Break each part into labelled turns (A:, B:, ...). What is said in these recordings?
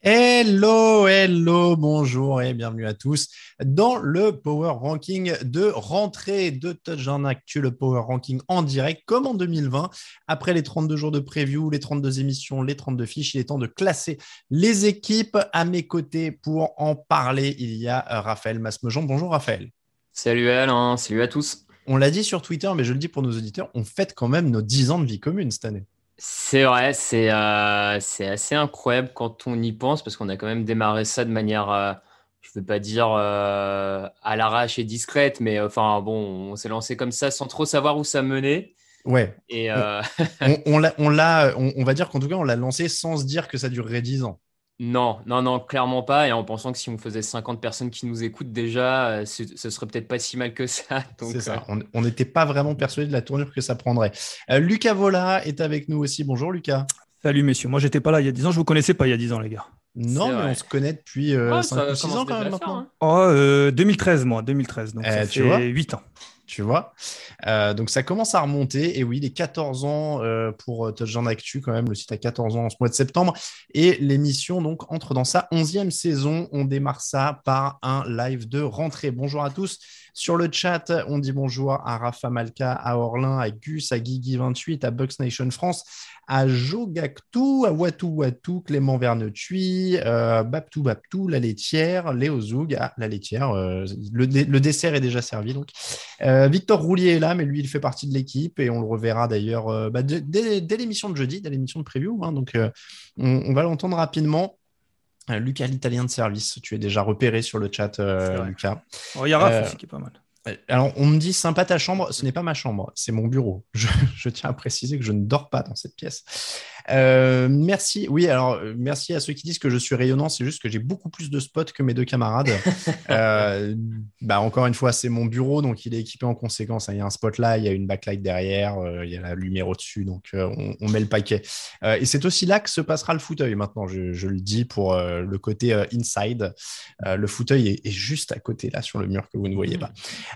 A: Hello, hello, bonjour et bienvenue à tous dans le Power Ranking de rentrée de Touchdown Actu, le Power Ranking en direct comme en 2020. Après les 32 jours de preview, les 32 émissions, les 32 fiches, il est temps de classer les équipes. À mes côtés pour en parler, il y a Raphaël Masmejean. Bonjour Raphaël.
B: Salut Alain, salut à tous.
A: On l'a dit sur Twitter, mais je le dis pour nos auditeurs, on fête quand même nos 10 ans de vie commune cette année.
B: C'est vrai, c'est euh, c'est assez incroyable quand on y pense, parce qu'on a quand même démarré ça de manière, euh, je ne veux pas dire euh, à l'arrache et discrète, mais enfin bon, on s'est lancé comme ça sans trop savoir où ça menait.
A: Ouais.
B: Et
A: on, on, on va dire qu'en tout cas, on l'a lancé sans se dire que ça durerait 10 ans.
B: Non, non, non, clairement pas. Et en pensant que si on faisait 50 personnes qui nous écoutent déjà, euh, ce, ce serait peut-être pas si mal que ça.
A: C'est ça. On n'était pas vraiment persuadé de la tournure que ça prendrait. Euh, Lucas Vola est avec nous aussi. Bonjour Lucas.
C: Salut messieurs. Moi, j'étais pas là il y a 10 ans. Je vous connaissais pas il y a 10 ans, les gars.
A: Non, mais on se connaît depuis euh, 5 ou 6 ans quand même maintenant.
B: Hein.
C: Oh, 2013, moi, 2013. Donc,
A: Eh,
C: ça
A: tu
C: fait
A: vois
C: 8 ans.
A: Tu vois. Euh, donc ça commence à remonter. Et oui, les 14 ans euh, pour euh, Touchdown Actu, quand même, le site a 14 ans en ce mois de septembre. Et l'émission donc entre dans sa 11e saison. On démarre ça par un live de rentrée. Bonjour à tous. Sur le chat, on dit bonjour à Rafa Malka, à Orlin, à Gus, à Guigui28, à Bucks Nation France, à Jogactou, à Watu Clément Vernetui, euh, Baptou Baptou, la laitière, Léo Zoug, ah, la laitière. euh, le, le dessert est déjà servi donc. Euh, Victor Roulier est là, mais lui, il fait partie de l'équipe et on le reverra d'ailleurs bah, dès, l'émission de jeudi, dès l'émission de preview. hein. donc, on, on va l'entendre rapidement. Lucas, l'italien de service, tu es déjà repéré sur le chat. Lucas.
C: Oh, Il y a Raph aussi qui est pas mal.
A: Euh, Alors, on me dit sympa ta chambre. Ce n'est pas ma chambre, c'est mon bureau. Je, je tiens à préciser que je ne dors pas dans cette pièce. Euh, merci. Oui, alors euh, merci à ceux qui disent que je suis rayonnant. C'est juste que j'ai beaucoup plus de spots que mes deux camarades. euh, bah, encore une fois, c'est mon bureau, donc il est équipé en conséquence. Il y a un spot là, il y a une backlight derrière, euh, il y a la lumière au-dessus, donc on, on, met le paquet. Et c'est aussi là que se passera le fauteuil maintenant. Je, je le dis pour le côté inside. le fauteuil est, est, juste à côté là sur le mur que vous ne voyez pas.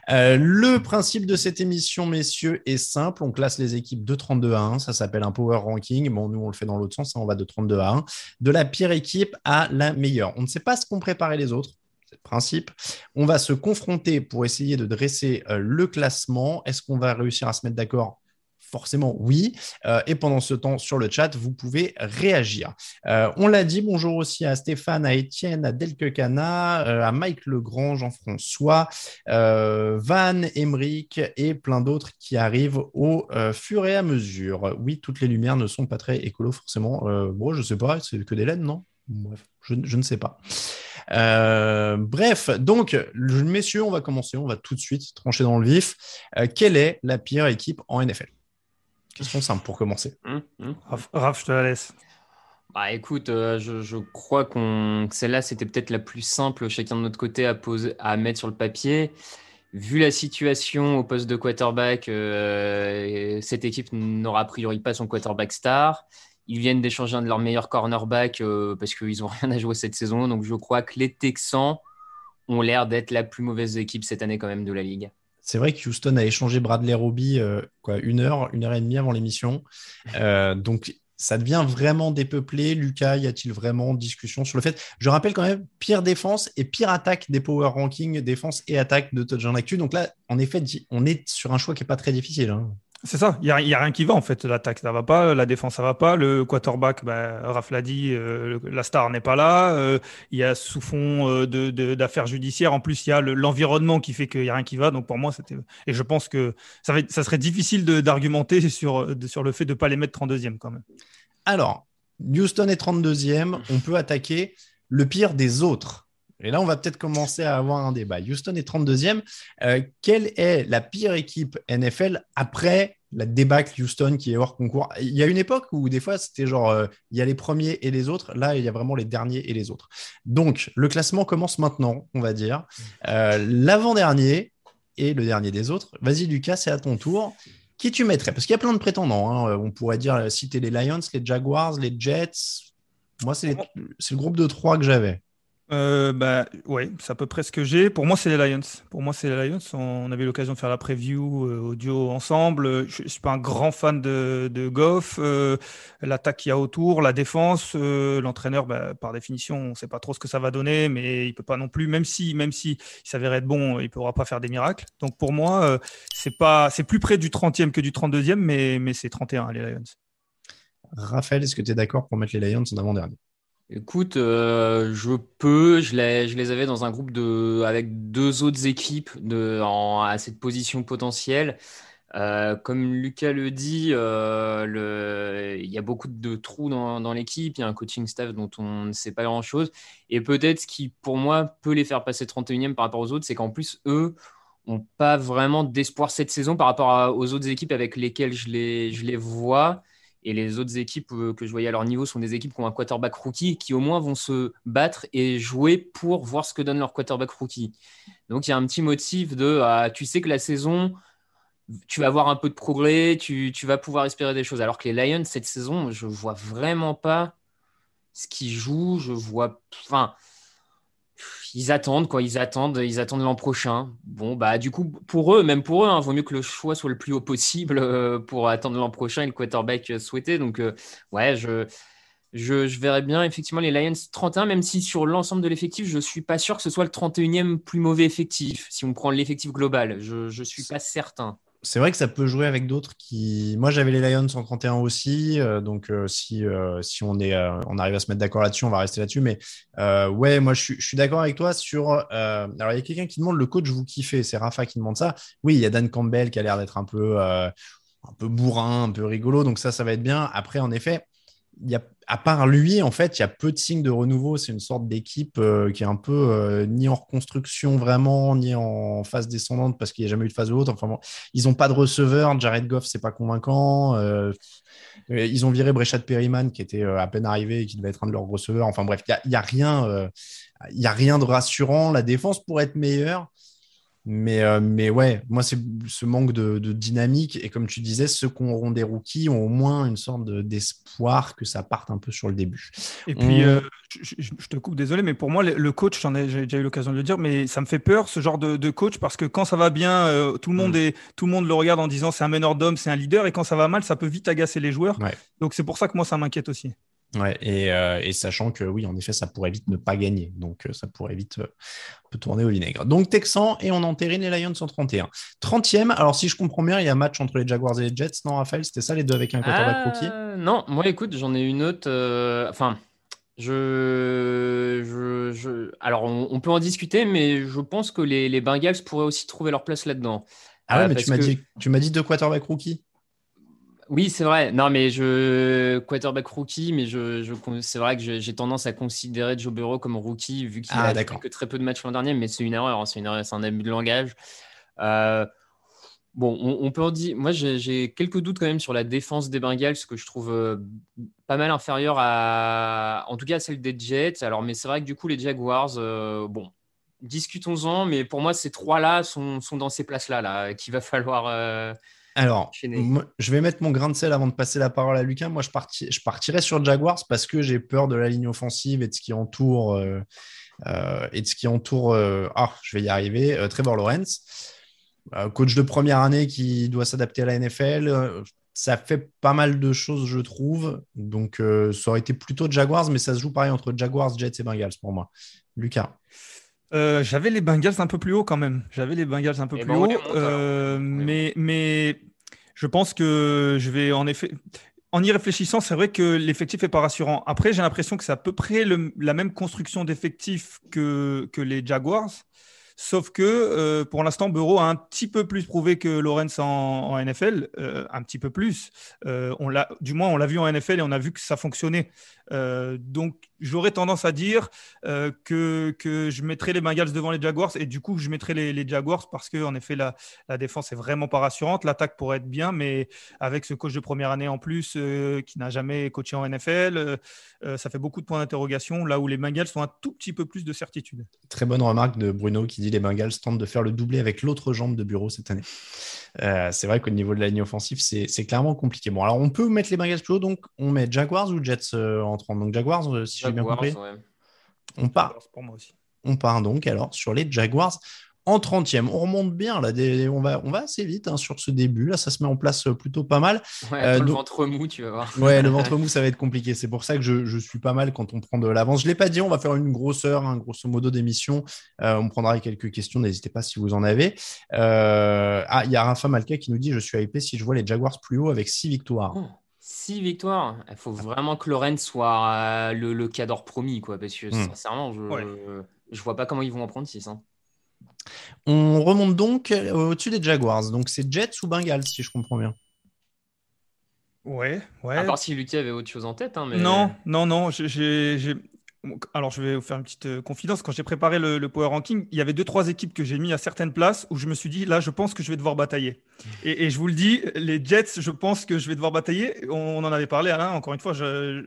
A: le principe de cette émission, messieurs, est simple. On classe les équipes de 32 à 1. Ça s'appelle un power ranking. Bon, nous on le fait dans l'autre sens. Hein, on va de 32 à 1. De la pire équipe à la meilleure. On ne sait pas ce qu'ont préparé les autres c'est le principe. On va se confronter pour essayer de dresser euh, le classement. Est-ce qu'on va réussir à se mettre d'accord Forcément, oui. Euh, et pendant ce temps, sur le chat, vous pouvez réagir. Euh, on l'a dit, bonjour aussi à Stéphane, à Étienne, à Delquecana, euh, à Mike Legrand, Jean-François, Van, Emeric et plein d'autres qui arrivent au fur et à mesure. Oui, toutes les lumières ne sont pas très écolo, forcément. bon, je sais pas, c'est que des LED, non? Bref, je, ne sais pas. Bref, donc, messieurs, on va commencer. On va tout de suite trancher dans le vif. Quelle est la pire équipe en NFL Question simple pour commencer?
C: Mmh, mmh. Raph, je te la laisse.
B: Bah écoute, euh, je, je, crois qu'on que celle-là, c'était peut-être la plus simple, chacun de notre côté, à, poser, à mettre sur le papier. Vu la situation au poste de quarterback, euh, cette équipe n'aura a priori pas son quarterback star. Ils viennent d'échanger un de leurs meilleurs cornerbacks euh, parce qu'ils n'ont rien à jouer cette saison. Donc je crois que les Texans ont l'air d'être la plus mauvaise équipe cette année quand même de la ligue.
A: C'est vrai que Houston a échangé Bradley Roby euh, une heure, une heure et demie avant l'émission. Euh, donc ça devient vraiment dépeuplé. Lucas, y a-t-il vraiment discussion sur le fait? Je rappelle quand même, pire défense et pire attaque des power rankings, défense et attaque de Touchdown Actu. Donc là, en effet, on est sur un choix qui n'est pas très difficile. Hein.
C: C'est ça, il n'y a, rien qui va en fait. L'attaque, ça va pas, la défense, ça va pas. Le quarterback, bah, l'a dit, euh, la star n'est pas là. Euh, il y a sous fond euh, d'affaires judiciaires. En plus, il y a l'environnement qui fait qu'il n'y a rien qui va. Donc pour moi, c'était. Et je pense que ça serait difficile d'argumenter sur, sur le fait de ne pas les mettre 32e quand même.
A: Alors, Houston est 32e. On peut attaquer le pire des autres. Et là, on va peut-être commencer à avoir un débat. Houston est 32e. Euh, quelle est la pire équipe NFL après la débâcle Houston qui est hors concours? Il y a une époque où des fois, c'était genre, euh, il y a les premiers et les autres. Là, il y a vraiment les derniers et les autres. Donc, le classement commence maintenant, on va dire. Euh, L'avant-dernier et le dernier des autres. Vas-y, Lucas, c'est à ton tour. Qui tu mettrais? Parce qu'il y a plein de prétendants. Hein. On pourrait dire citer les Lions, les Jaguars, les Jets. Moi, c'est le groupe de trois que j'avais.
C: Euh, bah, ouais, c'est à peu près ce que j'ai. Pour moi, c'est les Lions. Pour moi, c'est les Lions. On avait l'occasion de faire la preview euh, audio ensemble. Je, je suis pas un grand fan de, de Goff. Euh, L'attaque qu'il y a autour, la défense, euh, l'entraîneur, bah, par définition, on sait pas trop ce que ça va donner, mais il peut pas non plus. Même si, même si il s'avérait être bon, il pourra pas faire des miracles. Donc pour moi, c'est pas, c'est plus près du 30e que du 32e, mais, mais c'est 31 les Lions.
A: Raphaël, est-ce que tu es d'accord pour mettre les Lions en avant-dernier?
B: Écoute, euh, je peux, je les, avais dans un groupe de, avec deux autres équipes à cette position potentielle. Euh, comme Lucas le dit, euh, il y a beaucoup de trous dans, l'équipe, il y a un coaching staff dont on ne sait pas grand-chose. Et peut-être ce qui, pour moi, peut les faire passer 31e par rapport aux autres, c'est qu'en plus, eux, n'ont pas vraiment d'espoir cette saison par rapport aux autres équipes avec lesquelles je les, je les vois. Et les autres équipes euh, que je voyais à leur niveau sont des équipes qui ont un quarterback rookie qui au moins vont se battre et jouer pour voir ce que donne leur quarterback rookie. Donc il y a un petit motif de ah, tu sais que la saison, tu vas avoir un peu de progrès, tu, tu, vas pouvoir espérer des choses. Alors que les Lions, cette saison, je vois vraiment pas ce qu'ils jouent. Je vois. Enfin ils attendent quoi, ils attendent, ils attendent l'an prochain. Bon bah du coup pour eux, même pour eux, il hein, vaut mieux que le choix soit le plus haut possible euh, pour attendre l'an prochain et le quarterback souhaité. Donc euh, ouais, je, je, je verrais bien effectivement les Lions 31, même si sur l'ensemble de l'effectif, je suis pas sûr que ce soit le 31e plus mauvais effectif. Si on prend l'effectif global, je je suis pas certain
A: c'est vrai que ça peut jouer avec d'autres qui. Moi, j'avais les Lions en 31 aussi. Euh, donc, euh, si, euh, si on, est, on arrive à se mettre d'accord là-dessus, on va rester là-dessus. Mais ouais, moi, je, je suis d'accord avec toi sur. alors, il y a quelqu'un qui demande le coach, vous kiffez. C'est Rafa qui demande ça. Oui, il y a Dan Campbell qui a l'air d'être un peu, un peu bourrin, un peu rigolo. Donc, ça, ça va être bien. Après, en effet, y a, à part lui, en fait, il y a peu de signes de renouveau. C'est une sorte d'équipe euh, qui est un peu euh, ni en reconstruction vraiment, ni en phase descendante parce qu'il n'y a jamais eu de phase haute. Enfin, ils n'ont pas de receveur. Jared Goff, c'est pas convaincant. Euh, ils ont viré Brechat Perryman qui était à peine arrivé et qui devait être un de leurs receveurs. Enfin bref, il n'y a, rien, a rien de rassurant. La défense pourrait être meilleure. Mais, euh, mais ouais, moi, c'est ce manque de, dynamique. Et comme tu disais, ceux qui auront des rookies ont au moins une sorte d'espoir que ça parte un peu sur le début.
C: Et puis, euh, je, te coupe, désolé, mais pour moi, le, coach, j'en ai, j'ai déjà eu l'occasion de le dire, mais ça me fait peur, ce genre de, coach, parce que quand ça va bien, euh, tout, le monde mm. est, tout le monde le regarde en disant c'est un meneur d'homme, c'est un leader. Et quand ça va mal, ça peut vite agacer les joueurs. Donc, c'est pour ça que moi, ça m'inquiète aussi.
A: Ouais, euh, et, sachant que oui, en effet, ça pourrait vite ne pas gagner. Donc, euh, ça pourrait vite euh, tourner au vinaigre. Donc, Texan, et on entérine les Lions en 31. 30e, alors si je comprends bien, il y a un match entre les Jaguars et les Jets, non, Raphaël? C'était ça les deux avec un quarterback rookie?
B: Non, moi, écoute, j'en ai une autre. Enfin, je, je, Alors, on, peut en discuter, mais je pense que les, les Bengals pourraient aussi trouver leur place là-dedans.
A: Ah ouais, mais tu m'as dit, tu dit deux quarterbacks rookie
B: oui, c'est vrai. Non, mais je quarterback rookie, mais je, c'est vrai que j'ai tendance à considérer Joe Burrow comme rookie vu qu'il ah, a fait que très peu de matchs l'an dernier, mais c'est une erreur. Hein. C'est un abus de langage. Euh, bon, on, peut en dire. Moi, j'ai quelques doutes quand même sur la défense des Bengals, que je trouve euh, pas mal inférieure à, en tout cas, à celle des Jets. Alors, mais c'est vrai que du coup, les Jaguars, euh, bon, discutons-en. Mais pour moi, ces trois-là sont, dans ces places-là, là, qu'il va falloir
A: alors, je vais mettre mon grain de sel avant de passer la parole à Lucas. Moi, je, je partirais sur Jaguars parce que j'ai peur de la ligne offensive et de ce qui entoure. Euh, euh, et de ce qui entoure. Euh, ah, je vais y arriver. Trevor Lawrence, coach de première année qui doit s'adapter à la NFL. ça fait pas mal de choses, je trouve. Donc, ça aurait été plutôt Jaguars, mais ça se joue pareil entre Jaguars, Jets et Bengals pour moi. Lucas.
C: Euh, j'avais les Bengals un peu plus haut quand même. J'avais les Bengals un peu eh plus ben, haut. Euh, mais, mais je pense que je vais en effet. En y réfléchissant, c'est vrai que l'effectif n'est pas rassurant. Après, j'ai l'impression que c'est à peu près la même construction d'effectif que, que les Jaguars. Sauf que euh, pour l'instant, Bureau a un petit peu plus prouvé que Lawrence en, NFL, un petit peu plus. on l'a, du moins, on l'a vu en NFL et on a vu que ça fonctionnait. Donc, j'aurais tendance à dire euh, que, je mettrais les Bengals devant les Jaguars et du coup je mettrais les, Jaguars parce que en effet la, défense est vraiment pas rassurante, l'attaque pourrait être bien, mais avec ce coach de première année en plus euh, qui n'a jamais coaché en NFL, euh, ça fait beaucoup de points d'interrogation là où les Bengals sont un tout petit peu plus de certitude.
A: Très bonne remarque de Bruno qui dit les Bengals tentent de faire le doublé avec l'autre jambe de bureau cette année. c'est vrai qu'au niveau de la ligne offensive c'est clairement compliqué. Bon alors on peut mettre les Bengals plus haut donc on met Jaguars ou Jets en 30 donc Jaguars si j'ai bien compris. On part. Pour moi aussi. On part donc alors sur les Jaguars en 30e. On remonte bien, là, on, va, on va assez vite hein, sur ce début. Là, ça se met en place euh, plutôt pas mal.
B: Euh, le ventre mou, tu vas voir.
A: Ouais, le ventre mou, ça va être compliqué. C'est pour ça que je, suis pas mal quand on prend de l'avance. Je ne l'ai pas dit, on va faire une grosse heure, un grosso modo d'émission. Euh, on prendra quelques questions, n'hésitez pas si vous en avez. ah, il y a Rafa Malka qui nous dit Je suis hypé si je vois les Jaguars plus haut avec 6 victoires. Oh.
B: Six victoires. Il faut vraiment que Lorraine soit euh, le, le cadre promis, quoi, parce que hmm. sincèrement, je ne vois pas comment ils vont en prendre 6. Hein.
A: On remonte donc euh, au-dessus des Jaguars. Donc c'est Jets ou Bengals, si je comprends bien.
C: Ouais, ouais.
B: À part si Lutti avait autre chose en tête. Hein, mais...
C: Non, non, non. J'ai alors, je vais vous faire une petite euh, confidence. Quand j'ai préparé le, Power Ranking, il y avait deux, trois équipes que j'ai mis à certaines places où je me suis dit, là, je pense que je vais devoir batailler. Et, je vous le dis, les Jets, je pense que je vais devoir batailler. On, en avait parlé, Alain. Encore une fois, je,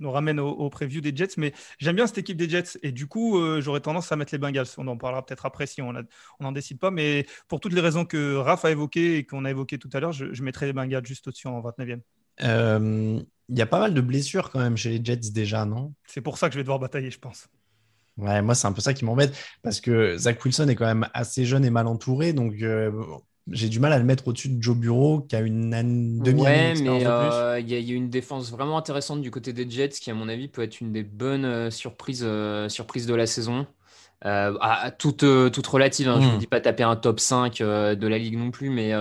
C: nous ramène au, preview des Jets, mais j'aime bien cette équipe des Jets. Et du coup, euh, j'aurais tendance à mettre les Bengals. On en parlera peut-être après si on n'en décide pas. Mais pour toutes les raisons que Raph a évoquées et qu'on a évoquées tout à l'heure, je, je mettrai les Bengals juste au-dessus en 29e.
A: Euh, il y a pas mal de blessures quand même chez les Jets déjà, non?
C: C'est pour ça que je vais devoir batailler, je pense.
A: Ouais, moi, c'est un peu ça qui m'embête parce que Zach Wilson est quand même assez jeune et mal entouré. Donc, euh, j'ai du mal à le mettre au-dessus de Joe Bureau qui a une demi-année
B: ouais, mais euh, il y, a une défense vraiment intéressante du côté des Jets qui, à mon avis, peut être une des bonnes surprises, surprises de la saison. à, toute, toute relative, hein. je ne hmm. dis pas taper un top 5 de la ligue non plus, mais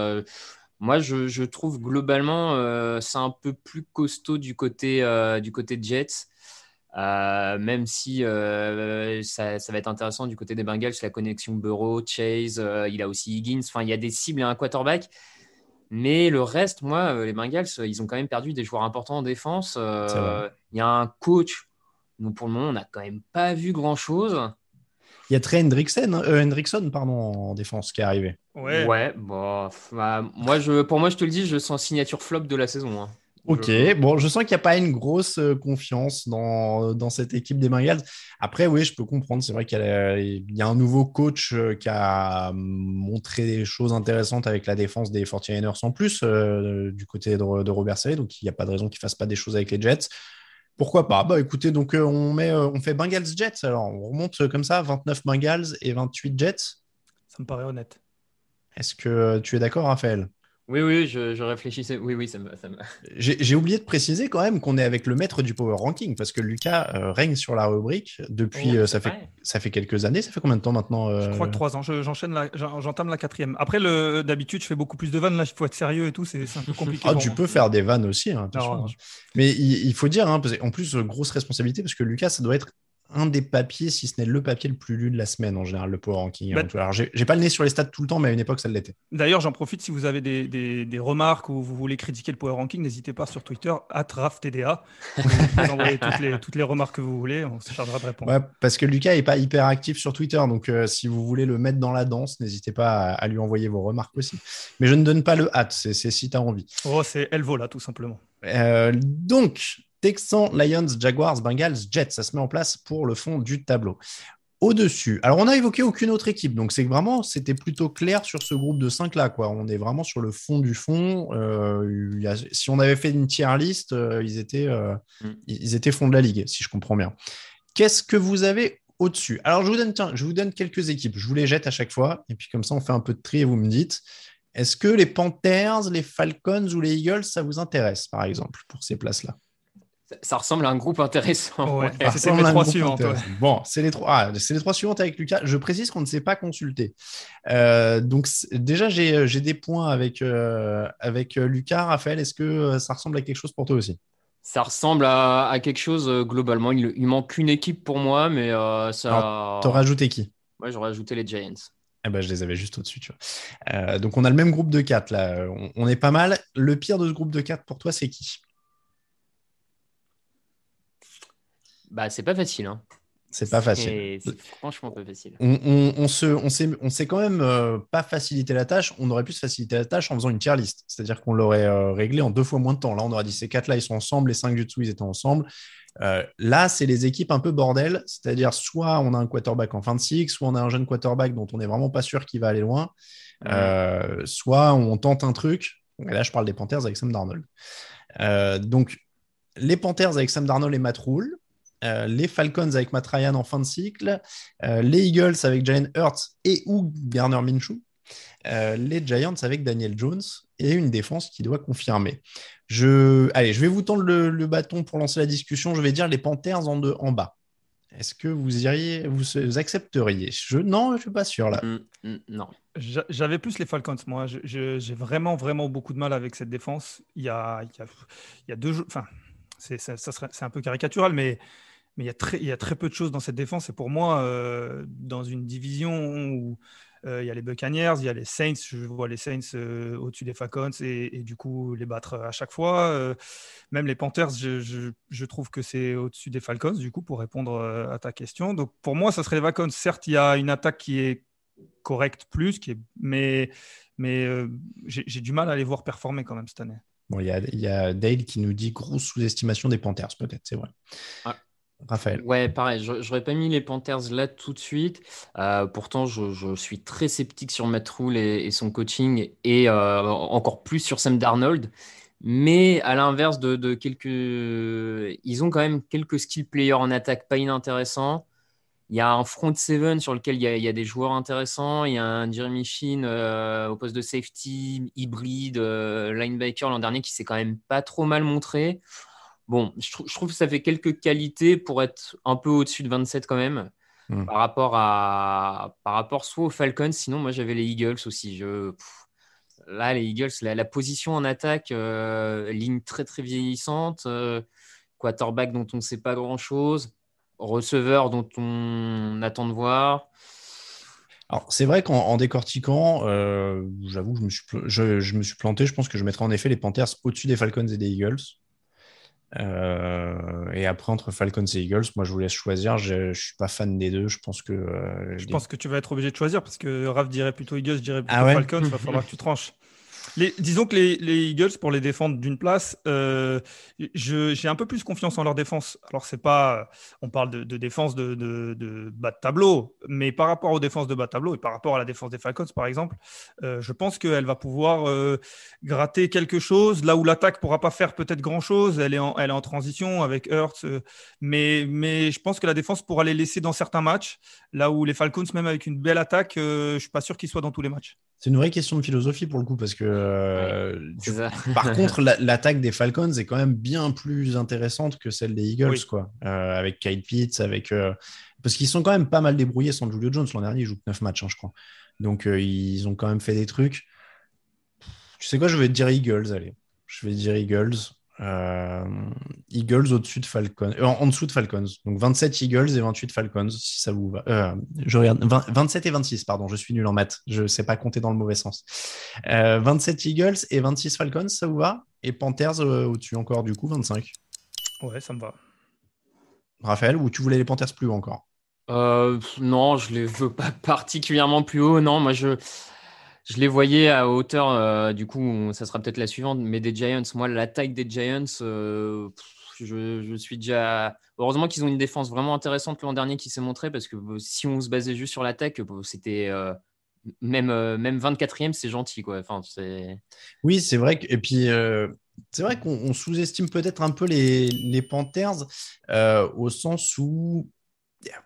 B: moi, je, trouve globalement, euh, c'est un peu plus costaud du côté, euh, du côté Jets. Euh, même si ça, va être intéressant du côté des Bengals, la connexion Burrow, Chase, il a aussi Higgins. Enfin, il y a des cibles et un quarterback. Mais le reste, moi, les Bengals, ils ont quand même perdu des joueurs importants en défense. Il y a un coach. Nous, pour le moment, on n'a quand même pas vu grand-chose.
A: Il y a Trey Hendrickson, pardon, en défense qui est arrivé.
B: Ouais, ouais bon, bah, moi, je, pour moi, je te le dis, je sens signature flop de la saison. Hein.
A: Ok, bon, je sens qu'il n'y a pas une grosse euh, confiance dans, dans, cette équipe des Bengals. Après, oui, je peux comprendre. C'est vrai qu'il y, a un nouveau coach euh, qui a montré des choses intéressantes avec la défense des 49ers en plus euh, du côté de, de Robert Saleh. Donc, il n'y a pas de raison qu'il ne fasse pas des choses avec les Jets. Pourquoi pas? Bah écoutez, donc on, met, on fait Bengals Jets. Alors, on remonte comme ça 29 Bengals et 28 Jets.
C: Ça me paraît honnête.
A: Est-ce que tu es d'accord, Raphaël?
B: Oui, oui, je, réfléchissais. Oui, oui, ça me.
A: J'ai oublié de préciser quand même qu'on est avec le maître du Power Ranking parce que Lucas euh, règne sur la rubrique depuis. Oh, euh, ça, fait, ça fait quelques années. Ça fait combien de temps maintenant
C: euh? Je crois que trois ans. J'enchaîne, j'entame la quatrième. Après, d'habitude, je fais beaucoup plus de vannes. Là, il faut être sérieux et tout. C'est un peu compliqué.
A: ah, tu peux faire des vannes aussi. Hein, Mais il, faut dire, hein, en plus, grosse responsabilité parce que Lucas, ça doit être un des papiers, si ce n'est le papier le plus lu de la semaine en général, le Power Ranking. Hein, bah, Alors, j'ai pas le nez sur les stats tout le temps, mais à une époque, ça l'était.
C: D'ailleurs, j'en profite si vous avez des, des, remarques ou vous voulez critiquer le Power Ranking, n'hésitez pas sur Twitter, @raftda. Vous envoyez toutes les, toutes les remarques que vous voulez, on se chargera de répondre.
A: Ouais, parce que Lucas n'est pas hyper actif sur Twitter, donc euh, si vous voulez le mettre dans la danse, n'hésitez pas à, lui envoyer vos remarques aussi. Mais je ne donne pas le hâte, c'est si tu as envie.
C: Oh, c'est Elvola, tout simplement.
A: Euh, donc, Texans, Lions, Jaguars, Bengals, Jets. Ça se met en place pour le fond du tableau. Au-dessus, alors on n'a évoqué aucune autre équipe, donc c'est vraiment, c'était plutôt clair sur ce groupe de 5 là. Quoi. On est vraiment sur le fond du fond. Euh, si on avait fait une tier list, euh, ils, étaient, euh, mm. ils étaient fond de la ligue, si je comprends bien. Qu'est-ce que vous avez au-dessus? Alors je vous, donne, je vous donne quelques équipes, je vous les jette à chaque fois, et puis comme ça on fait un peu de tri et vous me dites, est-ce que les Panthers, les Falcons ou les Eagles, ça vous intéresse par exemple pour ces places-là?
B: Ça ressemble à un groupe intéressant.
C: c'est les trois suivantes.
A: Bon, c'est les trois. Ah, c'est les trois suivantes avec Lucas. Je précise qu'on ne s'est pas consulté. Euh, donc déjà, j'ai des points avec euh, avec Lucas. Raphaël, est-ce que euh, ça ressemble à quelque chose pour toi aussi?
B: Ça ressemble à, quelque chose globalement. Il, il, manque une équipe pour moi, mais ça.
A: T'aurais ajouté qui?
B: Moi, j'aurais ajouté les Giants.
A: Eh ben, je les avais juste au-dessus. Donc on a le même groupe de 4 là. On, on est pas mal. Le pire de ce groupe de 4 pour toi, c'est qui?
B: Bah, c'est pas facile. Hein.
A: C'est pas facile.
B: C'est franchement pas facile.
A: On, on, on se, on s'est, on s'est quand même euh, pas facilité la tâche. On aurait pu se faciliter la tâche en faisant une tier list. C'est-à-dire qu'on l'aurait euh, réglé en deux fois moins de temps. Là, on aurait dit ces quatre-là, ils sont ensemble, les cinq du dessous, ils étaient ensemble. Euh, là, c'est les équipes un peu bordel. C'est-à-dire, soit on a un quarterback en fin de cycle, soit on a un jeune quarterback dont on n'est vraiment pas sûr qu'il va aller loin. soit on tente un truc. Et là, je parle des Panthers avec Sam Darnold. donc, les Panthers avec Sam Darnold et Matt Rule. Euh, les Falcons avec Matt Ryan en fin de cycle, euh, les Eagles avec Jalen Hurts et ou Garner Minshew, euh, les Giants avec Daniel Jones et une défense qui doit confirmer. Je... Allez, je vais vous tendre le, bâton pour lancer la discussion. Je vais dire les Panthers en, en bas. Est-ce que vous iriez, vous accepteriez? Je... Non, je ne suis pas sûr là. Mm,
B: mm, non.
C: J'avais plus les Falcons, moi. J'ai vraiment, vraiment beaucoup de mal avec cette défense. Il y a, il y a, deux jours. Enfin, c'est un peu caricatural, mais mais il y, a très, il y a très peu de choses dans cette défense. Et pour moi, euh, dans une division où euh, il y a les Buccaneers, il y a les Saints, je vois les Saints euh, au-dessus des Falcons et, du coup les battre à chaque fois. même les Panthers, je, je, trouve que c'est au-dessus des Falcons, du coup, pour répondre à ta question. Donc pour moi, ça serait les Falcons. Certes, il y a une attaque qui est correcte plus, qui est... mais, mais j'ai du mal à les voir performer quand même cette année.
A: Bon, il y a, y a, Dale qui nous dit grosse sous-estimation des Panthers, peut-être, c'est vrai.
B: Ah, Raphaël. Ouais, pareil, j'aurais pas mis les Panthers là tout de suite. Euh, pourtant, je, suis très sceptique sur Matt Rule et, son coaching et euh, encore plus sur Sam Darnold. Mais à l'inverse de, quelques. Ils ont quand même quelques skill players en attaque pas inintéressants. Il y a un front seven sur lequel il y, a, des joueurs intéressants. Il y a un Jeremy Sheen euh, au poste de safety, hybride, linebacker l'an dernier qui s'est quand même pas trop mal montré. Bon, je, trouve que ça fait quelques qualités pour être un peu au-dessus de 27 quand même. Hmm. Par, rapport à, par rapport soit aux Falcons, sinon moi j'avais les Eagles aussi. Je, là, les Eagles, la, position en attaque, euh, ligne très très vieillissante, euh, quarterback dont on ne sait pas grand-chose, receveur dont on attend de voir.
A: Alors, c'est vrai qu'en décortiquant, euh, j'avoue, je, me suis je, je, me suis planté. Je pense que je mettrais en effet les Panthers au-dessus des Falcons et des Eagles. Euh, et après, entre Falcons et Eagles, moi, je vous laisse choisir. Je ne suis pas fan des deux. Je pense que.
C: Euh, je pense que tu vas être obligé de choisir parce que Raph dirait plutôt Eagles, je dirais plutôt ah Falcons. Il va falloir que tu tranches disons que les, Eagles, pour les défendre d'une place, euh, j'ai un peu plus confiance en leur défense. Alors, c'est pas, on parle de, défense de, bas de tableau, mais par rapport aux défenses de bas de tableau et par rapport à la défense des Falcons, par exemple, euh, je pense qu'elle va pouvoir euh, gratter quelque chose là où l'attaque pourra pas faire peut-être grand-chose. Elle, est en, transition avec Hurts, mais, mais je pense que la défense pourra les laisser dans certains matchs, là où les Falcons, même avec une belle attaque, je suis pas sûr qu'ils soient dans tous les matchs.
A: C'est une vraie question de philosophie pour le coup, parce que euh, par contre, l'attaque des Falcons est quand même bien plus intéressante que celle des Eagles, quoi. Euh, avec Kyle Pitts, avec euh, parce qu'ils sont quand même pas mal débrouillés sans Julio Jones. L'an dernier, ils jouent 9 matchs, hein, je crois. Donc ils ont quand même fait des trucs. Tu sais quoi, je vais te dire Eagles, allez. Je vais dire Eagles. Euh, Eagles au-dessus de Falcons, euh, en, dessous de Falcons. Donc 27 Eagles et 28 Falcons, si ça vous va. Euh, je regarde 27 et 26, pardon, je suis nul en maths. Je ne sais pas compter dans le mauvais sens. 27 Eagles et 26 Falcons, ça vous va? Et Panthers au-dessus encore, du coup, 25.
C: Ouais, ça me va.
A: Raphaël, ou tu voulais les Panthers plus haut encore?
B: Non, je les veux pas particulièrement plus haut. Non, moi je. Je les voyais à hauteur, euh, du coup, ça sera peut-être la suivante, mais des Giants. Moi, la taille des Giants, euh, je, suis déjà. Heureusement qu'ils ont une défense vraiment intéressante l'an dernier qui s'est montrée, parce que euh, si on se basait juste sur l'attaque, c'était. même, même 24e, c'est gentil. Quoi. Enfin,
A: oui, c'est vrai. Que, et puis, c'est vrai qu'on sous-estime peut-être un peu les, les Panthers au sens où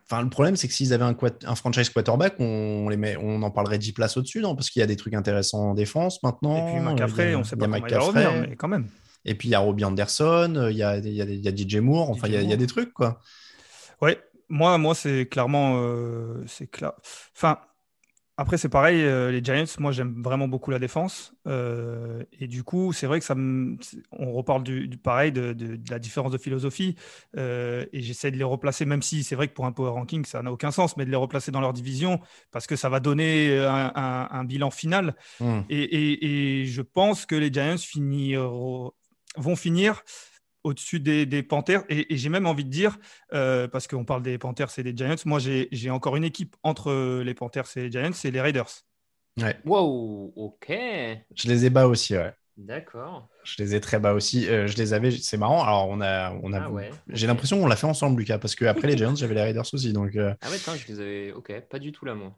A: Enfin, le problème, c'est que s'ils avaient un, un, franchise quarterback, on, les met, on en parlerait 10 places au-dessus, non? Parce qu'il y a des trucs intéressants en défense maintenant.
C: Et puis McCaffrey, on sait pas comment il va revenir, mais quand même.
A: Et puis il y a Robbie Anderson, il y a, il y a, il y a DJ Moore, enfin il, y a, il y a, des trucs, quoi.
C: Ouais, moi, moi c'est clairement. Euh, c'est clair. Enfin, après, c'est pareil, euh, les Giants, moi j'aime vraiment beaucoup la défense. Euh, et du coup, c'est vrai que ça me... on reparle du, pareil de, la différence de philosophie. Euh, et j'essaie de les replacer, même si c'est vrai que pour un power ranking, ça n'a aucun sens, mais de les replacer dans leur division parce que ça va donner un, bilan final. Hmm. Et, et, je pense que les Giants finiront, vont finir au-dessus des, Panthers. Et, j'ai même envie de dire, euh, parce qu'on parle des Panthers et des Giants, moi j'ai encore une équipe entre les Panthers et les Giants, c'est les Raiders.
A: Ouais.
B: Wow, ok.
A: Je les ai bas aussi, ouais.
B: D'accord.
A: Je les ai très bas aussi. Euh, je les avais, c'est marrant. Alors, on a, on a, ah j'ai l'impression qu'on l'a fait ensemble, Lucas, parce qu'après les Giants, j'avais les Raiders aussi. Donc, euh.
B: Ah ouais, je les avais, ok, pas du tout là, moi.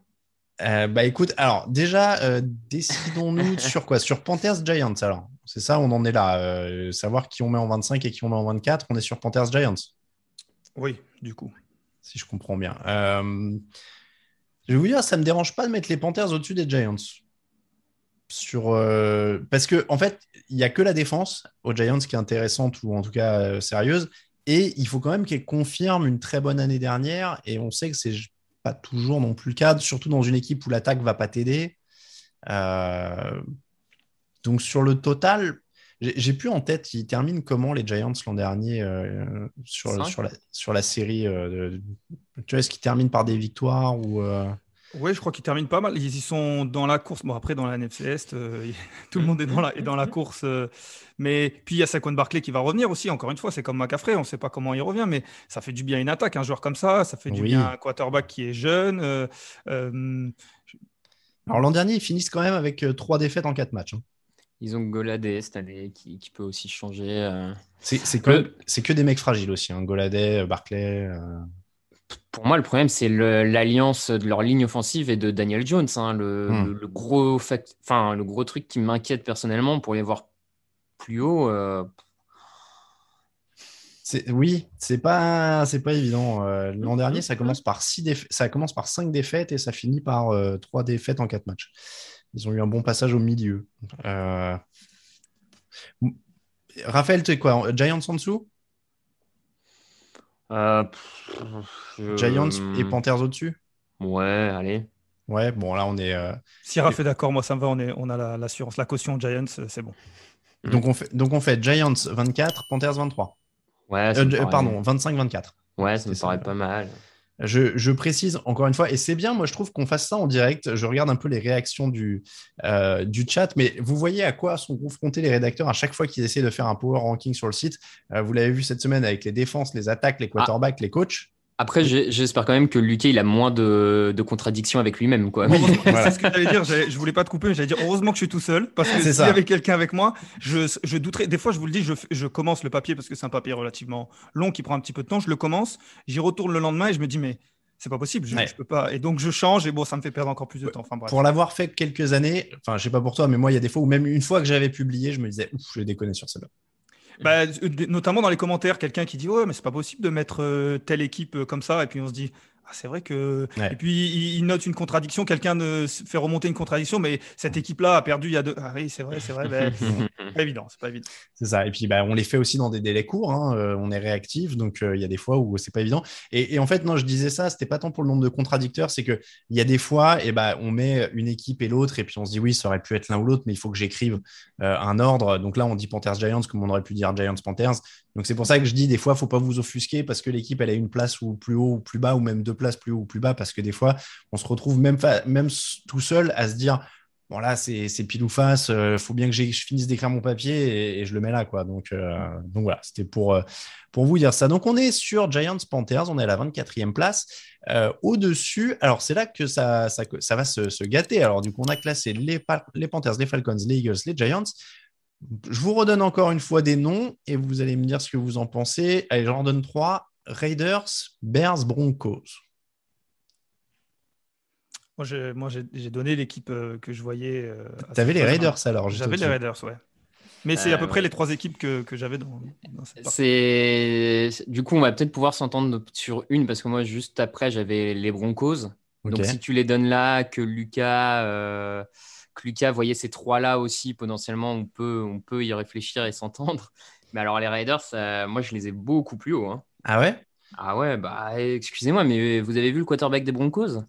A: bah écoute, alors déjà, décidons-nous sur quoi? Sur Panthers Giants alors. C'est ça, on en est là. Euh, savoir qui on met en 25 et qui on met en 24. On est sur Panthers Giants.
C: Oui, du coup.
A: Si je comprends bien. Euh, je vais vous dire, ça ne me dérange pas de mettre les Panthers au-dessus des Giants. Sur, euh, Parce que, en fait, il n'y a que la défense aux Giants qui est intéressante ou en tout cas sérieuse. Et il faut quand même qu'elle confirme une très bonne année dernière. Et on sait que c'est pas toujours non plus le cas, surtout dans une équipe où l'attaque va pas t'aider. Euh, donc sur le total, j'ai plus en tête, ils terminent comment les Giants l'an dernier euh, sur, sur, la, sur la série euh, Tu vois, est-ce qu'ils terminent par des victoires ou euh?
C: Oui, je crois qu'ils terminent pas mal. Ils y sont dans la course. Bon, après, dans la NFC Est, tout le monde est dans la, est dans la course. mais puis, il y a Saquon Barclay qui va revenir aussi. Encore une fois, c'est comme McCaffrey. On ne sait pas comment il revient, mais ça fait du bien une attaque. Un joueur comme ça, ça fait du bien un quarterback qui est jeune.
A: Alors, l'an dernier, ils finissent quand même avec trois défaites en quatre matchs. Hein.
B: Ils ont Goladé cette année qui, qui peut aussi changer. Euh.
A: C'est que, que, des mecs fragiles aussi, hein. Goladé, euh, Barclay. Euh.
B: Pour moi, le problème, c'est l'alliance de leur ligne offensive et de Daniel Jones. Hein. le, hmm. le, gros enfin, le gros truc qui m'inquiète personnellement pour les voir plus haut.
A: Oui, c'est pas c'est pas évident. L'an dernier, ça commence par six ça commence par cinq défaites et ça finit par trois défaites en quatre matchs. Ils ont eu un bon passage au milieu. Euh... Raphaël, tu es quoi Giants en dessous
B: euh,
A: Giants et Panthers au-dessus?
B: Ouais, allez.
A: Ouais, bon, là, on est. Euh,
C: si Raph est d'accord, moi, ça me va. On, est, on a l'assurance, la, caution Giants, euh, c'est bon.
A: Donc on, fait, donc, on fait Giants 24, Panthers 23.
B: Ouais,
A: pardon, 25-24.
B: Ouais, ça me paraît pas mal.
A: Je, précise encore une fois, et c'est bien, moi je trouve qu'on fasse ça en direct. Je regarde un peu les réactions du, euh, du chat, mais vous voyez à quoi sont confrontés les rédacteurs à chaque fois qu'ils essaient de faire un power ranking sur le site. Euh, vous l'avez vu cette semaine avec les défenses, les attaques, les quarterbacks, les coachs.
B: Après, j'espère quand même que Luquet, il a moins de, contradictions avec lui-même. Quoi.
C: C'est ce que j'allais dire. Je voulais pas te couper, mais j'allais dire heureusement que je suis tout seul. Parce que s'il y avait quelqu'un avec moi, je, je, douterais. Des fois, je vous le dis, je, je commence le papier parce que c'est un papier relativement long qui prend un petit peu de temps. Je le commence, j'y retourne le lendemain et je me dis, mais c'est pas possible, je, peux pas. Et donc je change et bon, ça me fait perdre encore plus de temps. Enfin,
A: Pour l'avoir fait quelques années, enfin, je sais pas pour toi, mais moi, il y a des fois où même une fois que j'avais publié, je me disais, ouf, je vais déconner sur celle-là.
C: Bah, notamment dans les commentaires, quelqu'un qui dit ouais, mais c'est pas possible de mettre euh, telle équipe euh, comme ça, et puis on se dit ah, c'est vrai que. Et puis, il note une contradiction. Quelqu'un fait remonter une contradiction, mais cette équipe-là a perdu il y a deux. Ah oui, c'est vrai, c'est vrai. Ben, c'est pas évident. C'est pas évident.
A: C'est ça. Et puis, bah, on les fait aussi dans des délais courts. Hein. Euh, on est réactif. Donc, euh, il y a des fois où c'est pas évident. Et, en fait, non, je disais ça, c'était pas tant pour le nombre de contradicteurs. C'est qu'il y a des fois, et bah, on met une équipe et l'autre. Et puis, on se dit, oui, ça aurait pu être l'un ou l'autre, mais il faut que j'écrive euh, un ordre. Donc là, on dit Panthers Giants comme on aurait pu dire Giants Panthers. Donc c'est pour ça que je dis des fois, faut pas vous offusquer parce que l'équipe elle a une place ou plus haut ou plus bas ou même deux places plus haut ou plus bas parce que des fois on se retrouve même, même tout seul à se dire bon là c'est pile ou face, euh, faut bien que je finisse d'écrire mon papier et, je le mets là quoi. Donc, euh, donc voilà, c'était pour, euh, pour vous dire ça. Donc on est sur Giants Panthers, on est à la 24e place. Au-dessus, alors c'est là que ça, ça, ça va se, se, gâter. Alors du coup on a classé les, les Panthers, les Falcons, les Eagles, les Giants. Je vous redonne encore une fois des noms et vous allez me dire ce que vous en pensez. Allez, j'en redonne trois. Raiders, Bears, Broncos.
C: Moi, j'ai donné l'équipe euh, que je voyais. Euh,
A: tu avais les Raiders alors
C: J'avais les Raiders, ouais. Mais c'est à peu euh, près les trois équipes que, j'avais dans,
B: cette C'est Du coup, on va peut-être pouvoir s'entendre sur une parce que moi, juste après, j'avais les Broncos. Donc, si tu les donnes là, que Lucas que Lucas voyait ces trois-là aussi, potentiellement, on peut, on peut y réfléchir et s'entendre. Mais alors, les Raiders, moi, je les ai beaucoup plus haut. Hein.
A: Ah ouais?
B: Ah ouais, bah, excusez-moi, mais vous avez vu le quarterback des Broncos?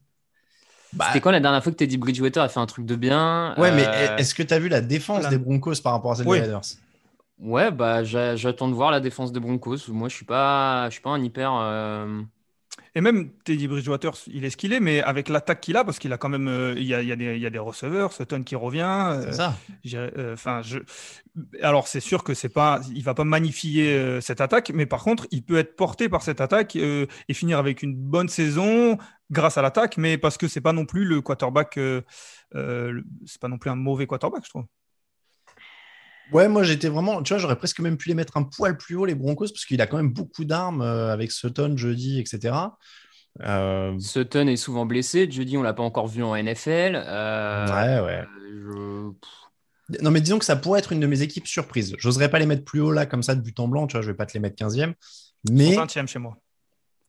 B: Bah... C'était quand la dernière fois que Teddy Bridgewater a fait un truc de bien?
A: Ouais, mais euh, est-ce que tu as vu la défense des Broncos par rapport à celle des Raiders?
B: Ouais, bah, j'attends de voir la défense des Broncos. Moi, je suis pas, je suis pas un hyper. Euh,
C: et même Teddy Bridgewater, il est ce qu'il est, mais avec l'attaque qu'il a, parce qu'il a quand même, euh, il, y a, il, y a des, il, y a, des, receveurs, Sutton qui revient.
A: Euh.
C: Euh, enfin, je... alors c'est sûr que c'est pas, il va pas magnifier cette attaque, mais par contre, il peut être porté par cette attaque et finir avec une bonne saison grâce à l'attaque, mais parce que c'est pas non plus le quarterback, c'est pas non plus un mauvais quarterback, je trouve.
A: Ouais, moi j'étais vraiment, tu vois, j'aurais presque même pu les mettre un poil plus haut, les Broncos, parce qu'il a quand même beaucoup d'armes euh, avec Sutton jeudi, etc.
B: Euh... Sutton est souvent blessé. Jeudi, on l'a pas encore vu en NFL. Euh,
A: ouais, ouais. Non, mais disons que ça pourrait être une de mes équipes surprises. J'oserais pas les mettre plus haut là, comme ça, de but en blanc. Tu vois, je vais pas te les mettre 15e. Mais...
C: 20e chez moi.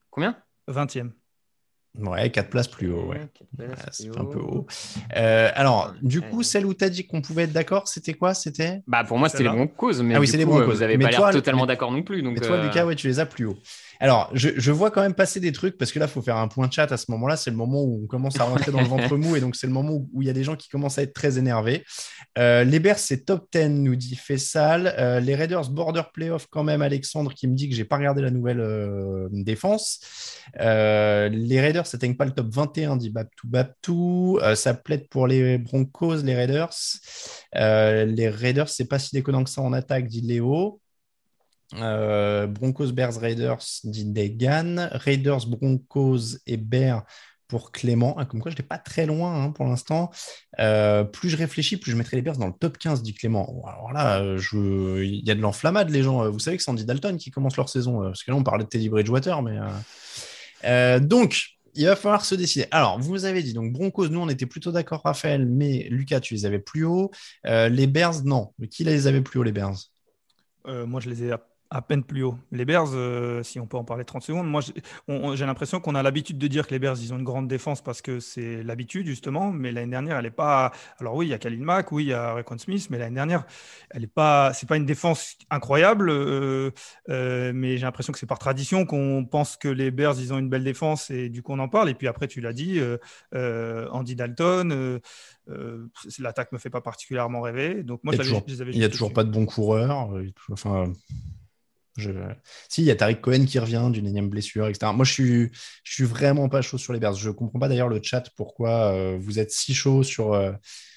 B: Combien?
C: 20e.
A: Ouais, 4 places plus haut, ouais. c'est un peu haut. Euh, alors, du coup, celle où tu as dit qu'on pouvait être d'accord, c'était quoi? C'était?
B: Bah pour moi, c'était les Broncos, mais ah oui, c'est les Broncos. vous n'avez pas l'air totalement d'accord non plus. Donc,
A: mais toi,
B: euh,
A: Lucas, ouais, tu les as plus haut. Alors, je, vois quand même passer des trucs parce que là, il faut faire un point de chat à ce moment-là. C'est le moment où on commence à rentrer dans le ventre mou et donc c'est le moment où il y a des gens qui commencent à être très énervés. Euh, les Bears, c'est top 10, nous dit Fessal. Euh, les Raiders, border playoff quand même, Alexandre qui me dit que j'ai pas regardé la nouvelle euh, défense. les Raiders n'atteignent pas le top 21, dit Babtou Babtou. ça plaide pour les Broncos, les Raiders. les Raiders, c'est pas si déconnant que ça en attaque, dit Léo. Euh, Broncos, Bears, Raiders, dit Degan. Raiders, Broncos et Bears pour Clément. Ah, comme quoi, je n'étais pas très loin hein, pour l'instant. Euh, plus je réfléchis, plus je mettrai les Bears dans le top 15, dit Clément. alors là, il y a de l'enflammade, les gens. Vous savez que c'est Andy Dalton qui commence leur saison. Euh, parce que là, on parlait de Teddy Bridgewater, mais. donc, il va falloir se décider. Alors, vous avez dit, donc Broncos, nous, on était plutôt d'accord, Raphaël, mais Lucas, tu les avais plus haut. les Bears, non. Qui les avait plus haut, les Bears?
C: Moi, je les ai peine plus haut. Les Bears, euh, si on peut en parler 30 secondes, moi j'ai l'impression qu'on a l'habitude de dire que les Bears, ils ont une grande défense parce que c'est l'habitude justement, mais l'année dernière, elle n'est pas... Alors oui, il y a Khalil Mack, oui, il y a Raekwon Smith, mais l'année dernière, elle n'est pas... C'est pas une défense incroyable, euh, euh, mais j'ai l'impression que c'est par tradition qu'on pense que les Bears, ils ont une belle défense et du coup on en parle. Et puis après, tu l'as dit, Andy Dalton... l'attaque me fait pas particulièrement rêver. Donc moi,
A: il n'y a, toujours, pas de bons coureurs. Enfin, Je... Si, il y a Tariq Cohen qui revient d'une énième blessure, etc. Moi, je suis, je suis vraiment pas chaud sur les Bears. Je comprends pas d'ailleurs le chat pourquoi euh, vous êtes si chaud sur, euh,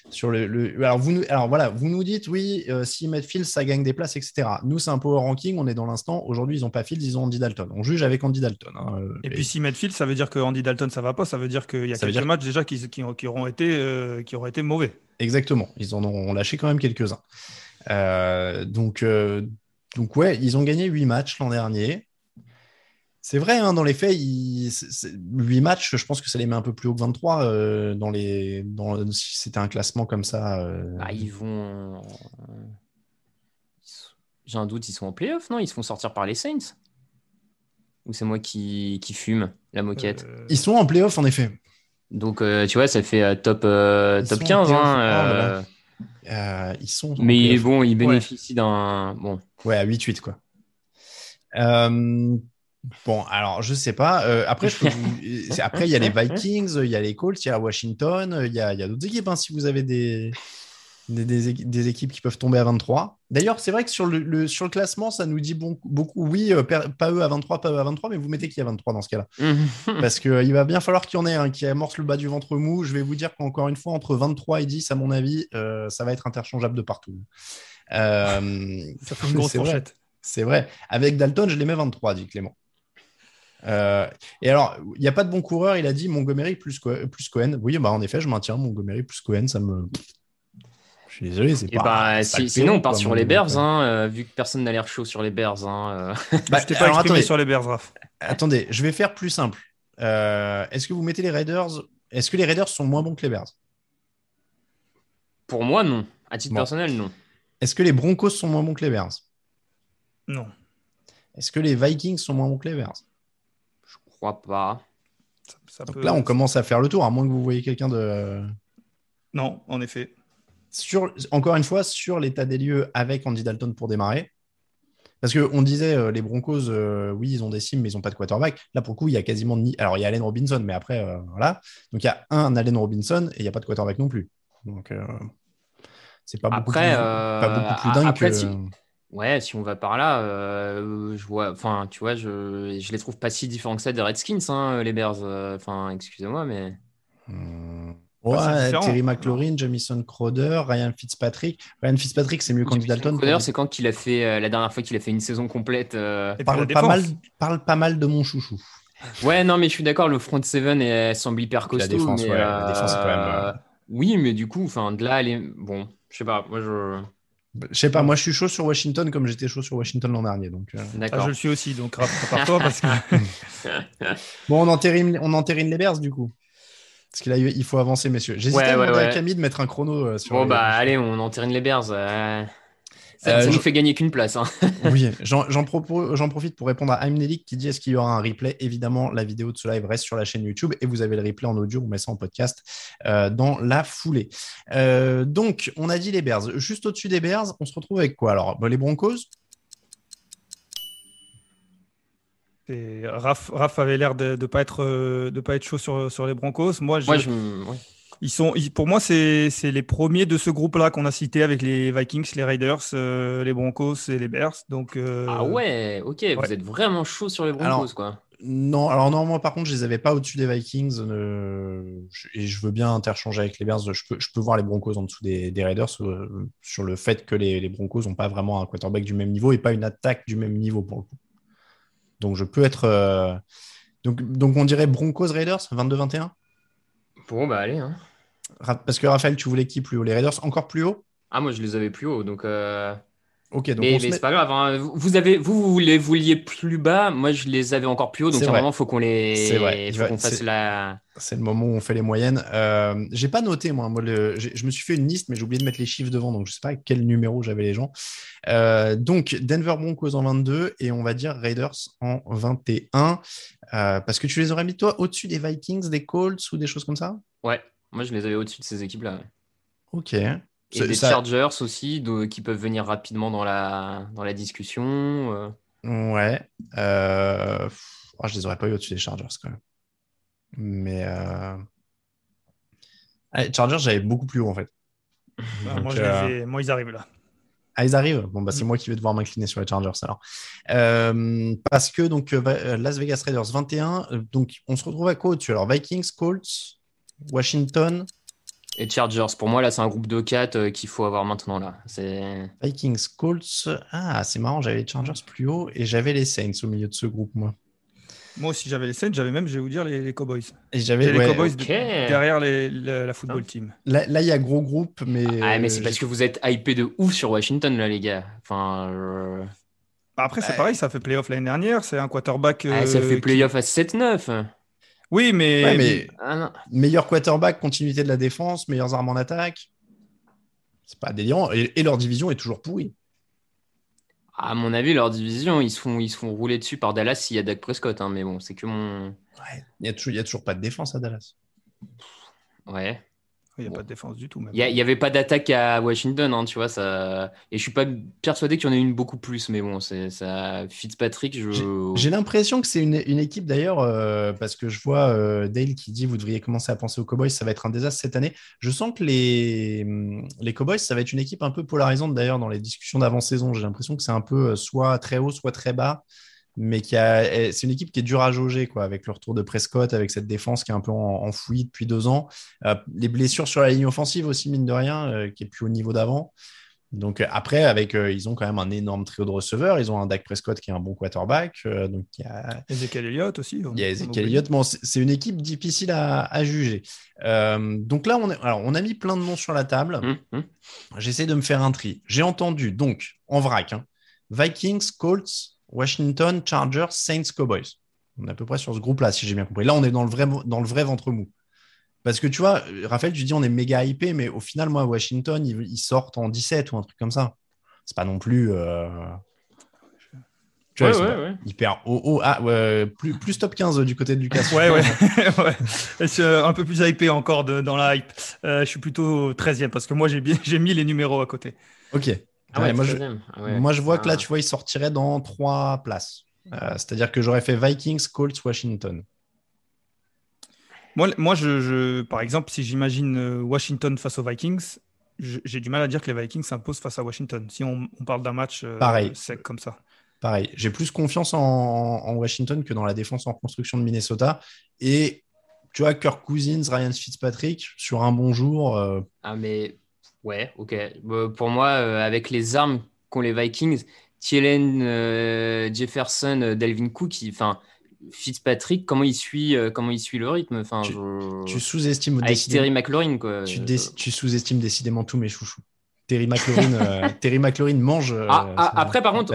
A: sur le, Alors, vous nous... Alors voilà, vous nous dites, oui, euh, si met Fields, ça gagne des places, etc. Nous, c'est un power ranking, on est dans l'instant. Aujourd'hui, ils n'ont pas Fields, ils ont Andy Dalton. On juge avec Andy Dalton. hein.
C: Et, puis si met Fields, ça veut dire que Andy Dalton, ça va pas. Ça veut dire qu'il y a
A: Ça
C: quelques
A: dire-
C: matchs déjà qui, qui, qui auront été, euh, qui auraient été mauvais.
A: Exactement. Ils en ont lâché quand même quelques-uns. Euh, donc, euh, donc, ouais, ils ont gagné 8 matchs l'an dernier. C'est vrai, hein, dans les faits, ils... c'est- c'est- 8 matchs, je pense que ça les met un peu plus haut que 23 euh, dans les... dans... si c'était un classement comme ça. euh,
B: Ah, ils vont. J'ai un doute, ils sont en playoff, non? Ils se font sortir par les Saints? Ou c'est moi qui, qui fume la moquette?
C: Euh,
A: Ils sont en playoff, en effet.
B: Donc, tu vois, ça fait top, top
A: sont en
B: 15.
A: playoff.
B: hein, euh.
A: Euh, ils sont
B: mais
A: playoff.
B: bon, ils bénéficient d'un. Bon,
A: Ouais, à 8-8, quoi. Euh, Bon, alors, je sais pas. Euh, après, je vous- après, il y a les Vikings, il y a les Colts, il y a Washington, il y a, il y a d'autres équipes. hein, si vous avez des, des, des équi- des équipes qui peuvent tomber à 23. D'ailleurs, c'est vrai que sur le, le- sur le classement, ça nous dit bon- beaucoup, oui, euh, per- pas eux à 23, pas eux à 23, mais vous mettez qui à 23 dans ce cas-là Parce qu'il va bien falloir qu'il y en ait un qui amorce le bas du ventre mou. Je vais vous dire qu'encore une fois, entre 23 et 10, à mon avis, euh, ça va être interchangeable de partout. Euh,
C: Ça fait une grosse
A: c'est vrai.
C: fourchette.
A: C'est vrai. Avec Dalton, je les mets 23, dit Clément. Euh, et alors, il n'y a pas de bon coureur, il a dit Montgomery plus, Co- plus Cohen. Oui, bah en effet, je maintiens Montgomery plus Cohen, ça me. Je suis désolé, c'est
B: Et
A: pas.
B: bah,
A: pas
B: si- sinon, on part sur les Bears, hein, euh, vu que personne n'a l'air chaud sur les Bears. Hein, euh.
A: Bah,
C: Je t'ai pas
A: alors,
C: exprimé
A: attendez,
C: sur les Bears, Raph.
A: attendez, je vais faire plus simple. Euh, Est-ce que vous mettez les Raiders? Est-ce que les Raiders sont moins bons que les Bears?
B: Pour moi, non. À titre
A: Bon.
B: personnel, non.
A: Est-ce que les Broncos sont moins bons que les Bears?
C: Non.
A: Est-ce que les Vikings sont moins bons que les Bears?
B: Je crois pas.
C: Ça, ça
A: Donc
C: peut-
A: là, on commence à faire le tour, à moins que vous voyez quelqu'un de.
C: Non, en effet.
A: Sur, encore une fois, sur l'état des lieux avec Andy Dalton pour démarrer. Parce qu'on disait, euh, les Broncos, euh, oui, ils ont des cimes, mais ils n'ont pas de quarterback. Là, pour le coup, il y a quasiment ni. Alors, il y a Allen Robinson, mais après, euh, voilà. Donc, il y a un Allen Robinson et il n'y a pas de quarterback non plus. Donc, c'est pas, beaucoup
B: Après,
A: pas beaucoup plus dingue
B: après,
A: que.
B: si- Ouais, si on va par là, je vois, enfin, tu vois, je, je les trouve pas si différents que ça des Redskins, hein, les Bears. Enfin, excusez-moi, mais
A: Hmm.
C: Bah,
A: Ouais,
C: différent.
A: Terry McLaurin, Jamison Crowder, Ryan Fitzpatrick. Ryan Fitzpatrick, c'est mieux qu'Andy Dalton.
B: D'ailleurs, c'est quand qu'il a fait euh, la dernière fois qu'il a fait une saison complète. euh,
A: Parle pas, mal,
C: défense.
A: parle pas mal de mon chouchou.
B: Ouais, non, mais je suis d'accord, le front seven elle semble hyper
A: la
B: costaud.
A: défense,
B: mais,
A: ouais, la défense, quand même,
B: euh,
A: euh,
B: Oui, mais du coup, enfin, de là, elle est... bon, je sais pas, moi je.
A: Je sais pas, moi je suis chaud sur Washington comme j'étais chaud sur Washington l'an dernier. Donc, euh.
C: Ah,
B: D'accord.
C: je le suis aussi, donc Raph, prépare-toi parce que
A: Bon, on entérine, on entérine les Bears du coup. Parce qu'il a- il faut avancer, messieurs. J'hésitais
B: Ouais,
A: à
B: ouais,
A: demander à. Camille de mettre un chrono euh, sur
B: Bon,
A: les-
B: bah, allez, on entérine les Bears. euh, Ça,
A: Euh,
B: ça
A: je-
B: nous fait gagner qu'une place. Hein.
A: Oui, j'en profite pour répondre à Amnelik qui dit est-ce qu'il y aura un replay? Évidemment, la vidéo de ce live reste sur la chaîne YouTube et vous avez le replay en audio, on met ça en podcast euh, dans la foulée. Euh, donc, on a dit les Bears. Juste au-dessus des Bears, on se retrouve avec quoi Alors, les Broncos?
C: Et Raph, Raph avait l'air de ne pas, être, euh, de pas être chaud sur, sur les Broncos. Moi, je,
B: Moi, je. ouais.
C: ils sont, ils- pour moi, c'est les premiers de ce groupe-là qu'on a cité avec les Vikings, les Raiders, euh, les Broncos et les Bears. Donc, euh,
B: Ah ouais, ok, vous êtes vraiment chaud sur les Broncos,
A: Alors,
B: quoi.
A: Non, alors non, moi par contre, je les avais pas au-dessus des Vikings euh, je- et je veux bien interchanger avec les Bears. Je peux, je peux voir les Broncos en dessous des, des Raiders euh, sur le fait que les, les Broncos n'ont pas vraiment un quarterback du même niveau et pas une attaque du même niveau pour le coup. Donc je peux être. euh, Donc, donc on dirait Broncos Raiders 22-21
B: Bon, bah, allez. Hein.
A: Parce que Raphaël, tu voulais qui plus haut? Les Raiders encore plus haut?
B: Ah, moi, je les avais plus haut, donc. euh,
A: Ok, donc
B: mais
A: met-
B: c'est pas grave. hein. Vous, avez, vous, vous les vouliez plus bas. Moi, je les avais encore plus haut. Donc, à un moment, faut qu'on les. Faut qu'on fasse la.
A: C'est le moment où on fait les moyennes. Euh, j'ai pas noté, moi. moi le- je me suis fait une liste, mais j'ai oublié de mettre les chiffres devant, donc je sais pas à quel numéro j'avais les gens. Euh, donc, Denver Broncos en 22 et on va dire Raiders en 21. Euh, parce que tu les aurais mis, toi, au-dessus des Vikings, des Colts ou des choses comme ça?
B: Ouais, moi, je les avais au-dessus de ces équipes-là. ouais.
A: Ok.
B: Et des
A: ça-
B: Chargers aussi, de- qui peuvent venir rapidement dans la, dans la discussion. euh.
A: Ouais. Euh... oh, je les aurais pas eu au-dessus des Chargers quand même. Mais. Euh... ah, Chargers, j'avais beaucoup plus haut en fait.
C: bah,
A: Donc,
C: moi, je
A: euh,
C: ai- moi, ils arrivent là.
A: Ah, ils arrivent? Bon, bah, c'est mm. moi qui vais devoir m'incliner sur les Chargers alors. Euh, parce que donc Las Vegas Raiders 21, donc on se retrouve à quoi au-dessus? Alors Vikings, Colts, Washington.
B: Et Chargers. Pour moi, là, c'est un groupe de 4 qu'il faut avoir maintenant. là.
A: Vikings, Colts. Ah, c'est marrant, j'avais les Chargers plus haut et j'avais les Saints au milieu de ce groupe, moi.
C: Moi aussi, j'avais les Saints, j'avais même, je vais vous dire, les, Cowboys.
A: Et j'avais
C: les Cowboys derrière la, football team.
A: Là, il y a gros groupe, mais.
B: Ah, mais c'est parce que vous êtes hypé de ouf sur Washington, là, les gars. Enfin. Euh,
C: bah, après, c'est pareil, ça fait playoff l'année dernière. C'est un quarterback.
B: Ah, ça fait euh, playoff à 7-9.
C: Oui, mais.
A: mais... Ah, meilleur quarterback, continuité de la défense, meilleures armes en attaque. C'est pas délirant. et leur division est toujours pourrie.
B: À mon avis, leur division, ils se font, ils se font rouler dessus par Dallas s'il y a Dak Prescott. Hein, mais bon, c'est que mon.
A: Ouais, il n'y a, toujours, a toujours pas de défense à Dallas.
B: Ouais.
C: Il n'y a pas de défense du tout.
B: Il n'y avait pas d'attaque à Washington, hein, tu vois. Ça... Et je suis pas persuadé qu'il y en ait une beaucoup plus, mais bon, c'est ça. Fitzpatrick, je...
A: J'ai l'impression que c'est une, une, équipe d'ailleurs, euh, parce que je vois euh, Dale qui dit vous devriez commencer à penser aux Cowboys, ça va être un désastre cette année. Je sens que les, les Cowboys, ça va être une équipe un peu polarisante d'ailleurs dans les discussions d'avant-saison. J'ai l'impression que c'est un peu euh, soit très haut, soit très bas mais qui a, eh, c'est une équipe qui est dure à jauger, quoi, avec le retour de Prescott, avec cette défense qui est un peu enfouie depuis deux ans. Euh, les blessures sur la ligne offensive aussi, mine de rien, euh, qui est plus au niveau d'avant. Donc après, avec, euh, ils ont quand même un énorme trio de receveurs. Ils ont un Dak Prescott qui est un bon quarterback. donc il y a
C: Ezekiel Elliott aussi.
A: Il y a Ezekiel Elliott. Bon, c'est une équipe difficile à, juger. donc là, on, est, alors, on a mis plein de noms sur la table. Hum, hum. J'essaie de me faire un tri. J'ai entendu, donc, en vrac, hein, Vikings, Colts, Washington, Chargers, Saints, Cowboys. On est à peu près sur ce groupe-là, si j'ai bien compris. Là, on est dans le vrai, dans le vrai ventre mou. Parce que tu vois, Raphaël, tu dis on est méga hypé, mais au final, moi, Washington, ils, sortent en 17 ou un truc comme ça. C'est pas non plus. Euh...
B: Tu vois, ouais, ouais,
A: hyper haut, Ah, plus, plus top 15 du côté de Lucas.
C: ouais, ouais. ouais. un peu plus hypé encore dans la hype. Euh, je suis plutôt 13e parce que moi, j'ai mis les numéros à côté.
A: Ok. Ah moi, je, ah moi, je, vois que là, ah. tu vois, il sortirait dans trois places. Euh, c'est-à-dire que j'aurais fait Vikings, Colts, Washington.
C: Moi, moi je, par exemple, si j'imagine euh, Washington face aux Vikings, j'ai du mal à dire que les Vikings s'imposent face à Washington. Si on, parle d'un match euh, sec comme ça.
A: Pareil, j'ai plus confiance en, en, Washington que dans la défense en construction de Minnesota. Et tu vois, Kirk Cousins, Ryan Fitzpatrick, sur un bon jour.
B: Ah, mais Ouais, ok. Bah, pour moi, euh, avec les armes qu'ont les Vikings, Thielen, euh, Jefferson, euh, Delvin Cook, enfin, Fitzpatrick, comment il suit, comment il suit le rythme? Enfin,
A: Tu, sous-estimes
B: Avec Terry McLaurin, quoi.
A: Tu, sous-estimes décidément tous mes chouchous. Terry McLaurin, Terry McLaurin mange.
B: Ah, ah, après, par contre,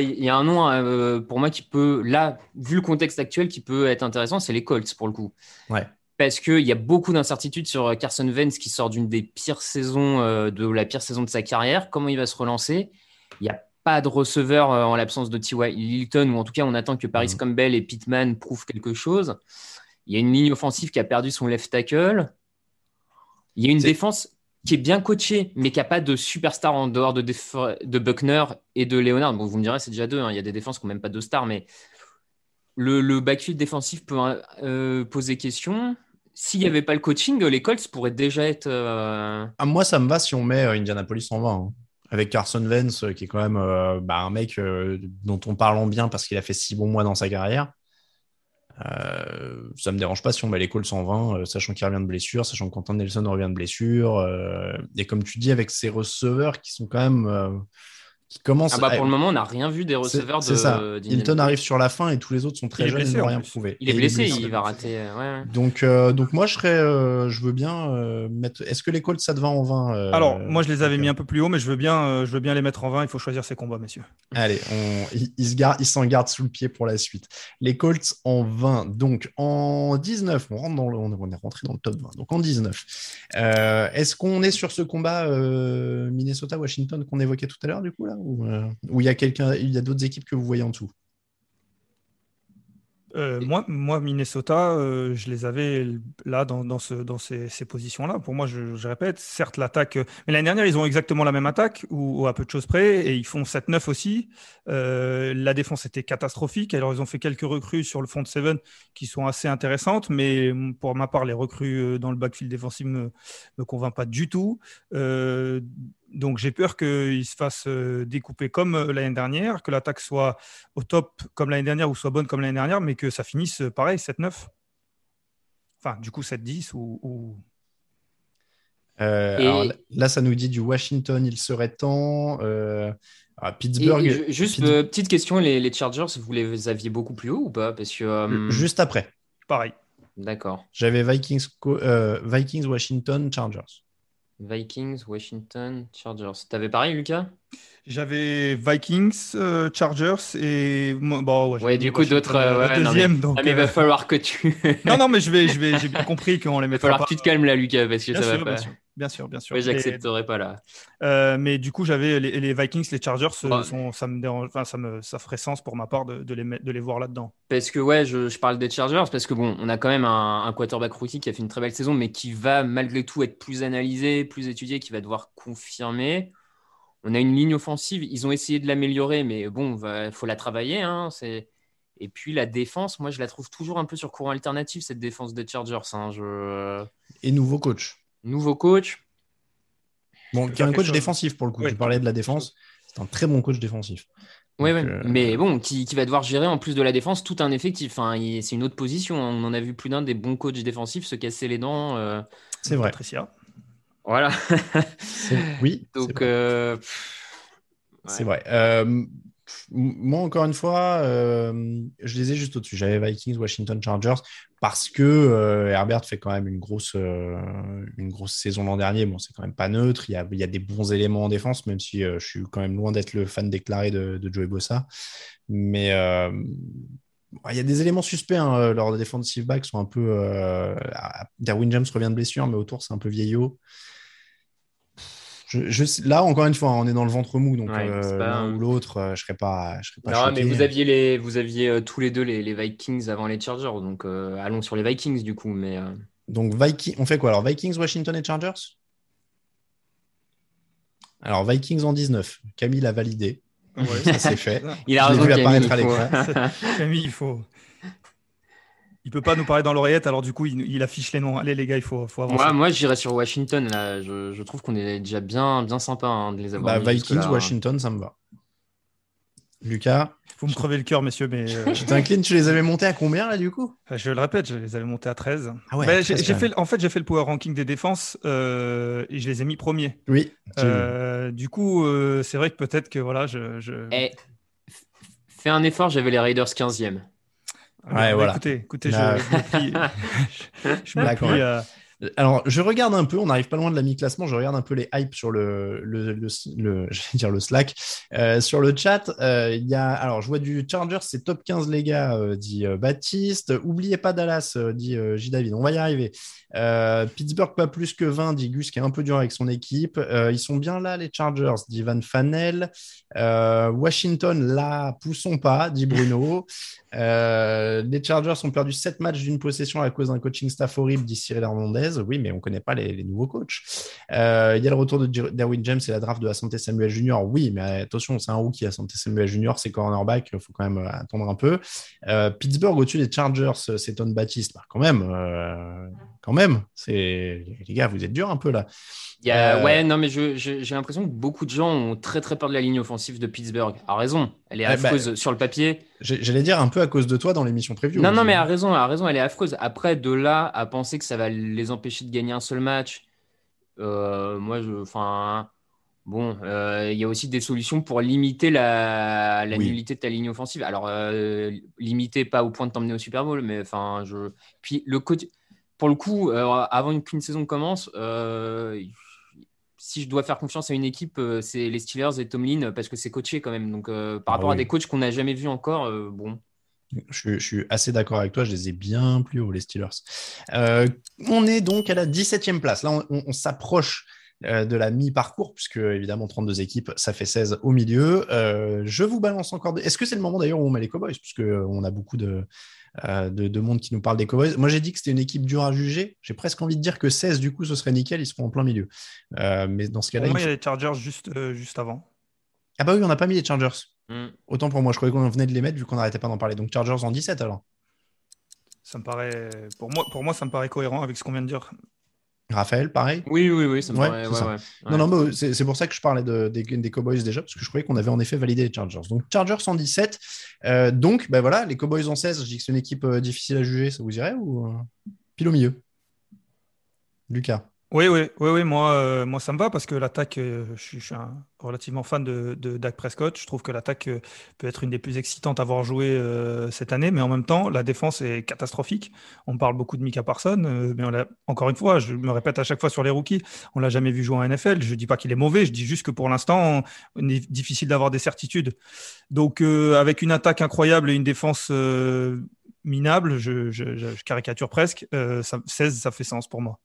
B: il y a un nom pour moi qui peut, là, vu le contexte actuel, qui peut être intéressant, c'est les Colts pour le coup.
A: Ouais
B: parce qu'il y a beaucoup d'incertitudes sur euh, Carson Wentz qui sort d'une des pires saisons, euh, de la pire saison de sa carrière. Comment il va se relancer? Il n'y a pas de receveur euh, en l'absence de T.Y. Hilton, ou en tout cas, on attend que Paris mhm. Campbell et Pittman prouvent quelque chose. Il y a une ligne offensive qui a perdu son left tackle. Il y a une défense qui est bien coachée, mais qui n'a pas de superstar en dehors de, de Buckner et de Leonard. Bon, vous me direz, c'est déjà deux. Hein. Il y a des défenses qui n'ont même pas de stars, mais le, backfield défensif peut poser question s'il n'y avait pas le coaching, les Colts pourraient déjà être. Euh,
A: ah, moi, ça me va si on met euh, Indianapolis en 20. Hein. Avec Carson Vance, euh, qui est quand même bah, un mec dont on parle en bien parce qu'il a fait six bons mois dans sa carrière. ça me dérange pas si on met les Colts en 20, sachant qu'il revient de blessure, sachant que Quentin Nelson revient de blessure. et comme tu dis, avec ses receveurs qui sont quand même qui commence.
B: Ah bah pour le moment, on n'a rien vu des receveurs de.
A: ça. Hilton arrive sur la fin et tous les autres sont très jeunes, ils n'ont rien prouvé.
B: Il est blessé, il, va rater. Ouais.
A: Donc, euh, donc moi, je serais, euh, je veux bien euh, mettre. Est-ce que les Colts ça te va en 20
C: Alors, moi, je les avais mis un peu plus haut, mais je veux bien, je veux bien les mettre en 20. Il faut choisir ses combats, messieurs.
A: Allez, on... ils s'en gardent, gardent sous le pied pour la suite. Les Colts en 20. Donc en 19, on rentre dans le... on est rentré dans le top 20. Donc en 19, est-ce qu'on est sur ce combat Minnesota-Washington qu'on évoquait tout à l'heure du coup là? Euh, ou, il y a quelqu'un, il y a d'autres équipes que vous voyez en dessous?
C: Euh, moi, moi, Minnesota, euh, je les avais là dans, dans, ce, dans ces, positions-là. Pour moi, je, répète, certes, l'attaque. Mais l'année dernière, ils ont exactement la même attaque, ou, à peu de choses près, et ils font 7-9 aussi. La défense était catastrophique. Alors, ils ont fait quelques recrues sur le front de Seven qui sont assez intéressantes, mais pour ma part, les recrues dans le backfield défensif ne me, me pas du tout. Donc j'ai peur qu'il se fasse découper comme l'année dernière, que l'attaque soit au top comme l'année dernière ou soit bonne comme l'année dernière, mais que ça finisse pareil, 7-9. Enfin, du coup, 7-10 ou.
A: là, ça nous dit du Washington, il serait temps. Pittsburgh.
B: juste petite question, les, Chargers, vous les aviez beaucoup plus haut ou pas? Parce que
A: juste après.
C: Pareil.
B: D'accord.
A: J'avais Vikings, Vikings, Washington, Chargers.
B: Vikings, Washington, Chargers. T'avais pareil, Lucas?
C: J'avais Vikings, euh, Chargers et
B: bon. Ouais, du coup d'autres. Euh, deuxième. donc, ah, mais il va euh, falloir que tu.
C: non, non, mais je vais, je vais, j'ai bien compris qu'on les mettra.
B: Il va falloir que tu te calmes là, Lucas, parce que ça va pas
C: bien sûr, bien sûr.
B: Oui, j'accepterai pas là.
C: Euh, mais du coup, j'avais les, Vikings, les Chargers, sont, ça me dérange, enfin, ça me, ça ferait sens pour ma part de, de les, de les voir là-dedans.
B: Parce que ouais, je, je, parle des Chargers parce que bon, on a quand même un, un, quarterback rookie qui a fait une très belle saison, mais qui va malgré tout être plus analysé, plus étudié, qui va devoir confirmer. On a une ligne offensive, ils ont essayé de l'améliorer, mais bon, il faut la travailler. Hein, c'est et puis la défense, moi je la trouve toujours un peu sur courant alternatif, cette défense des Chargers. Hein, je...
A: Et nouveau coach.
B: Nouveau coach.
A: Bon, qui est un coach défensif pour le coup. tu parlais de la défense. C'est un très bon coach défensif.
B: Oui, euh, mais bon, qui, va devoir gérer en plus de la défense tout un effectif. Enfin, c'est une autre position. On en a vu plus d'un des bons coachs défensifs se casser les dents. Euh.
A: C'est vrai.
C: Patricia.
B: Voilà.
A: oui.
B: Donc, euh,
A: c'est vrai. Euh, moi, encore une fois, euh, je les ai juste au-dessus. J'avais Vikings, Washington Chargers, parce que euh, Herbert fait quand même une grosse, euh, une grosse saison l'an dernier. Bon, c'est quand même pas neutre. Il y, a, il y a des bons éléments en défense, même si je suis quand même loin d'être le fan déclaré de, Joey Bossa. Mais il y a des éléments suspects. Hein, leurs defensive backs sont un peu. Darwin James revient de blessure, mais autour, c'est un peu vieillot là, encore une fois, on est dans le ventre mou, donc euh, l'un ou l'autre, euh, je serais pas, je serais pas.
B: Non, mais vous aviez les, vous aviez euh, tous les deux les, Vikings avant les Chargers, donc allons sur les Vikings du coup, mais.
A: Donc Vikings, on fait quoi alors Vikings, Washington et Chargers? Alors Vikings en 19, Camille a validé. ça c'est fait.
B: Il a raison.
A: Camille, à l'écran.
C: Camille, il faut. Il peut pas nous parler dans l'oreillette, alors du coup, il, affiche les noms. Allez, les gars, il faut, faut avancer.
B: Moi, moi j'irais sur Washington. Là. Je, trouve qu'on est déjà bien, bien sympa hein, de les avoir.
A: Bah, Vikings, Washington, ça me va. Lucas
C: Vous me crevez le cœur, messieurs, mais.
A: Euh... Je t'incline, tu les avais montés à combien, là, du coup?
C: Euh, Je le répète, je les avais montés à 13. Ah ouais, j'ai fait, en fait, j'ai fait le power ranking des défenses euh, et je les ai mis premiers.
A: Oui.
C: Euh, du coup, c'est vrai que peut-être que voilà, je. je...
B: Eh, fais un effort, j'avais les Raiders 15e.
A: Ouais, voilà.
C: Écoutez, écoutez, je, je me plie,
A: je alors, je regarde un peu, on n'arrive pas loin de la mi-classement, je regarde un peu les hypes sur le, Slack. Euh, sur le chat, euh, il y a, alors je vois du Chargers, c'est top 15 les gars, euh, dit Baptiste. Oubliez pas Dallas, dit J. David, on va y arriver. Pittsburgh, pas plus que 20, dit Gus, qui est un peu dur avec son équipe. ils sont bien là, les Chargers, dit Van Fanel. Washington, là, poussons pas, dit Bruno. les Chargers ont perdu 7 matchs d'une possession à cause d'un coaching staff horrible, dit Cyril Hernandez. Oui, mais on connaît pas les, nouveaux coachs. Euh, il y a le retour de Derwin James et la draft de Asante Samuel Jr. Oui, mais attention, c'est un rookie. Asante Samuel Jr., c'est cornerback. Il faut quand même euh, attendre un peu. Euh, Pittsburgh au-dessus des Chargers, c'est Ton Baptiste. Bah, quand même, quand même. C'est les gars, vous êtes durs un peu là.
B: Ouais, non, mais j'ai l'impression que beaucoup de gens ont très très peur de la ligne offensive de Pittsburgh. A raison, elle est bah, affreuse sur le papier.
A: J'allais dire un peu à cause de toi dans l'émission prévue.
B: Non, non, mais a raison, a raison, elle est affreuse. Après, de là à penser que ça va les empêcher de gagner un seul match, euh, moi, je, enfin, bon, euh, il y a aussi des solutions pour limiter la, la nullité de ta ligne offensive. Alors, euh, limiter pas au point de t'emmener au Super Bowl, mais enfin, je. Puis le côté, pour le coup, avant qu'une saison commence, si je dois faire confiance à une équipe, c'est les Steelers et Tomlin parce que c'est coaché quand même. Donc, par ah rapport à des coachs qu'on n'a jamais vus encore, bon.
A: Je, suis assez d'accord avec toi, je les ai bien plus hauts, les Steelers. Euh, on est donc à la 17e place. Là, on, s'approche euh, de la mi-parcours, puisque évidemment 32 équipes, ça fait 16 au milieu. Euh, je vous balance encore. Est-ce que c'est le moment d'ailleurs où on met les Cowboys, puisqu'on a beaucoup de, de, monde qui nous parle des Cowboys. Moi, j'ai dit que c'était une équipe dure à juger. J'ai presque envie de dire que 16, du coup, ce serait nickel, ils seront en plein milieu. mais dans ce cas-là.
C: Moi, il y a les Chargers juste, juste avant.
A: Ah bah oui, on n'a pas mis les Chargers. Hmm. Autant pour moi, je croyais qu'on venait de les mettre vu qu'on n'arrêtait pas d'en parler. Donc Chargers en 17 alors.
C: Ça me paraît, pour moi, pour moi, ça me paraît cohérent avec ce qu'on vient de dire.
A: Raphaël, pareil?
B: Oui, oui, oui, ça me
A: Ouais,
B: paraît-
A: c'est
B: ouais,
A: ça.
B: ouais,
A: Non, non, mais c'est pour ça que je parlais de- des, des Cowboys déjà, parce que je croyais qu'on avait en effet validé les Chargers. Donc, Chargers 117. Euh, donc, ben voilà, les Cowboys en 16, je dis que c'est une équipe euh, difficile à juger, ça vous irait ou euh, pile au milieu? Lucas.
C: Oui, oui, oui, oui, moi, euh, moi ça me va parce que l'attaque, euh, je suis, un relativement fan de, Dak Prescott. Je trouve que l'attaque euh, peut être une des plus excitantes à avoir joué cette année, mais en même temps, la défense est catastrophique. On parle beaucoup de Mika Parson, mais on encore une fois, je me répète à chaque fois sur les rookies, on l'a jamais vu jouer en NFL. Je dis pas qu'il est mauvais, je dis juste que pour l'instant, on est difficile d'avoir des certitudes. Donc, avec une attaque incroyable et une défense minable, je, caricature presque, euh, ça- 16, ça fait sens pour moi.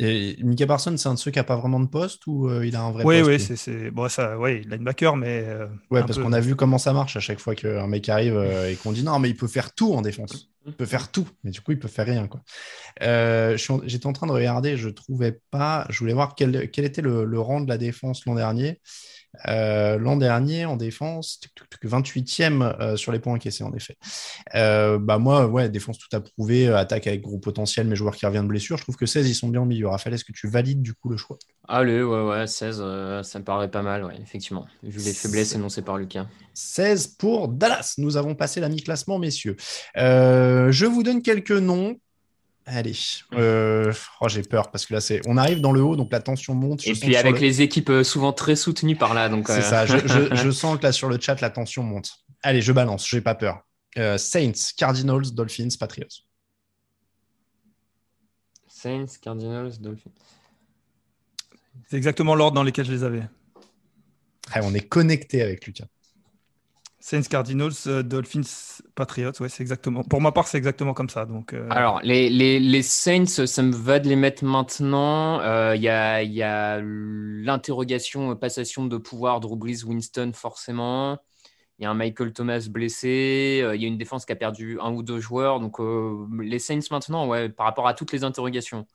A: Et Mika Parsons, c'est un de ceux qui n'a pas vraiment de poste ou euh, il a un vrai
C: Oui,
A: poste
C: oui,
A: lui
C: c'est, c'est... Bon, ça, ouais, linebacker, mais. euh,
A: Ouais, parce
C: peu.
A: qu'on a vu comment ça marche à chaque fois qu'un mec arrive euh, et qu'on dit non, mais il peut faire tout en défense. Il peut faire tout, mais du coup, il peut faire rien. Quoi. Euh, J'étais en train de regarder, je trouvais pas. Je voulais voir quel, quel était le, le rang de la défense l'an dernier. Euh, l'an dernier, en défense, tuc, tuc, tuc, 28e euh, sur les points encaissés, en effet. Euh, bah moi, ouais, défense tout approuvé, attaque avec gros potentiel, mes joueurs qui reviennent de blessure. Je trouve que 16, ils sont bien au milieu. Raphaël, est-ce que tu valides du coup le choix?
B: Allez, ouais, ouais, 16, euh, ça me paraît pas mal, ouais, effectivement, vu les faiblesses énoncées par Lucas.
A: 16 pour Dallas. Nous avons passé la mi-classement, messieurs. Je vous donne quelques noms. Allez, Euh, oh, j'ai peur parce que là, c'est, on arrive dans le haut, donc la tension monte.
B: Et puis avec
A: le-
B: les équipes euh, souvent très soutenues par là, donc.
A: C'est
B: euh,
A: ça, je, je- je sens que là, sur le chat, la tension monte. Allez, je balance, j'ai pas peur. Euh, Saints, Cardinals, Dolphins, Patriots.
B: Saints, Cardinals, Dolphins.
C: C'est exactement l'ordre dans lequel je les avais.
A: Ouais, on est connecté avec Lucas.
C: Saints, Cardinals, euh, Dolphins, Patriots. Ouais, c'est exactement. Pour ma part, c'est exactement comme ça. Donc, euh,
B: Alors, les, les, les Saints, ça me va de les mettre maintenant. Euh, Il y a, y a l'interrogation, passation de pouvoir, Drew Brees, Winston, forcément. Il y a un Michael Thomas blessé. Il y a une défense qui a perdu un ou deux joueurs. Donc, les Saints maintenant, ouais, par rapport à toutes les interrogations,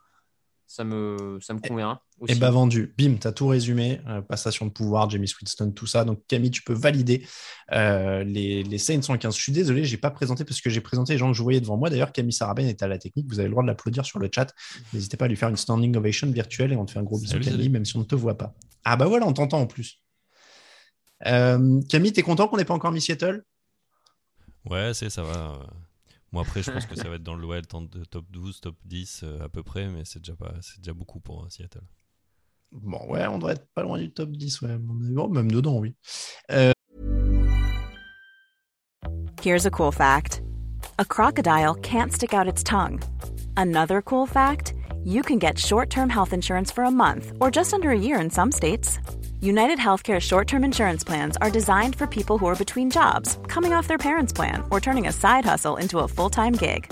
B: ça me, ça me convient.
A: Et
B: Aussi.
A: bah vendu. Bim, tu as tout résumé. Euh, passation de pouvoir, Jamie Winston, tout ça. Donc Camille, tu peux valider euh, les, les Saints 115. Je suis désolé, j'ai pas présenté parce que j'ai présenté les gens que je voyais devant moi. D'ailleurs, Camille Sarabène est à la technique. Vous avez le droit de l'applaudir sur le chat. N'hésitez pas à lui faire une standing ovation virtuelle et on te fait un gros bisou, Camille, même si on ne te voit pas. Ah bah voilà, on t'entend en plus. Euh, Camille, t'es content qu'on n'ait pas encore mis Seattle?
D: Ouais, c'est ça va. Moi après, je pense que ça va être dans le de top 12, top 10 euh, à peu près, mais c'est déjà pas, c'est déjà beaucoup pour euh, Seattle.
A: Bon, ouais, on devrait être pas loin du top 10, ouais. Bon, même dedans, oui.
E: Here's a cool fact a crocodile can't stick out its tongue. Another cool fact you can get short term health insurance for a month or just under a year in some states. United Healthcare short term insurance plans are designed for people who are between jobs, coming off their parents' plan, or turning a side hustle into a full time gig.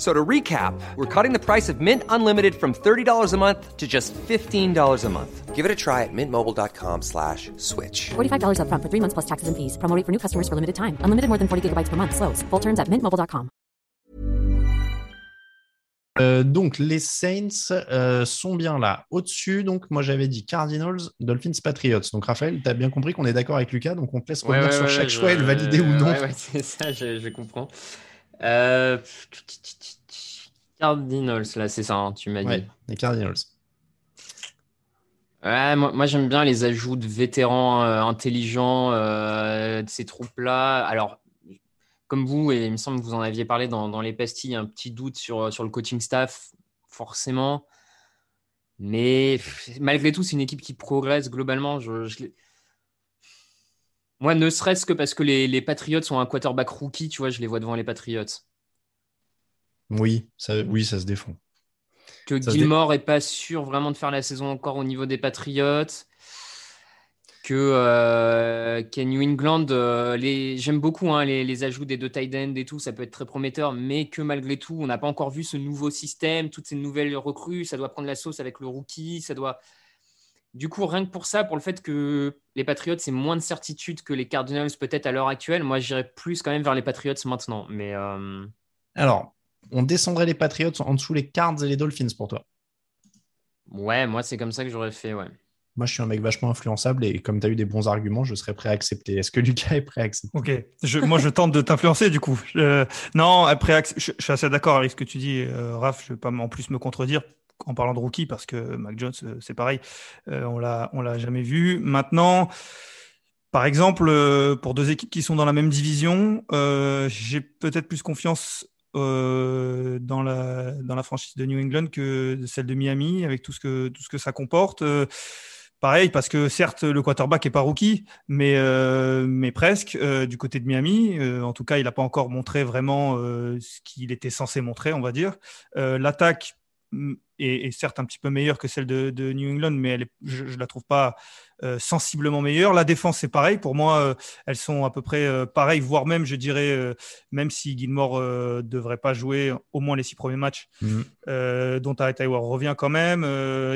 F: So to recap, we're cutting the price of Mint Unlimited from $30 a month to just $15 a month. Give it a try at mintmobile.com slash switch.
G: $45 upfront for three months plus taxes and fees. Promo for new customers for limited time. Unlimited more than 40 gigabytes per month. Slows. Full terms at mintmobile.com.
A: Euh, donc, les Saints euh, sont bien là. Au-dessus, donc, moi, j'avais dit Cardinals, Dolphins, Patriots. Donc, Raphaël, tu as bien compris qu'on est d'accord avec Lucas, donc on te laisse
B: Ouais,
A: revenir
B: ouais,
A: sur
B: ouais,
A: chaque
B: ouais,
A: choix et le valider ou non.
B: Ouais, ouais, c'est ça, je, je comprends. Euh, Cardinals, là, c'est ça, hein, tu m'as
A: Ouais,
B: dit.
A: les Cardinals.
B: Ouais, moi, moi, j'aime bien les ajouts de vétérans euh, intelligents euh, de ces troupes-là. Alors, comme vous, et il me semble que vous en aviez parlé dans, dans les pastilles, un petit doute sur, sur le coaching staff, forcément. Mais pff, malgré tout, c'est une équipe qui progresse globalement. Je, je l'ai- Moi, ne serait-ce que parce que les, les Patriots sont un quarterback rookie, tu vois, je les vois devant les Patriots.
A: Oui, ça, oui, ça se défend.
B: que
A: Ça
B: Gilmore est pas sûr vraiment de faire la saison encore au niveau des Patriots. Que, euh, New England, euh, les... j'aime beaucoup hein, les, les ajouts des deux tight ends et tout, ça peut être très prometteur, mais que malgré tout, on n'a pas encore vu ce nouveau système, toutes ces nouvelles recrues, ça doit prendre la sauce avec le rookie, ça doit. du coup, rien que pour ça, pour le fait que les Patriots, c'est moins de certitude que les Cardinals peut-être à l'heure actuelle, moi j'irais plus quand même vers les Patriots maintenant. Mais euh,
A: Alors, on descendrait les Patriots en dessous les Cards et les Dolphins pour toi.
B: ouais, moi c'est comme ça que j'aurais fait, ouais.
A: Moi, je suis un mec vachement influençable et comme tu as eu des bons arguments, je serais prêt à accepter. Est-ce que Lucas est prêt à accepter?
C: Ok, je, moi je tente de t'influencer du coup. Je- non, après, je, je suis assez d'accord avec ce que tu dis, euh, Raph. Je ne vais pas en plus me contredire en parlant de rookie parce que Mac Jones, euh, c'est pareil, Euh, on l'a, on l'a jamais vu. Maintenant, par exemple, euh, pour deux équipes qui sont dans la même division, euh, j'ai peut-être plus confiance euh, dans la dans la franchise de New England que celle de Miami avec tout ce que tout ce que ça comporte. Euh, Pareil, parce que certes, le quarterback est pas rookie, mais, euh, mais presque du côté de Miami. En tout cas, il n'a pas encore montré vraiment ce qu'il était censé montrer, on va dire. L'attaque mm, est, est certes un petit peu meilleure que celle de, de New England, mais elle est, je ne la trouve pas euh, sensiblement meilleure. La défense, c'est pareil. Pour moi, euh, elles sont à peu près euh, pareilles, voire même, je dirais, même si Gilmore ne devrait pas jouer au moins les six premiers matchs,
A: Mhm.
C: euh, dont revient quand même.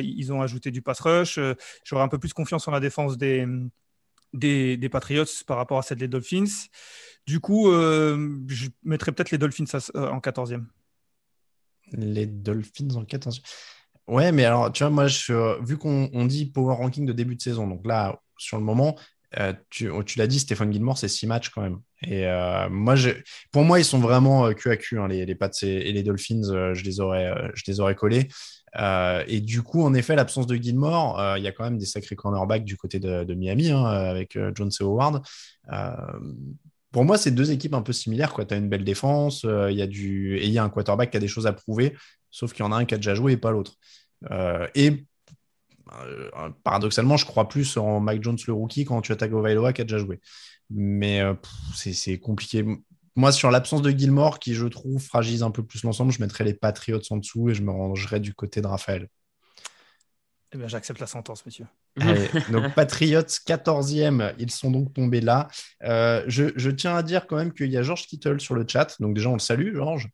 C: Ils ont ajouté du pass rush. J'aurais un peu plus confiance en la défense des, des, des Patriots par rapport à celle des Dolphins. Du coup, je mettrais peut-être les Dolphins en 14e.
A: Les Dolphins en 14. Ouais, mais alors, tu vois, moi, je, vu qu'on on dit power ranking de début de saison, donc là, sur le moment, euh, tu, tu l'as dit, Stéphane Gilmore, c'est six matchs quand même. Et euh, moi, pour moi, ils sont vraiment euh, cul à hein, les, les Pats et, et les Dolphins, euh, je, les aurais, euh, je les aurais collés. Euh, et du coup, en effet, l'absence de Gilmore, euh, il y a quand même des sacrés cornerbacks du côté de, Miami, hein, avec euh, Jones et Howard. Pour moi, c'est deux équipes un peu similaires. Tu as une belle défense, euh, y a et il y a un quarterback qui a des choses à prouver, sauf qu'il y en a un qui a déjà joué et pas l'autre. Euh, et euh, paradoxalement, je crois plus en Mike Jones, le rookie, quand tu attaques Ovailoa qui a déjà joué. Mais c'est compliqué. Moi, sur l'absence de Gilmore, qui je trouve fragilise un peu plus l'ensemble, je mettrais les Patriots en dessous et je me rangerais du côté de Raphaël.
C: Eh bien, j'accepte la sentence, monsieur.
A: Allez, donc Patriots 14e, ils sont donc tombés là. Euh, je, je tiens à dire quand même qu'il y a Georges Kittle sur le chat. Donc déjà, on le salue, Georges.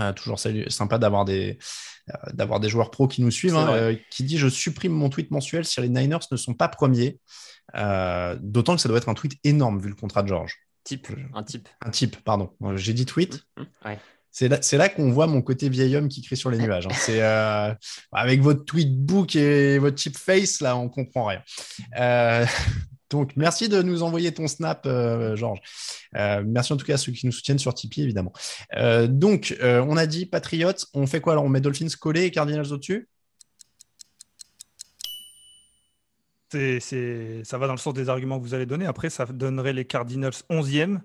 A: Euh, toujours salut, sympa d'avoir des, euh, d'avoir des joueurs pros qui nous suivent. Hein, euh, qui dit Je supprime mon tweet mensuel si les Niners ne sont pas premiers. Euh, D'autant que ça doit être un tweet énorme vu le contrat de Georges.
B: Type, un type.
A: Un type, pardon. J'ai dit tweet.
B: Ouais.
A: C'est là, là qu'on voit mon côté vieil homme qui crie sur les nuages. hein. C'est euh, avec votre tweetbook et votre chip face là, on comprend rien. Euh, donc merci de nous envoyer ton snap, euh, Georges. Merci en tout cas à ceux qui nous soutiennent sur Tipeee évidemment. Donc on a dit Patriots. On fait quoi alors? On met Dolphins collés et Cardinals au-dessus?
C: Ça va dans le sens des arguments que vous allez donner. Après, ça donnerait les Cardinals 11e,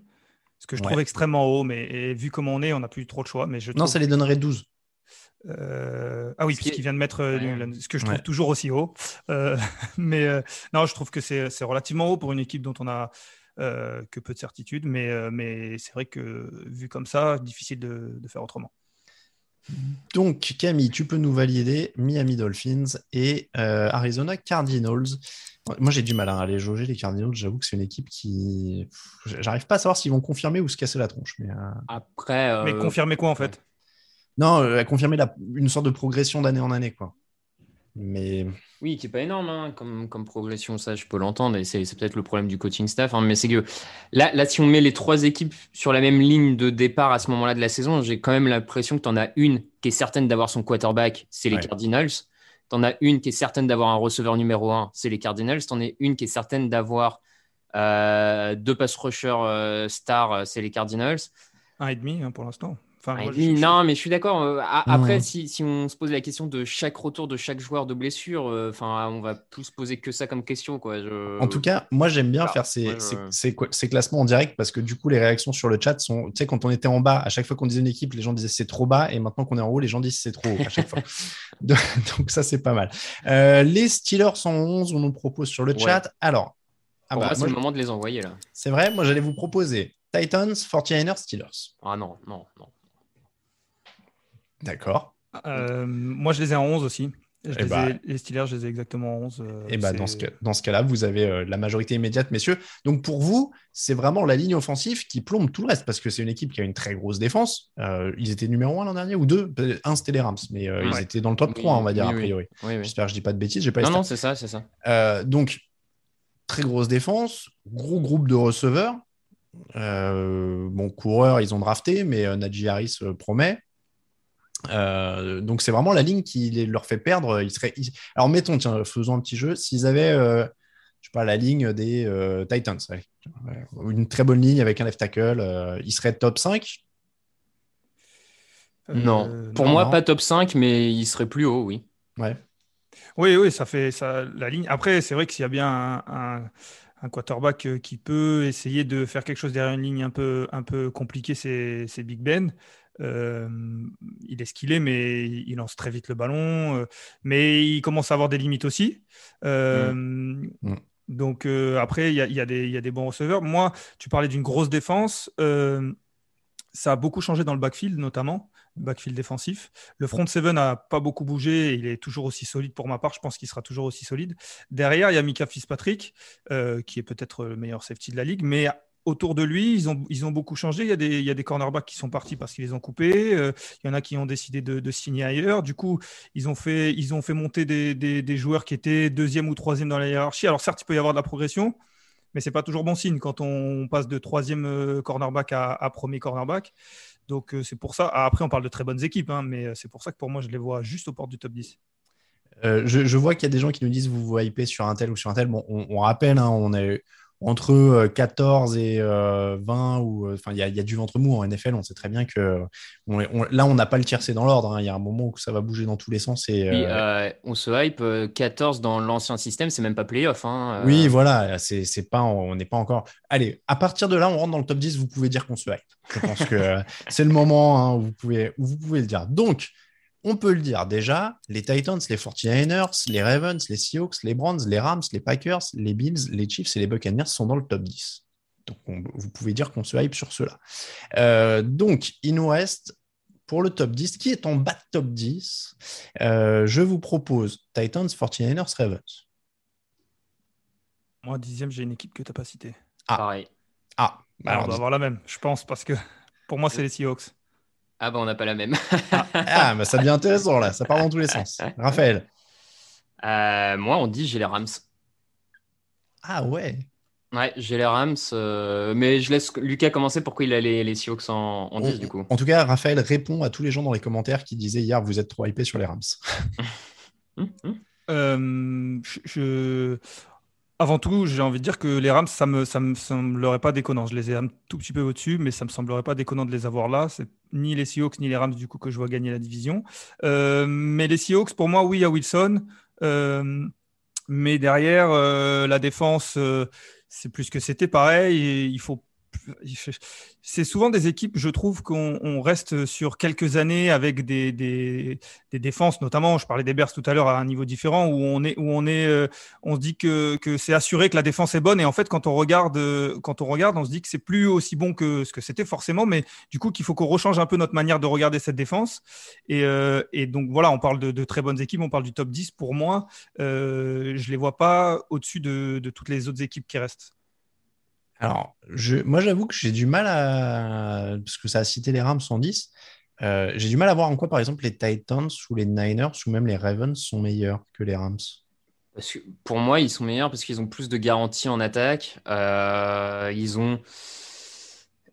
C: ce que je trouve
A: Ouais.
C: extrêmement haut. Mais et vu comme on est, on n'a plus trop de choix. Mais je
A: Non, ça les donnerait 12.
C: Euh, ah oui,
B: Ce qui
C: puisqu'il vient de mettre euh,
B: Ouais.
C: Ce que je trouve
A: Ouais.
C: toujours aussi haut. Euh, mais euh, non, je trouve que c'est c'est relativement haut pour une équipe dont on a euh, que peu de certitudes. Mais, euh, mais c'est vrai que vu comme ça, difficile de, de faire autrement.
A: Donc, Camille, tu peux nous valider Miami Dolphins et euh, Arizona Cardinals. Moi, j'ai du mal hein, à les jauger, les Cardinals. J'avoue que c'est une équipe qui. J'arrive pas à savoir s'ils vont confirmer ou se casser la tronche. Mais, euh,
B: Après, euh,
C: Mais confirmer quoi en fait?
A: Non, euh, confirmer la... une sorte de progression d'année en année. quoi. Mais
B: Oui, qui est pas énorme hein, comme, comme progression, ça je peux l'entendre, et c'est c'est peut-être le problème du coaching staff, hein, mais c'est que là, là, si on met les trois équipes sur la même ligne de départ à ce moment-là de la saison, j'ai quand même l'impression que tu en as une qui est certaine d'avoir son quarterback, c'est les
A: Ouais.
B: Cardinals. Tu en as une qui est certaine d'avoir un receveur numéro un, c'est les Cardinals. Tu en as une qui est certaine d'avoir euh, deux pass rushers euh, stars, euh, c'est les Cardinals.
C: Un et demi hein, pour l'instant. Enfin,
B: Ah,
C: moi, je-
B: non, mais je suis d'accord. euh, Après, si, si on se pose la question de chaque retour de chaque joueur de blessure, euh, enfin, on va plus se poser que ça comme question, quoi. Je-
A: en tout cas, moi, j'aime bien
B: Ah,
A: faire ces,
B: ouais, je-
A: ces- ces- ces classements en direct parce que du coup, les réactions sur le chat sont. Tu sais, quand on était en bas, à chaque fois qu'on disait une équipe, les gens disaient c'est trop bas. Et maintenant qu'on est en haut, les gens disent c'est trop haut à chaque fois. Donc, ça, c'est pas mal. Euh, les Steelers 111, on nous propose sur le
B: Ouais.
A: chat. Alors. ah bah,
B: c'est le moment de les envoyer là.
A: C'est vrai, moi j'allais vous proposer Titans, 49ers, Steelers.
B: Ah non, non, non.
A: D'accord.
C: Euh, moi, je les ai en 11 aussi. Je
A: Eh
C: les,
A: bah.
C: ai- les Steelers, je les ai exactement 11. euh,
A: Et bah, dans ce, cas- dans ce cas-là, vous avez euh, la majorité immédiate, messieurs. Donc pour vous, c'est vraiment la ligne offensive qui plombe tout le reste parce que c'est une équipe qui a une très grosse défense. Euh, ils étaient numéro 1 l'an dernier ou deux Un, c'était les Rams, mais euh, ils
B: Ouais.
A: étaient dans le top
B: Oui,
A: 3, on va dire,
B: oui,
A: a priori.
B: Oui, oui.
A: J'espère que je dis pas de bêtises, j'ai pas
B: Non, non, c'est ça, c'est ça.
A: Euh, donc, très grosse défense, gros groupe de receveurs. Euh, bon, coureurs, ils ont drafté, mais euh, Najee Harris euh, promet. Euh, donc, c'est vraiment la ligne qui les- leur fait perdre. Ils seraient... ils- Alors, mettons, tiens, faisons un petit jeu. S'ils avaient, euh, je sais pas, la ligne des euh, Titans, allez, une très bonne ligne avec un left tackle, euh, ils seraient top 5.
C: euh,
B: non, pour
C: non.
B: moi,
A: non.
B: pas top 5, mais il serait plus haut, oui.
A: Ouais.
C: Oui, oui, ça fait ça, la ligne. Après, c'est vrai que s'il y a bien un, un- un quarterback qui peut essayer de faire quelque chose derrière une ligne un peu, un peu compliquée, c'est c'est Big Ben. Euh, il est ce qu'il est, mais il lance très vite le ballon. euh, mais il commence à avoir des limites aussi. Donc euh, après, il y a, il y a des, il y a des bons receveurs. Moi, tu parlais d'une grosse défense. euh, ça a beaucoup changé dans le backfield, notamment, le backfield défensif. Le front seven n'a pas beaucoup bougé. Il est toujours aussi solide pour ma part. Je pense qu'il sera toujours aussi solide. Derrière, il y a Mika Fitzpatrick, euh, qui est peut-être le meilleur safety de la ligue. Mais autour de lui, ils ont, ils ont beaucoup changé. Il y, a des, il y a des cornerbacks qui sont partis parce qu'ils les ont coupés. Euh, il y en a qui ont décidé de, signer ailleurs. Du coup, ils ont fait, ils ont fait monter des, des- joueurs qui étaient deuxième ou troisième dans la hiérarchie. Alors certes, il peut y avoir de la progression, mais c'est pas toujours bon signe quand on passe de troisième euh, cornerback à, premier cornerback. Donc euh, c'est pour ça. Ah, Après, on parle de très bonnes équipes, hein, mais c'est pour ça que pour moi, je les vois juste aux portes du top 10.
A: Euh, je, vois qu'il y a des gens qui nous disent vous vous hypez sur un tel ou sur un tel. Bon, on, rappelle, hein, on est entre euh, 14 et euh, 20 ou euh, enfin il y, a- il y a du ventre mou en NFL. On sait très bien que on est- on- là on n'a pas le tiercé dans l'ordre. hein. Il y a un moment où ça va bouger dans tous les sens et
B: Oui,
A: euh,
B: euh, on se hype. euh, 14 dans l'ancien système, c'est même pas playoff. Hein, euh,
A: oui voilà, c'est c'est pas on n'est pas encore. Allez, à partir de là, on rentre dans le top 10. Vous pouvez dire qu'on se hype. Je pense que euh, c'est le moment hein, où vous pouvez où vous pouvez le dire. Donc on peut le dire déjà, les Titans, les 49ers, les Ravens, les Seahawks, les Browns, les Rams, les Packers, les Bills, les Chiefs et les Buccaneers sont dans le top 10. Donc on- vous pouvez dire qu'on se hype sur cela. Euh, donc il nous reste pour le top 10, qui est en bas de top 10, euh, je vous propose Titans, 49ers, Ravens.
C: Moi, dixième, j'ai une équipe que tu n'as pas citée.
A: Ah.
B: Pareil.
A: Ah, bah
C: Alors,
A: alors,
C: on doit avoir la même, je pense, parce que pour moi, c'est les Seahawks.
B: Ah bah on n'a pas la même.
A: ah, bah, ça devient intéressant là, ça part dans tous les sens. Raphaël.
B: Euh, moi, on dit j'ai les Rams.
A: Ah ouais.
B: Ouais, j'ai les Rams, euh, mais je laisse Lucas commencer pourquoi il a les, les Seahawks en, en 10
A: En-
B: du coup.
A: En tout cas, Raphaël répond à tous les gens dans les commentaires qui disaient hier vous êtes trop hypé sur les Rams.
B: Hum, hum.
C: Euh, je- Avant tout, j'ai envie de dire que les Rams, ça me, ça me semblerait pas déconnant. Je les ai un tout petit peu au-dessus, mais ça me semblerait pas déconnant de les avoir là. C'est ni les Seahawks ni les Rams du coup que je vois gagner la division. Euh, mais les Seahawks, pour moi, oui, a Wilson. Euh, mais derrière, euh, la défense, c'est plus que c'était pareil. Il faut. C'est souvent des équipes, je trouve, qu'on on reste sur quelques années avec des, défenses, notamment, je parlais des Bears tout à l'heure à un niveau différent, où on euh, se dit que, c'est assuré que la défense est bonne, et en fait, quand on regarde, euh, quand on regarde, on se dit que c'est plus aussi bon que ce que c'était forcément, mais du coup, qu'il faut qu'on rechange un peu notre manière de regarder cette défense. Et, euh, donc voilà, on parle de, très bonnes équipes, on parle du top 10. Pour moi, je les vois pas au-dessus de, de toutes les autres équipes qui restent.
A: Alors, moi j'avoue que j'ai du mal à. Parce que ça a cité les Rams en 10. euh, j'ai du mal à voir en quoi, par exemple, les Titans ou les Niners ou même les Ravens sont meilleurs que les Rams.
B: Parce que pour moi, ils sont meilleurs parce qu'ils ont plus de garanties en attaque. Euh, ils ont.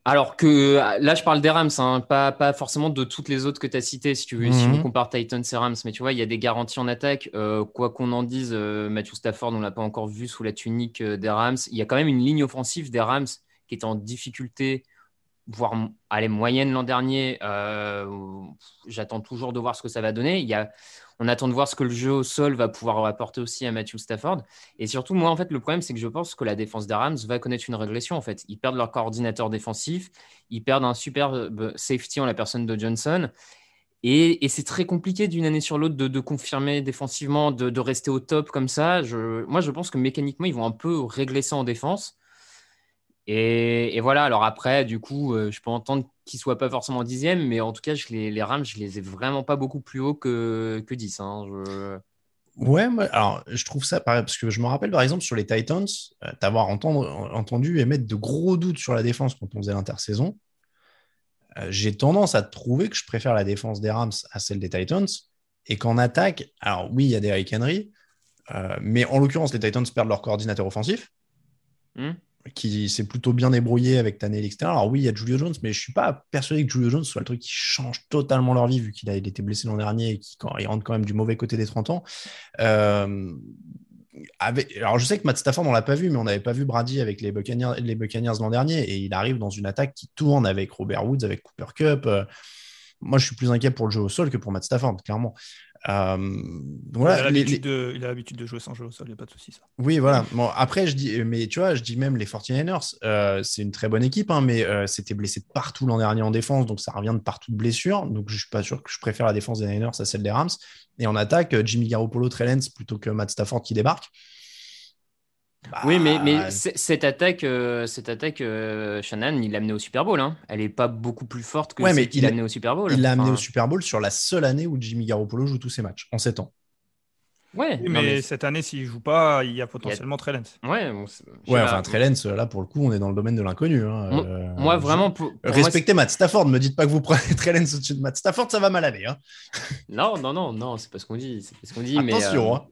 B: Alors que là, je parle des Rams, hein, pas, pas forcément de toutes les autres que tu as citées, si tu veux, si
A: Mhm.
B: on compare Titans et Rams. Mais tu vois, il y a des garanties en attaque. Euh, quoi qu'on en dise, euh, Matthew Stafford, on l'a pas encore vu sous la tunique euh, des Rams. Il y a quand même une ligne offensive des Rams qui est en difficulté, voire allez, moyenne l'an dernier. Euh, J'attends toujours de voir ce que ça va donner. Il y a, on attend de voir ce que le jeu au sol va pouvoir apporter aussi à Matthew Stafford. Et surtout, moi, en fait, le problème, c'est que je pense que la défense des Rams va connaître une régression. En fait, ils perdent leur coordinateur défensif, ils perdent un super euh, safety en la personne de Johnson. Et, c'est très compliqué d'une année sur l'autre de, de confirmer défensivement, de, de rester au top comme ça. Je, moi, je pense que mécaniquement, ils vont un peu régler ça en défense. Et, et voilà, alors après, du coup, euh, je peux entendre qu'ils ne soient pas forcément dixième, mais en tout cas, je les, les Rams, je les ai vraiment pas beaucoup plus haut que, que 10. hein. Je-
A: Ouais, moi, alors je trouve ça pareil, parce que je me rappelle par exemple sur les Titans, euh, t'avoir entendu émettre de gros doutes sur la défense quand on faisait l'intersaison. Euh, J'ai tendance à trouver que je préfère la défense des Rams à celle des Titans, et qu'en attaque, alors oui, il y a des Derrick Henry, euh, mais en l'occurrence, les Titans perdent leur coordinateur offensif,
B: Hmm.
A: Qui s'est plutôt bien débrouillé avec Tannehill, etc. Alors oui, il y a Julio Jones, mais je suis pas persuadé que Julio Jones soit le truc qui change totalement leur vie, vu qu'il a il été blessé l'an dernier et qu'il rentre quand même du mauvais côté des 30 ans. Euh, alors je sais que Matt Stafford, on l'a pas vu, mais on n'avait pas vu Brady avec les Buccaneers, les Buccaneers l'an dernier, et il arrive dans une attaque qui tourne avec Robert Woods, avec Cooper Cup. Euh, moi, je suis plus inquiet pour le jeu au sol que pour Matt Stafford, clairement. Euh, voilà,
C: il, a l'habitude
A: les-
C: de, jouer sans jeu au sol, il n'y a pas de souci. Ça.
A: oui, voilà. Bon, après, je dis, mais tu vois, je dis même les 49ers, euh, c'est une très bonne équipe, hein, mais euh, c'était blessé de partout l'an dernier en défense, donc ça revient de partout de blessures. Donc je suis pas sûr que je préfère la défense des Niners à celle des Rams. Et en attaque, Jimmy Garoppolo, Trey Lance plutôt que Matt Stafford qui débarque. Bah,
B: Oui, mais, mais c- cette attaque, euh, cette attaque euh, Shannon, il l'a amené au Super Bowl. Hein. Elle n'est pas beaucoup plus forte que
A: Ouais, mais
B: celle qu'il
A: il
B: a
A: a-
B: amené au Super Bowl.
A: il l'a amené
B: Enfin,
A: au Super Bowl sur la seule année où Jimmy Garoppolo joue tous ses matchs, en 7 ans.
B: Ouais, non,
C: mais,
B: mais-
C: cette année, s'il ne joue pas, il y a potentiellement Trey Lance.
B: ouais, bon,
A: Ouais, enfin, Trey Lance, là, pour le coup, on est dans le domaine de l'inconnu. hein.
B: Moi-
A: Euh,
B: Moi,
A: je-
B: vraiment, pour, pour moi,
A: Respectez Matt Stafford, ne me dites pas que vous prenez Trey Lance au-dessus de Matt Stafford, ça va mal aller. Hein.
B: non, non, non, non, c'est pas ce qu'on dit. C'est pas ce qu'on dit. mais,
A: Attention.
B: euh,
A: hein.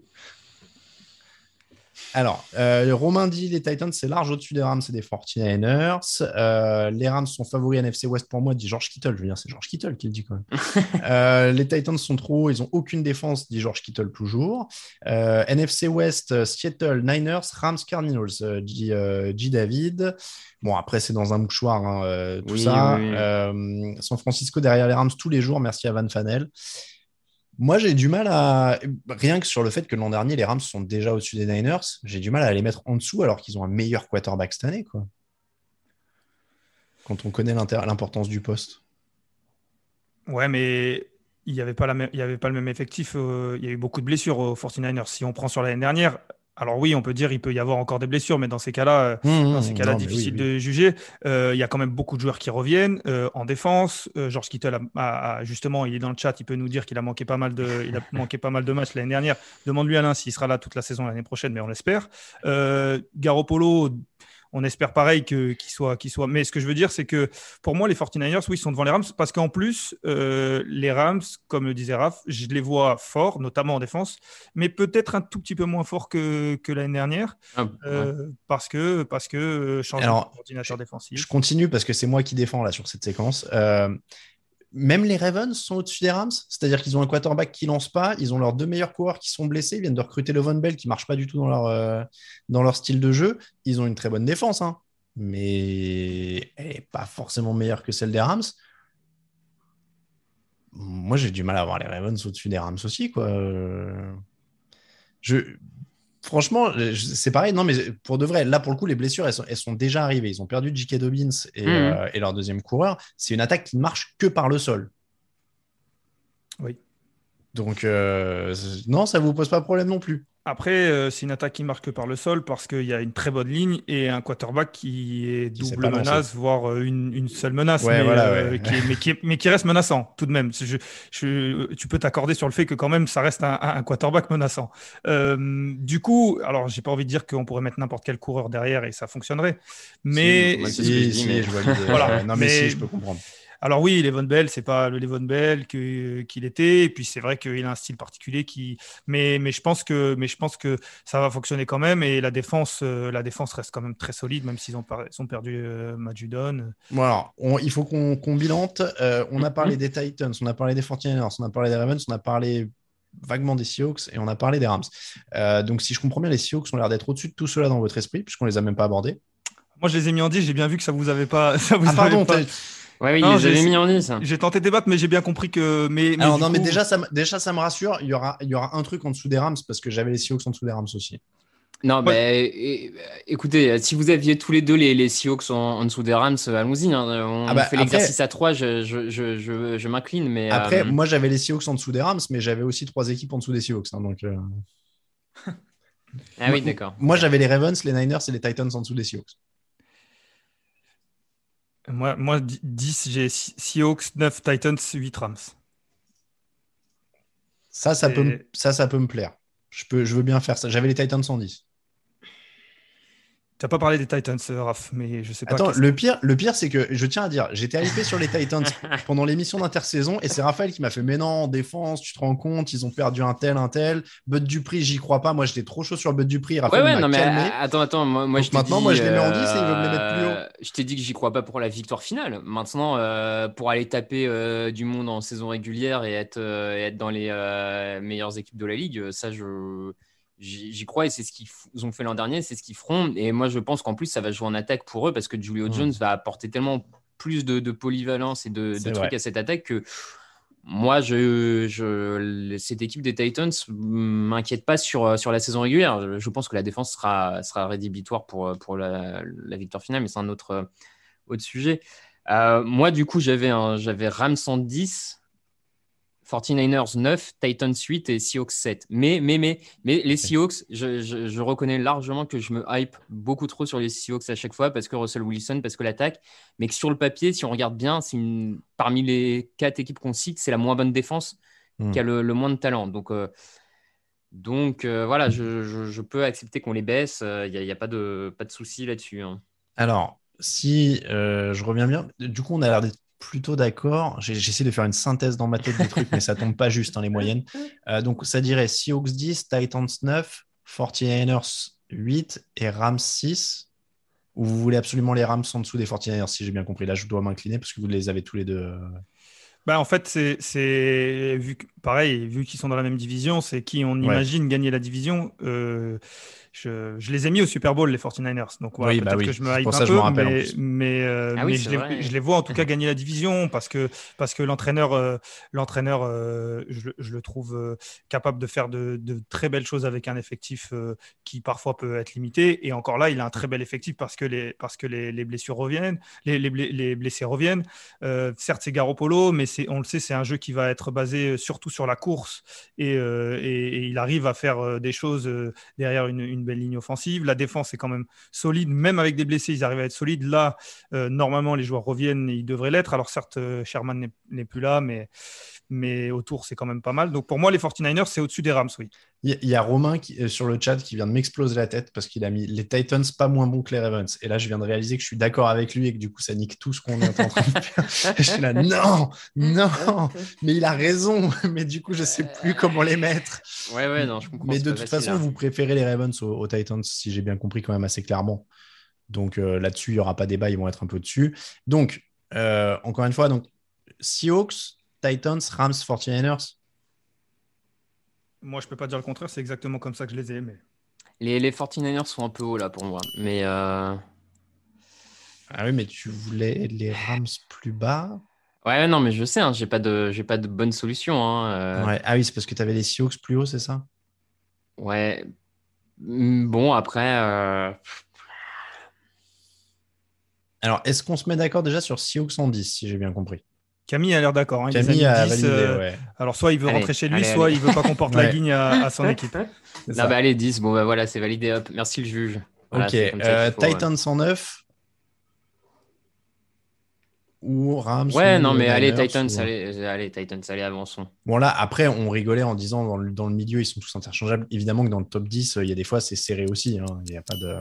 A: Alors, euh, Romain dit les Titans, c'est large au-dessus des Rams et des 49ers. Euh, les Rams sont favoris NFC West pour moi, dit George Kittle. Je veux dire, c'est George Kittle qui le dit quand même. Euh, les Titans sont trop hauts, ils n'ont aucune défense, dit George Kittle toujours. NFC West, Seattle, Niners, Rams, Cardinals, dit, dit David. Bon, après, c'est dans un mouchoir, hein, tout
B: Oui,
A: ça.
B: oui, oui.
A: San Francisco derrière les Rams tous les jours, merci à Van Fanel. Moi, j'ai du mal à. Rien que sur le fait que l'an dernier, les Rams sont déjà au-dessus des Niners, j'ai du mal à les mettre en dessous alors qu'ils ont un meilleur quarterback cette année, quoi. Quand on connaît l'importance du poste.
C: Ouais, mais il n'y avait, pas avait pas le même effectif. euh, il y a eu beaucoup de blessures aux 49ers. Si on prend sur l'année dernière, alors oui, on peut dire il peut y avoir encore des blessures, mais dans ces cas-là, euh, dans ces cas-là, difficile
A: oui, oui.
C: de juger. Euh, il y a quand même beaucoup de joueurs qui reviennent euh, en défense. Euh, George Kittle, a, a- a- justement, il est dans le chat, il peut nous dire qu'il a manqué pas mal de, il a manqué pas mal de matchs l'année dernière. Demande-lui Alain s'il sera là toute la saison l'année prochaine, mais on l'espère. Garoppolo, on espère pareil que- qu'il soit, qu'il soit. Mais ce que je veux dire, c'est que pour moi, les 49ers, oui, sont devant les Rams parce qu'en plus, euh, les Rams, comme le disait Raph, je les vois forts, notamment en défense, mais peut-être un tout petit peu moins forts que, que l'année dernière
B: ah, ouais.
C: euh, parce que, parce que euh, changement
A: Alors,
C: d'ordinateur défensif.
A: Je continue parce que c'est moi qui défends là sur cette séquence. Même les Ravens sont au-dessus des Rams, c'est-à-dire qu'ils ont un quarterback qui lance pas, ils ont leurs deux meilleurs coureurs qui sont blessés, ils viennent de recruter Levon Bell qui marche pas du tout dans leur, euh, dans leur style de jeu. Ils ont une très bonne défense, hein, mais elle n'est pas forcément meilleure que celle des Rams. Moi, j'ai du mal à voir les Ravens au-dessus des Rams aussi, quoi. Euh, Je, Franchement, je- c'est pareil. Non, mais pour de vrai, là, pour le coup, les blessures, elles sont, elles sont déjà arrivées. Ils ont perdu J.K. Dobbins et,
B: Mhm.
A: euh, et leur deuxième coureur. C'est une attaque qui ne marche que par le sol.
C: Oui.
A: Donc, euh, non, ça vous pose pas problème non plus.
C: Après, euh, c'est une attaque qui marque par le sol parce qu'il y a une très bonne ligne et un quarterback qui est double menace, voire euh, une, une seule menace,
A: Ouais,
C: mais,
A: voilà,
C: euh,
A: ouais.
C: qui est- mais, qui est- mais qui reste menaçant tout de même. Je- je- tu peux t'accorder sur le fait que quand même ça reste un, un quarterback menaçant. Euh, du coup, alors j'ai pas envie de dire qu'on pourrait mettre n'importe quel coureur derrière et ça fonctionnerait, mais
B: je dis,
A: je vois l'idée.
C: Voilà,
A: non, mais,
C: mais-
A: si, je peux comprendre.
C: Alors oui, Levon Bell, c'est pas le Levon Bell que- qu'il était. Et puis c'est vrai qu'il a un style particulier qui, mais, mais je pense que, mais je pense que ça va fonctionner quand même. Et la défense, euh, la défense reste quand même très solide, même s'ils ont, ont perdu euh, Matt Judon.
A: Bon, alors, on- il faut qu'on qu'on bilante. Euh, on a parlé des Titans, on a parlé des 49ers, on a parlé des Ravens, on a parlé vaguement des Seahawks et on a parlé des Rams. Euh, donc, si je comprends bien, les Seahawks ont l'air d'être au-dessus de tout cela dans votre esprit, puisqu'on les a même pas abordés.
C: Moi, je les ai mis en 10. J'ai bien vu que ça vous avait pas. Ça vous
A: Ah, pardon,
C: pas-
B: Ouais, oui,
C: Non,
B: ils les
C: j'ai-
B: avaient mis en 10.
C: J'ai tenté de débattre, mais j'ai bien compris que. Mais, mais
A: Alors, non, mais déjà ça, me- déjà, ça me rassure. Il y aura, il y aura un truc en dessous des Rams parce que j'avais les Seahawks en dessous des Rams aussi.
B: Non,
C: Ouais.
B: bah, écoutez, si vous aviez tous les deux les, les Seahawks en, en dessous des Rams, allons-y. hein. On
A: Ah bah,
B: fait l'exercice à 3, je, je, je, je, je m'incline. Mais
A: Après,
B: euh,
A: moi, j'avais les Seahawks en dessous des Rams, mais j'avais aussi trois équipes en dessous des Seahawks. hein, donc, euh,
B: Ah oui, d'accord.
A: Moi, j'avais les Ravens, les Niners et les Titans en dessous des Seahawks.
C: Moi, moi 10, j'ai Seahawks, 9 Titans, 8 Rams.
A: Ça, ça
C: Et-
A: peut, me- ça, ça peut me plaire. Je, peux, je veux bien faire ça. J'avais les Titans 110.
C: Tu n'as pas parlé des Titans, euh, Raph, mais je sais pas.
A: Attends, le pire, le pire c'est que je tiens à dire, j'étais hypé sur les Titans pendant l'émission d'intersaison et c'est Raphaël qui m'a fait Mais non, en défense, tu te rends compte, ils ont perdu un tel, un tel. Bud Dupri, j'y crois pas. Moi, j'étais trop chaud sur Bud Dupri.
B: Raphaël ouais, ouais, non, mais attends, attends. Moi, je
A: maintenant,
B: dit,
A: moi, je les mets en 10 et ils veulent me les mettre plus haut.
B: Euh, je t'ai dit que j'y crois pas pour la victoire finale. Maintenant, euh, pour aller taper du monde en saison régulière et être, et être dans les meilleures équipes de la ligue, ça, je j'y crois et c'est ce qu'ils ont fait l'an dernier, c'est ce qu'ils feront. Et moi, je pense qu'en plus, ça va jouer en attaque pour eux parce que Julio Jones va apporter tellement plus de, polyvalence et de, trucs à cette attaque que moi, je, cette équipe des Titans m'inquiète pas sur, sur la saison régulière. Je pense que la défense sera, sera rédhibitoire pour, pour la, victoire finale, mais c'est un autre, autre sujet. Euh, moi, du coup, j'avais Rams 110 49ers 9, Titans 8 et Seahawks 7. Mais, mais, mais, mais les Seahawks, je, reconnais largement que je me hype beaucoup trop sur les Seahawks à chaque fois parce que Russell Wilson, parce que l'attaque. Mais que sur le papier, si on regarde bien, c'est parmi les quatre équipes qu'on cite, c'est la moins bonne défense hmm. qui a le, moins de talent. Donc, euh, donc euh, voilà, je, peux accepter qu'on les baisse. Il euh, n'y a, pas de, pas de souci là-dessus. Hein.
A: Alors, si je reviens bien, du coup, on a l'air d'être plutôt d'accord. J'essaie de faire une synthèse dans ma tête des trucs, mais ça tombe pas juste, hein, les moyennes. Euh, donc, ça dirait Seahawks 10, Titans 9, 49ers 8 et Rams 6. Ou vous voulez absolument les Rams en dessous des 49ers, si j'ai bien compris. Là, je dois m'incliner parce que vous les avez tous les deux. Euh.
C: Bah, en fait, c'est vu pareil, vu qu'ils sont dans la même division, c'est qui on imagine gagner la division. Euh, je, les ai mis au Super Bowl, les 49ers. Donc voilà,
A: bah
C: peut-être que je me hype un peu, mais, mais, euh, ah je, les, vois en tout cas gagner la division parce que, parce que l'entraîneur, euh, l'entraîneur euh, je, le trouve capable de faire de, très belles choses avec un effectif qui parfois peut être limité. Et encore là, il a un très bel effectif parce que les, parce que les, blessures reviennent, les, les, blessés reviennent. certes, c'est Garoppolo, mais on le sait, c'est un jeu qui va être basé surtout sur la course et, et, il arrive à faire des choses derrière une belle ligne offensive. La défense est quand même solide, même avec des blessés, ils arrivent à être solides. Là, euh, normalement, les joueurs reviennent et ils devraient l'être. Alors certes, euh, Sherman n'est plus là, mais, mais autour, c'est quand même pas mal. Donc pour moi, les 49ers, c'est au-dessus des Rams, oui.
A: Il y, a Romain qui, euh, sur le chat qui vient de m'exploser la tête parce qu'il a mis les Titans pas moins bons que les Ravens. Et là, je viens de réaliser que je suis d'accord avec lui et que du coup, ça nique tout ce qu'on est en train de faire. je suis là, non, non, mais il a raison. Mais du coup, je sais plus comment les mettre.
B: Ouais, ouais, non, je comprends.
A: Mais de toute façon, hein. vous préférez les Ravens aux, Titans, si j'ai bien compris quand même assez clairement. Donc euh, là-dessus, il n'y aura pas débat, ils vont être un peu dessus. Donc, euh, encore une fois, donc Seahawks, Titans, Rams, 49ers
C: moi, je peux pas dire le contraire, c'est exactement comme ça que je les ai. Mais...
B: Les, les 49ers sont un peu hauts là pour moi. Mais. Euh,
A: ah oui, mais tu voulais les Rams plus bas?
B: Ouais, non, mais je sais, hein, j'ai pas de, j'ai pas de bonne solution. Hein,
A: euh. Ah oui, c'est parce que tu avais les Seahawks plus haut, c'est ça?
B: Ouais. Mm, bon, après. Euh,
A: Alors, est-ce qu'on se met d'accord déjà sur Seahawks 110, si j'ai bien compris?
C: Camille a l'air d'accord. Hein,
A: Camille a validé, euh,
C: Alors, soit il veut rentrer chez lui, soit il veut pas qu'on porte la guigne à, son équipe.
B: Non, bah, allez, 10. Bon, bah, voilà, c'est validé. Hop. Merci le juge.
A: ok. Euh, Titan 109 ou Rams
B: Ouais, non, mais allez, Titans, allez, allez, Titans, allez, avançons.
A: Bon, là, après, on rigolait en disant dans le, dans le milieu, ils sont tous interchangeables. Évidemment que dans le top 10, il y a des fois, c'est serré aussi. Hein. Il n'y a pas de.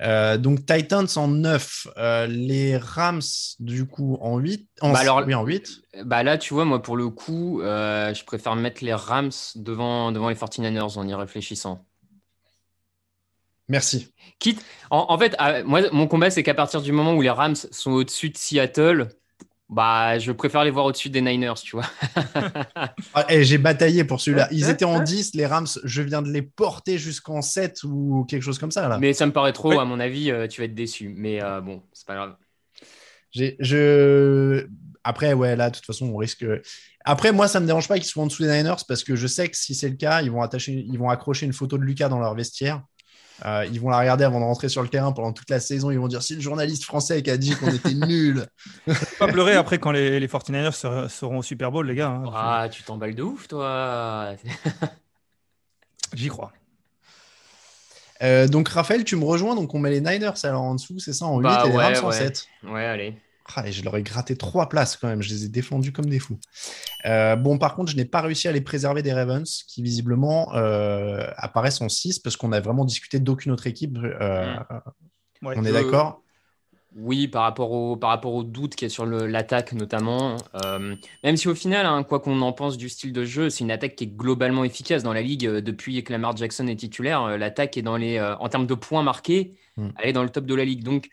A: Euh, donc Titans en 9, euh, les Rams du coup en 8. En,
B: bah alors,
A: oui, en 8.
B: Bah là, tu vois, moi pour le coup, euh, je préfère mettre les Rams devant, devant les 49ers en y réfléchissant.
A: Merci.
B: Quitte, en, fait, moi, mon combat, c'est qu'à partir du moment où les Rams sont au-dessus de Seattle, bah, je préfère les voir au-dessus des Niners, tu vois.
A: Ah, et j'ai bataillé pour celui-là. Ils étaient en 10, les Rams, je viens de les porter jusqu'en 7 ou quelque chose comme ça. Là.
B: Mais ça me paraît trop, à mon avis, euh, tu vas être déçu. Mais euh, bon, c'est pas grave.
A: Je... Après, ouais, là, de toute façon, on risque. Après, moi, ça me dérange pas qu'ils soient en dessous des Niners parce que je sais que si c'est le cas, ils vont, attacher... ils vont accrocher une photo de Lucas dans leur vestiaire. Euh, ils vont la regarder avant de rentrer sur le terrain pendant toute la saison. Ils vont dire c'est le journaliste français qui a dit qu'on était nuls.
C: pas pleurer après quand les, les 49ers seront au Super Bowl, les gars. Hein.
B: Ah, tu t'emballes de ouf, toi.
C: J'y crois.
A: Euh, donc, Raphaël, tu me rejoins. Donc, on met les Niners alors en dessous, c'est ça, en 8 bah et les Rams en 7.
B: Ouais, allez.
A: Ah, et je leur ai gratté trois places quand même. Je les ai défendus comme des fous. Euh, bon, par contre, je n'ai pas réussi à les préserver des Ravens, qui visiblement euh, apparaissent en 6 parce qu'on a vraiment discuté d'aucune autre équipe. Euh,
C: Ouais.
A: on est d'accord?
B: Oui, par rapport au, par rapport au doute qu'il y a sur l'attaque notamment. Euh, même si au final, hein, quoi qu'on en pense du style de jeu, c'est une attaque qui est globalement efficace dans la ligue depuis que Lamar Jackson est titulaire. L'attaque est dans les, euh, en termes de points marqués,
A: Mm.
B: elle est dans le top de la ligue. Donc,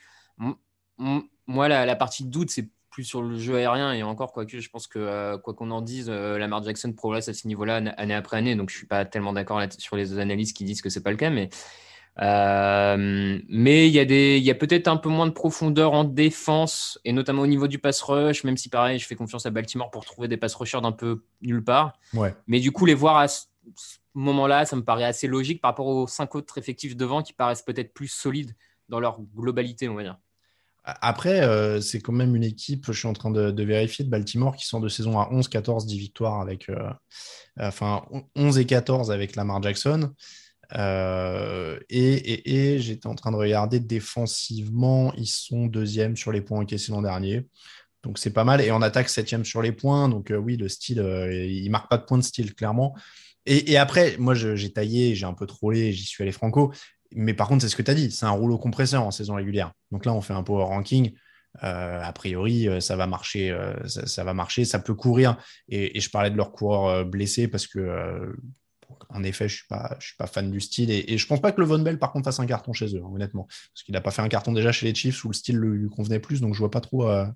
B: moi, la, la partie de doute, c'est plus sur le jeu aérien et encore, quoique, je pense que euh, quoi qu'on en dise, euh, Lamar Jackson progresse à ce niveau-là an- année après année. Donc, je suis pas tellement d'accord sur les analyses qui disent que c'est pas le cas, mais euh, mais il y a, des, il y a peut-être un peu moins de profondeur en défense, et notamment au niveau du pass rush, même si pareil, je fais confiance à Baltimore pour trouver des pass rushers d'un peu nulle part.
A: Ouais.
B: Mais du coup, les voir à ce ce moment-là, ça me paraît assez logique par rapport aux cinq autres effectifs devant qui paraissent peut-être plus solides dans leur globalité, on va dire.
A: Après, euh, c'est quand même une équipe, je suis en train de, vérifier, de Baltimore qui sort de saison à 11, 14, 10 victoires avec. euh, enfin, 11 et 14 avec Lamar Jackson. Euh, et j'étais en train de regarder défensivement, ils sont deuxième sur les points encaissés l'an dernier. Donc c'est pas mal. Et en attaque, septième sur les points. Donc oui, le style, il marque pas de points de style, clairement. Et, après, moi, j'ai taillé, j'ai un peu trollé, j'y suis allé franco. Mais par contre, c'est ce que tu as dit, c'est un rouleau compresseur en saison régulière. Donc là, on fait un power ranking. Euh, a priori, euh, ça va marcher, euh, ça, va marcher, ça peut courir. Et, je parlais de leurs coureurs blessés parce que, en effet, je suis pas, suis pas fan du style. Et, et je pense pas que le Von Bell, par contre, fasse un carton chez eux, hein, honnêtement, parce qu'il n'a pas fait un carton déjà chez les Chiefs où le style lui convenait plus. Donc je vois pas trop à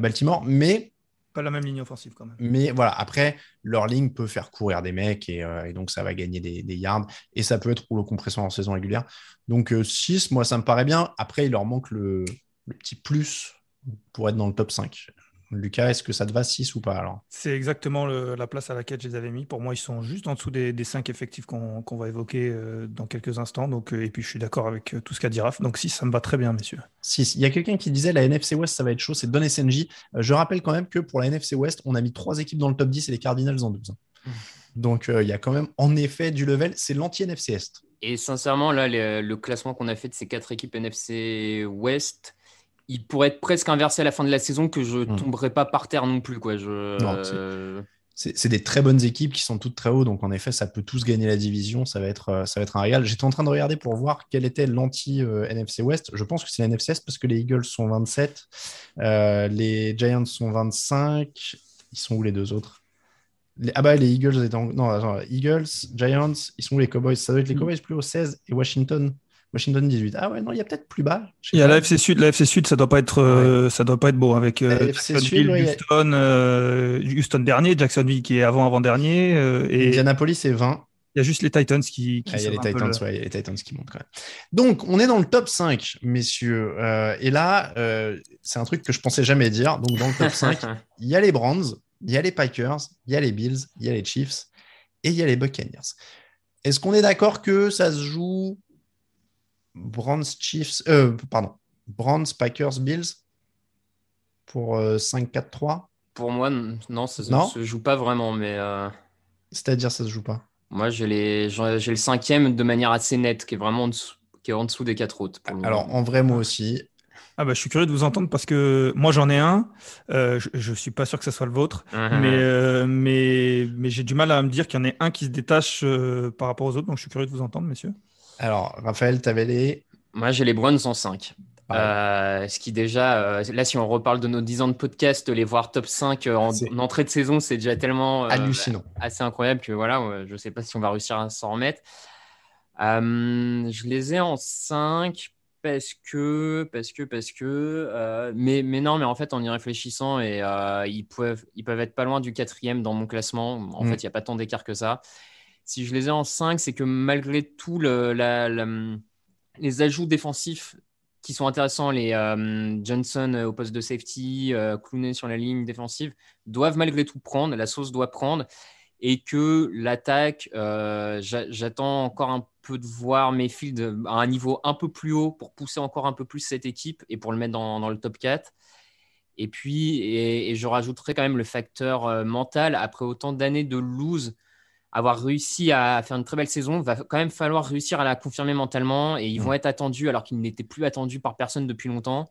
A: Baltimore. Mais
C: Pas la même ligne offensive quand même.
A: mais voilà, après, leur ligne peut faire courir des mecs et, euh, donc ça va gagner des, yards et ça peut être rouleau compresseur en saison régulière. Donc 6, moi ça me paraît bien. Après, il leur manque le, le petit plus pour être dans le top 5. Lucas, est-ce que ça te va 6 ou pas alors?
C: C'est exactement le- la place à laquelle je les avais mis. Pour moi, ils sont juste en dessous des, des cinq effectifs qu'on va évoquer euh, dans quelques instants. Donc, euh, et puis, je suis d'accord avec euh, tout ce qu'a dit Raph. Donc, si ça me va très bien, messieurs.
A: 6. Il y a quelqu'un qui disait la NFC West, ça va être chaud, c'est Don SNJ. Euh, je rappelle quand même que pour la NFC West, on a mis trois équipes dans le top 10 et les Cardinals en 12. Donc euh, il y a quand même en effet du level. C'est l'anti-NFC Est.
B: Et sincèrement, là, le, le classement qu'on a fait de ces quatre équipes NFC West, il pourrait être presque inversé à la fin de la saison que je
A: Mm.
B: tomberai pas par terre non plus. Quoi. Je,
A: Non,
B: euh,
A: C'est des très bonnes équipes qui sont toutes très haut, donc en effet, ça peut tous gagner la division. Ça va être, euh, ça va être un régal. J'étais en train de regarder pour voir quel était l'anti-NFC West. Je pense que c'est la NFC Est parce que les Eagles sont 27, euh, les Giants sont 25. Ils sont où les deux autres? Les- Ah bah les Eagles étaient en... Non, attends, Eagles, Giants, ils sont où les Cowboys? Ça doit être les
C: Mm.
A: Cowboys plus haut 16 et Washington. Washington 18. Ah ouais, non, il y a peut-être plus bas.
C: Il y a la FC Sud. La FC Sud, ça doit pas être, euh, ça doit pas être beau avec euh,
A: La FC
C: Jacksonville,
A: ouais, il a-
C: Houston, euh, Houston dernier, Jacksonville qui est avant avant dernier, euh, et il
A: Indianapolis est 20.
C: y a juste les Titans qui. qui
A: Ah, il y a les Titans,
C: le-
A: ouais, il y a les Titans qui montent quand même. Donc, on est dans le top 5, messieurs. Euh, et là, euh, c'est un truc que je pensais jamais dire. Donc, dans le top 5, il y a les Browns, il y a les Packers, il y a les Bills, il y a les Chiefs et il y a les Buccaneers. Est-ce qu'on est d'accord que ça se joue Browns, Chiefs, euh, pardon, Browns, Packers, Bills pour euh, 5-4-3
B: Pour moi, non, ça ne se joue pas vraiment. Mais euh,
A: C'est-à-dire, ça se joue pas?
B: moi, j'ai les- le cinquième de manière assez nette, qui est vraiment en dessous, qui est en dessous des quatre autres. pour
A: Alors, en vrai, moi aussi.
C: Ah bah, je suis curieux de vous entendre parce que moi j'en ai un. Euh, je, je suis pas sûr que ce soit le vôtre,
B: Mhm.
C: mais euh, mais mais j'ai du mal à me dire qu'il y en ait un qui se détache euh, par rapport aux autres. Donc je suis curieux de vous entendre, messieurs.
A: Alors, Raphaël, t'avais les.
B: Moi, j'ai les Browns en 5.
A: Pareil.
B: Euh, ce qui déjà, euh, là, si on reparle de nos 10 ans de podcast, les voir top 5 euh, en, entrée de saison, c'est déjà tellement
A: Hallucinant.
B: assez incroyable que voilà, je ne sais pas si on va réussir à s'en remettre. Je les ai en 5 parce que, parce que, parce que, mais, mais non, mais en fait, en y réfléchissant, et, ils, peuvent, ils peuvent être pas loin du quatrième dans mon classement. En
A: Mm.
B: fait, il n'y a pas tant d'écart que ça. Si je les ai en 5, c'est que malgré tout, la- les ajouts défensifs qui sont intéressants, les euh, Johnson euh, au poste de safety, euh, Clooney sur la ligne défensive, doivent malgré tout prendre, la sauce doit prendre, et que l'attaque, euh, j'a- j'attends encore un peu de voir Mayfield à un niveau un peu plus haut pour pousser encore un peu plus cette équipe et pour le mettre dans, le top 4. Et puis, et, je rajouterai quand même le facteur mental, après autant d'années de lose, avoir réussi à faire une très belle saison, va quand même falloir réussir à la confirmer mentalement et ils
A: Mm.
B: vont être attendus alors qu'ils n'étaient plus attendus par personne depuis longtemps.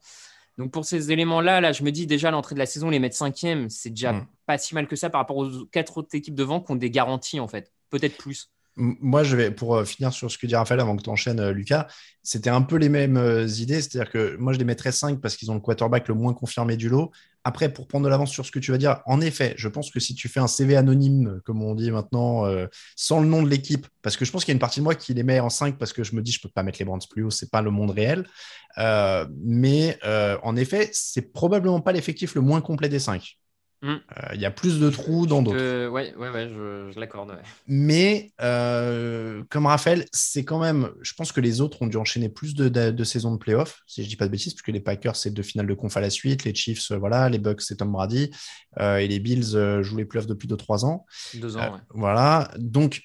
B: Donc pour ces éléments-là, là, je me dis déjà l'entrée de la saison, les mettre cinquième, c'est déjà
A: Mm.
B: pas si mal que ça par rapport aux quatre autres équipes devant qui ont des garanties en fait, peut-être plus.
A: Moi, je vais, pour euh, finir sur ce que dit Raphaël avant que tu enchaînes, Lucas, c'était un peu les mêmes euh, idées. C'est-à-dire que moi, je les mettrais 5 parce qu'ils ont le quarterback le moins confirmé du lot. Après, pour prendre de l'avance sur ce que tu vas dire, en effet, je pense que si tu fais un CV anonyme, comme on dit maintenant, euh, sans le nom de l'équipe, parce que je pense qu'il y a une partie de moi qui les met en 5 parce que je me dis, je peux pas mettre les Brands plus haut, c'est pas le monde réel. Euh, mais euh, en effet, c'est probablement pas l'effectif le moins complet des 5.
B: Mm.
A: Il y a plus de trous dans d'autres.
B: Euh, ouais, ouais, ouais, je, je l'accorde. ouais.
A: Mais euh, comme Raphaël, c'est quand même. Je pense que les autres ont dû enchaîner plus de, de, de saisons de playoffs, si je dis pas de bêtises, puisque les Packers, c'est deux finales de conf à la suite. Les Chiefs, euh, voilà. Les Bucks, c'est Tom Brady. Euh, et les Bills euh, jouent les playoffs depuis 2-3 ans.
B: Deux ans,
A: Euh,
B: ouais.
A: Voilà. Donc,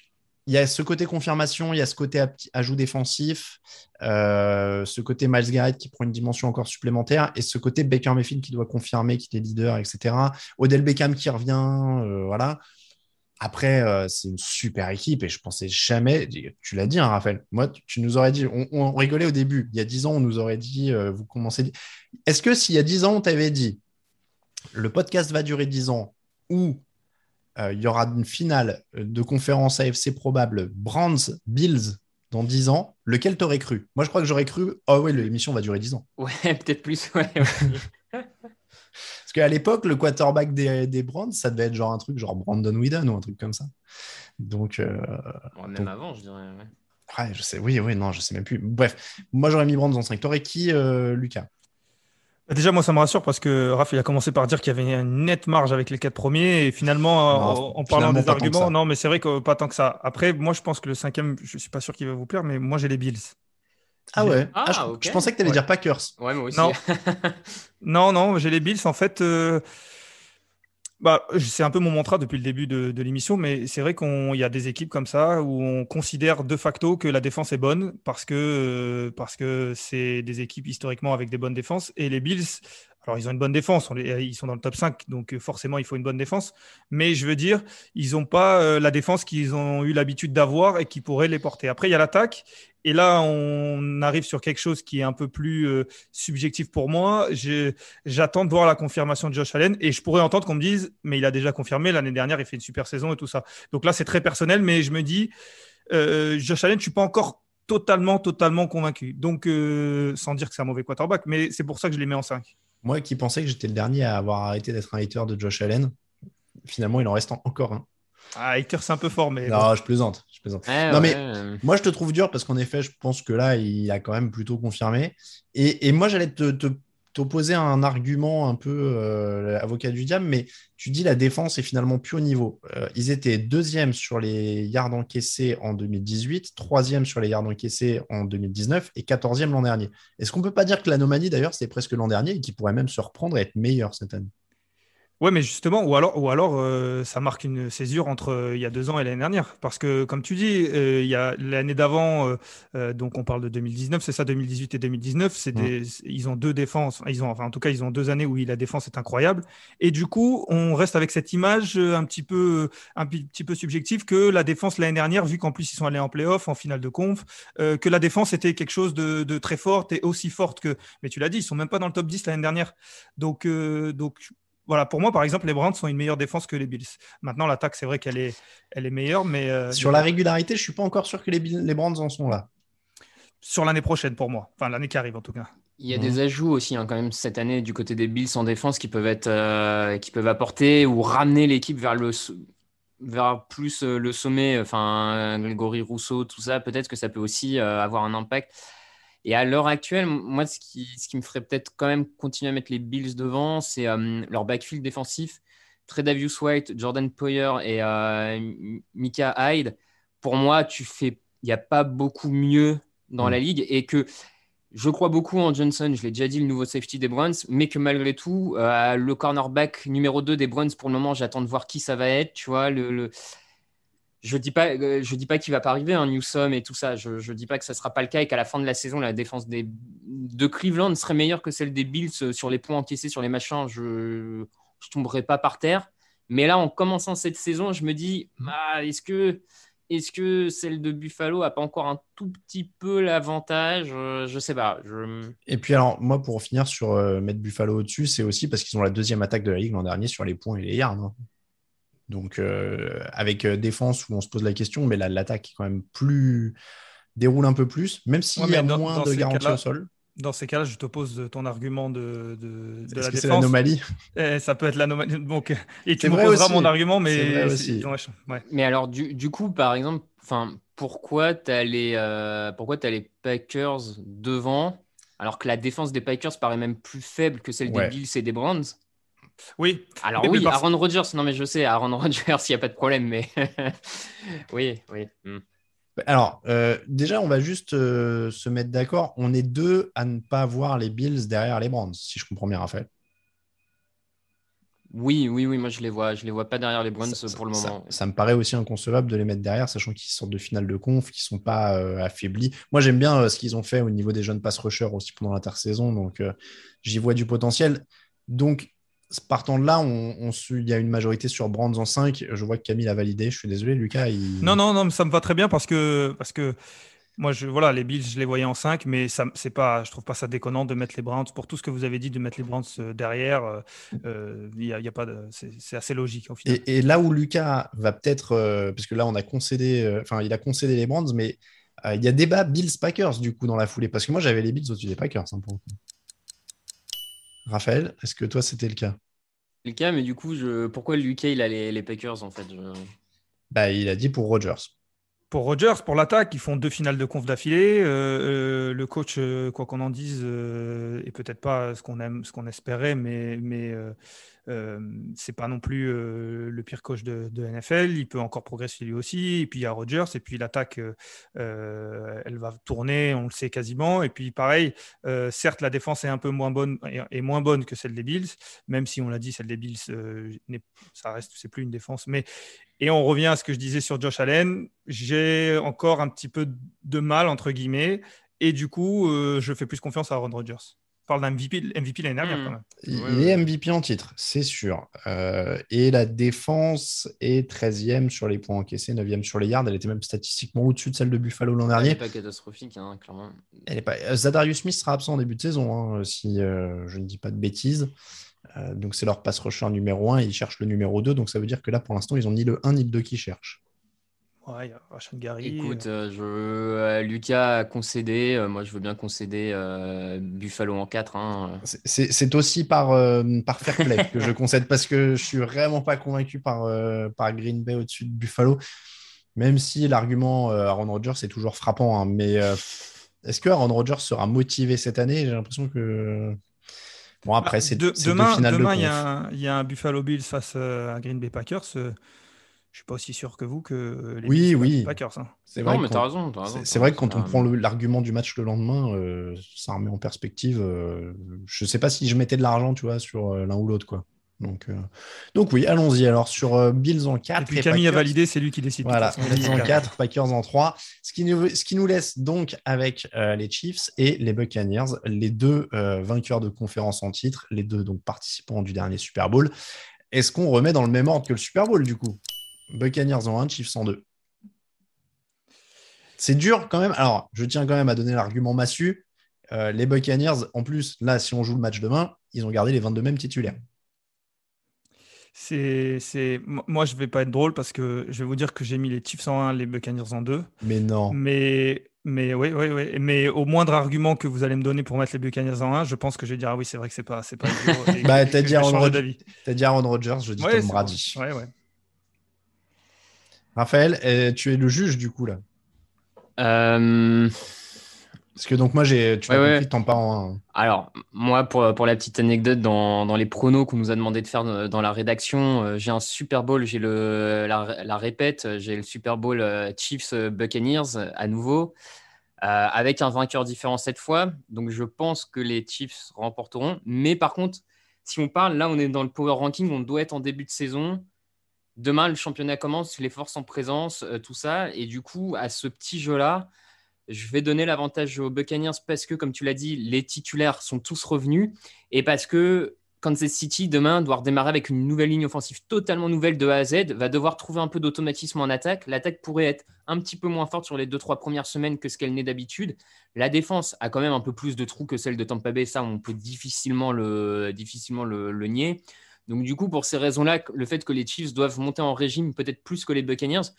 A: il y a ce côté confirmation, il y a ce côté ajout défensif, euh, ce côté Miles Garrett qui prend une dimension encore supplémentaire, et ce côté Baker Mayfield qui doit confirmer qu'il est leader, etc. Odell Beckham qui revient, euh, voilà. Après, euh, c'est une super équipe et je pensais jamais, tu l'as dit, hein, Raphaël, moi, tu, nous aurais dit, on, rigolait au début, il y a 10 ans, on nous aurait dit, vous commencez. Est-ce que s'il y a 10 ans, on t'avait dit, le podcast va durer 10 ans ou euh, il y aura une finale de conférence AFC probable, Brands, Bills, dans 10 ans, lequel t'aurais cru? Moi, je crois que j'aurais cru, oh ouais, l'émission va durer 10 ans.
B: Ouais, peut-être plus. Ouais, ouais.
A: Parce qu'à l'époque, le quarterback des, des Browns, ça devait être genre un truc genre Brandon Whedon ou un truc comme ça. Donc, euh,
B: même
A: Donc-
B: avant, je dirais. ouais.
A: ouais, je sais, oui, oui, non, je sais même plus. Bref, moi j'aurais mis Browns en 5. T'aurais qui, euh, Lucas?
C: Déjà, moi, ça me rassure parce que Raph, il a commencé par dire qu'il y avait une nette marge avec les quatre premiers. Et finalement,
A: Non,
C: en, en parlant
A: finalement,
C: des arguments, non, mais c'est vrai que pas tant que ça. Après, moi, je pense que le cinquième, je suis pas sûr qu'il va vous plaire, mais moi, j'ai les Bills.
A: Ah ouais
B: Ah,
A: je,
B: ok.
A: je pensais que t'allais
C: Ouais.
A: dire Packers.
B: Ouais, moi aussi.
C: Non. Non, non, j'ai les Bills. En fait, euh, bah, c'est un peu mon mantra depuis le début de, l'émission, mais c'est vrai qu'il y a des équipes comme ça où on considère de facto que la défense est bonne parce que euh, parce que c'est des équipes historiquement avec des bonnes défenses. Et les Bills, alors ils ont une bonne défense, ils sont dans le top 5, donc euh, forcément il faut une bonne défense. Mais je veux dire, ils n'ont pas euh, la défense qu'ils ont eu l'habitude d'avoir et qui pourrait les porter. Après, il y a l'attaque. Et là, on arrive sur quelque chose qui est un peu plus euh, subjectif pour moi. J'attends de voir la confirmation de Josh Allen et je pourrais entendre qu'on me dise, mais il a déjà confirmé l'année dernière, il fait une super saison et tout ça. Donc là, c'est très personnel, mais je me dis, euh, Josh Allen, je suis pas encore totalement, totalement convaincu. Donc, euh, sans dire que c'est un mauvais quarterback, mais c'est pour ça que je les mets en 5.
A: Moi qui pensais que j'étais le dernier à avoir arrêté d'être un hater de Josh Allen, finalement il en reste encore un.
C: Ah, hater, c'est un peu fort, mais
A: Non, je plaisante. Je plaisante.
B: Ouais,
A: Non,
B: ouais,
A: mais- Moi, je te trouve dur parce qu'en effet, je pense que là, il a quand même plutôt confirmé. Et, et moi, j'allais te, te- t'opposer un argument un peu euh, avocat du diable, mais tu dis la défense est finalement plus au niveau. Euh, ils étaient deuxième sur les yards encaissés en 2018, troisième sur les yards encaissés en 2019 et quatorzième l'an dernier. Est-ce qu'on peut pas dire que l'anomalie, d'ailleurs, c'est presque l'an dernier et qu'il pourrait même se reprendre et être meilleur cette année?
C: Ouais, mais justement, ou alors, ou alors euh, ça marque une césure entre euh, il y a deux ans et l'année dernière. Parce que, comme tu dis, euh, il y a l'année d'avant, euh, euh, donc on parle de 2019, c'est ça, 2018 et 2019, c'est des, ils ont deux défenses, ils ont, enfin, en tout cas, ils ont deux années où la défense est incroyable. Et du coup, on reste avec cette image un petit peu, un petit peu subjective que la défense l'année dernière, vu qu'en plus ils sont allés en playoff, en finale de conf, euh, que la défense était quelque chose de, de très forte et aussi forte que, mais tu l'as dit, ils sont même pas dans le top 10 l'année dernière. Donc, euh, donc voilà, pour moi, par exemple, les Browns sont une meilleure défense que les Bills. Maintenant, l'attaque, c'est vrai qu'elle est, elle est meilleure, mais euh,
A: Sur la régularité, je suis pas encore sûr que les, les Brands en sont là.
C: sur l'année prochaine pour moi. Enfin, l'année qui arrive en tout cas.
B: Il y a
A: Mhm.
B: des ajouts aussi hein, quand même cette année du côté des Bills en défense qui peuvent être euh, qui peuvent apporter ou ramener l'équipe vers le vers plus euh, le sommet. Enfin, Grégory Rousseau, tout ça, peut-être que ça peut aussi euh, avoir un impact. Et à l'heure actuelle, moi, ce qui, ce qui me ferait peut-être quand même continuer à mettre les Bills devant, c'est euh, leur backfield défensif. Tredavious White, Jordan Poyer et euh, Mika Hyde. Pour moi, tu fais, il n'y a pas beaucoup mieux dans
A: Mm.
B: la ligue et que je crois beaucoup en Johnson, je l'ai déjà dit, le nouveau safety des Browns, mais que malgré tout, euh, le cornerback numéro 2 des Browns, pour le moment, j'attends de voir qui ça va être. Tu vois, le, le- je dis pas, euh, je dis pas qu'il va pas arriver, un Newsom et tout ça. Je, je dis pas que ça sera pas le cas et qu'à la fin de la saison, la défense des, de Cleveland serait meilleure que celle des Bills euh, sur les points encaissés, sur les machins. Je, je tomberai pas par terre. Mais là, en commençant cette saison, je me dis, ah, est-ce que est-ce que celle de Buffalo a pas encore un tout petit peu l'avantage? Euh, Je sais pas.
A: Et puis alors, moi, pour finir sur euh, mettre Buffalo au-dessus, c'est aussi parce qu'ils ont la deuxième attaque de la ligue l'an dernier sur les points et les yards. Hein. Donc, euh, avec défense où on se pose la question, mais l'attaque est quand même plus déroule un peu plus, même s'il y a moins de garanties au sol.
C: Dans ces cas-là, je t'oppose ton argument de, de, de la
A: défense. C'est l'anomalie?
C: Eh, ça peut être l'anomalie. Donc, et tu m'opposeras mon argument, mais aussi.
B: Ouais. Mais alors, du, du, coup, par exemple, pourquoi tu as, les, euh, as les Packers devant, alors que la défense des Packers paraît même plus faible que celle des Bills et des Browns?
C: Oui.
B: Alors oui, Aaron Rodgers, non mais je sais, Aaron Rodgers, il n'y a pas de problème, mais oui, oui. Hmm.
A: Alors, euh, déjà, on va juste euh, se mettre d'accord. On est deux à ne pas voir les Bills derrière les Browns, si je comprends bien, Raphaël.
B: Oui, oui, oui, moi je les vois, je les vois pas derrière les Browns pour le
A: moment. Ça, me paraît aussi inconcevable de les mettre derrière, sachant qu'ils sortent de finale de conf, qu'ils sont pas euh, affaiblis. Moi j'aime bien ce qu'ils ont fait au niveau des jeunes pass rushers aussi pendant l'intersaison, donc j'y vois du potentiel. Donc partant de là, on, il y a une majorité sur Brands en 5. Je vois que Camille a validé. Je suis désolé, Lucas.
C: Non, non, non, ça me va très bien parce que, parce que moi, je, voilà, les Bills, je les voyais en 5, mais ça, c'est pas, je trouve pas ça déconnant de mettre les Browns. Pour tout ce que vous avez dit, de mettre les Browns euh, derrière, euh, euh, y a, pas c'est, assez logique. Au final.
A: Et, là où Lucas va peut-être, parce que là, on a concédé, enfin, il a concédé les Browns, mais il y a débat Bills-Packers du coup dans la foulée, parce que moi, j'avais les Bills au-dessus des Packers. Hein, Raphaël, est-ce que toi, c'était le cas?
B: Le cas, mais du coup, je... pourquoi Lucas, il a les, Packers, en fait
A: bah, Il a dit pour Rodgers.
C: Pour Rodgers, pour l'attaque, ils font deux finales de conf d'affilée. Euh, euh, le coach, euh, quoi qu'on en dise, est peut-être pas ce qu'on aime, ce qu'on espérait, mais, mais euh, c'est pas non plus le pire coach de, NFL. Il peut encore progresser lui aussi. Et puis il y a Rodgers. Et puis l'attaque, elle va tourner, on le sait quasiment. Et puis pareil, certes, la défense est un peu moins bonne et, moins bonne que celle des Bills, même si on l'a dit, celle des Bills, ça reste, c'est plus une défense. Mais et on revient à ce que je disais sur Josh Allen. J'ai encore un petit peu de mal entre guillemets. Et du coup, je fais plus confiance à Aaron Rodgers parle d'un MVP, MVP l'année dernière. Hmm.
A: Il est MVP en titre, c'est sûr. Euh, et la défense est 13e sur les points encaissés, 9e sur les yards. Elle était même statistiquement au-dessus de celle de Buffalo l'an dernier. Elle
B: n'est pas catastrophique, hein, clairement.
A: Elle est pas... Euh, Zadarius Smith sera absent en début de saison, hein, si euh, je ne dis pas de bêtises. donc c'est leur pass rusher numéro 1 ils cherchent le numéro 2. Donc ça veut dire que là, pour l'instant, ils n'ont ni le 1 ni le 2 qui cherchent.
C: Ouais, Gary.
B: Écoute, euh, je, euh, Lucas a concédé. Euh, moi, je veux bien concéder Buffalo en 4. Hein.
A: C'est aussi par, par fair play que je concède parce que je suis vraiment pas convaincu par, par Green Bay au-dessus de Buffalo. Même si l'argument Aaron Rodgers est toujours frappant. Hein, mais est-ce que Aaron Rodgers sera motivé cette année? J'ai l'impression que. Bon, après, bah, c'est
C: demain. Demain, il y, a un Buffalo Bills face à Green Bay Packers je suis pas aussi sûr que vous que
A: les oui, oui.
B: Packers.
A: Hein.
B: C'est vrai, mais raison.
A: C'est vrai que quand on prend l'argument du match le lendemain, euh, ça remet en perspective. Euh, je sais pas si je mettais de l'argent, tu vois, sur euh, l'un ou l'autre, quoi. Donc, donc oui, allons-y. Alors sur Bills en 4. Et
C: puis Camille a validé, c'est lui qui décide.
A: Voilà, Bills en 4, Packers en 3. Ce qui nous, ce qui nous laisse donc avec les Chiefs et les Buccaneers, les deux vainqueurs de conférence en titre, les deux donc participants du dernier Super Bowl. Est-ce qu'on remet dans le même ordre que le Super Bowl du coup? Buccaneers en 1, Chiefs en 2. C'est dur quand même. Alors, je tiens quand même à donner l'argument massu. Euh, les Buccaneers, en plus, là, si on joue le match demain, ils ont gardé les 22 mêmes titulaires.
C: C'est, Moi, je vais pas être drôle parce que je vais vous dire que j'ai mis les Chiefs en 1, les Buccaneers en 2.
A: Mais non.
C: Mais, mais oui, oui, oui. Mais au moindre argument que vous allez me donner pour mettre les Buccaneers en 1, je pense que je vais dire ah oui, c'est vrai que c'est pas, c'est pas.
A: bah, t'as dit, Aaron Rodgers, dit Aaron Rodgers, je dis Tom Brady.
C: Ouais, ouais.
A: Raphaël, euh, tu es le juge du coup là.
B: Euh,
A: Parce que donc moi j'ai, tu as compris, t'en en
B: Alors moi pour, pour la petite anecdote dans, les pronos qu'on nous a demandé de faire dans la rédaction, euh, j'ai un Super Bowl, j'ai le la, répète, j'ai le Super Bowl Chiefs Buccaneers à nouveau. avec un vainqueur différent cette fois. Donc je pense que les Chiefs remporteront. Mais par contre, si on parle, là on est dans le power ranking, on doit être en début de saison. Demain, le championnat commence, les forces en présence, euh, tout ça. Et du coup, à ce petit jeu-là, je vais donner l'avantage aux Buccaneers parce que, comme tu l'as dit, les titulaires sont tous revenus et parce que Kansas City, demain, doit redémarrer avec une nouvelle ligne offensive totalement nouvelle de A à Z, va devoir trouver un peu d'automatisme en attaque. L'attaque pourrait être un petit peu moins forte sur les deux, trois premières semaines que ce qu'elle n'est d'habitude. La défense a quand même un peu plus de trous que celle de Tampa Bay. Ça, on peut difficilement le, difficilement le, le nier. Donc, du coup, pour ces raisons-là, le fait que les Chiefs doivent monter en régime peut-être plus que les Buccaneers,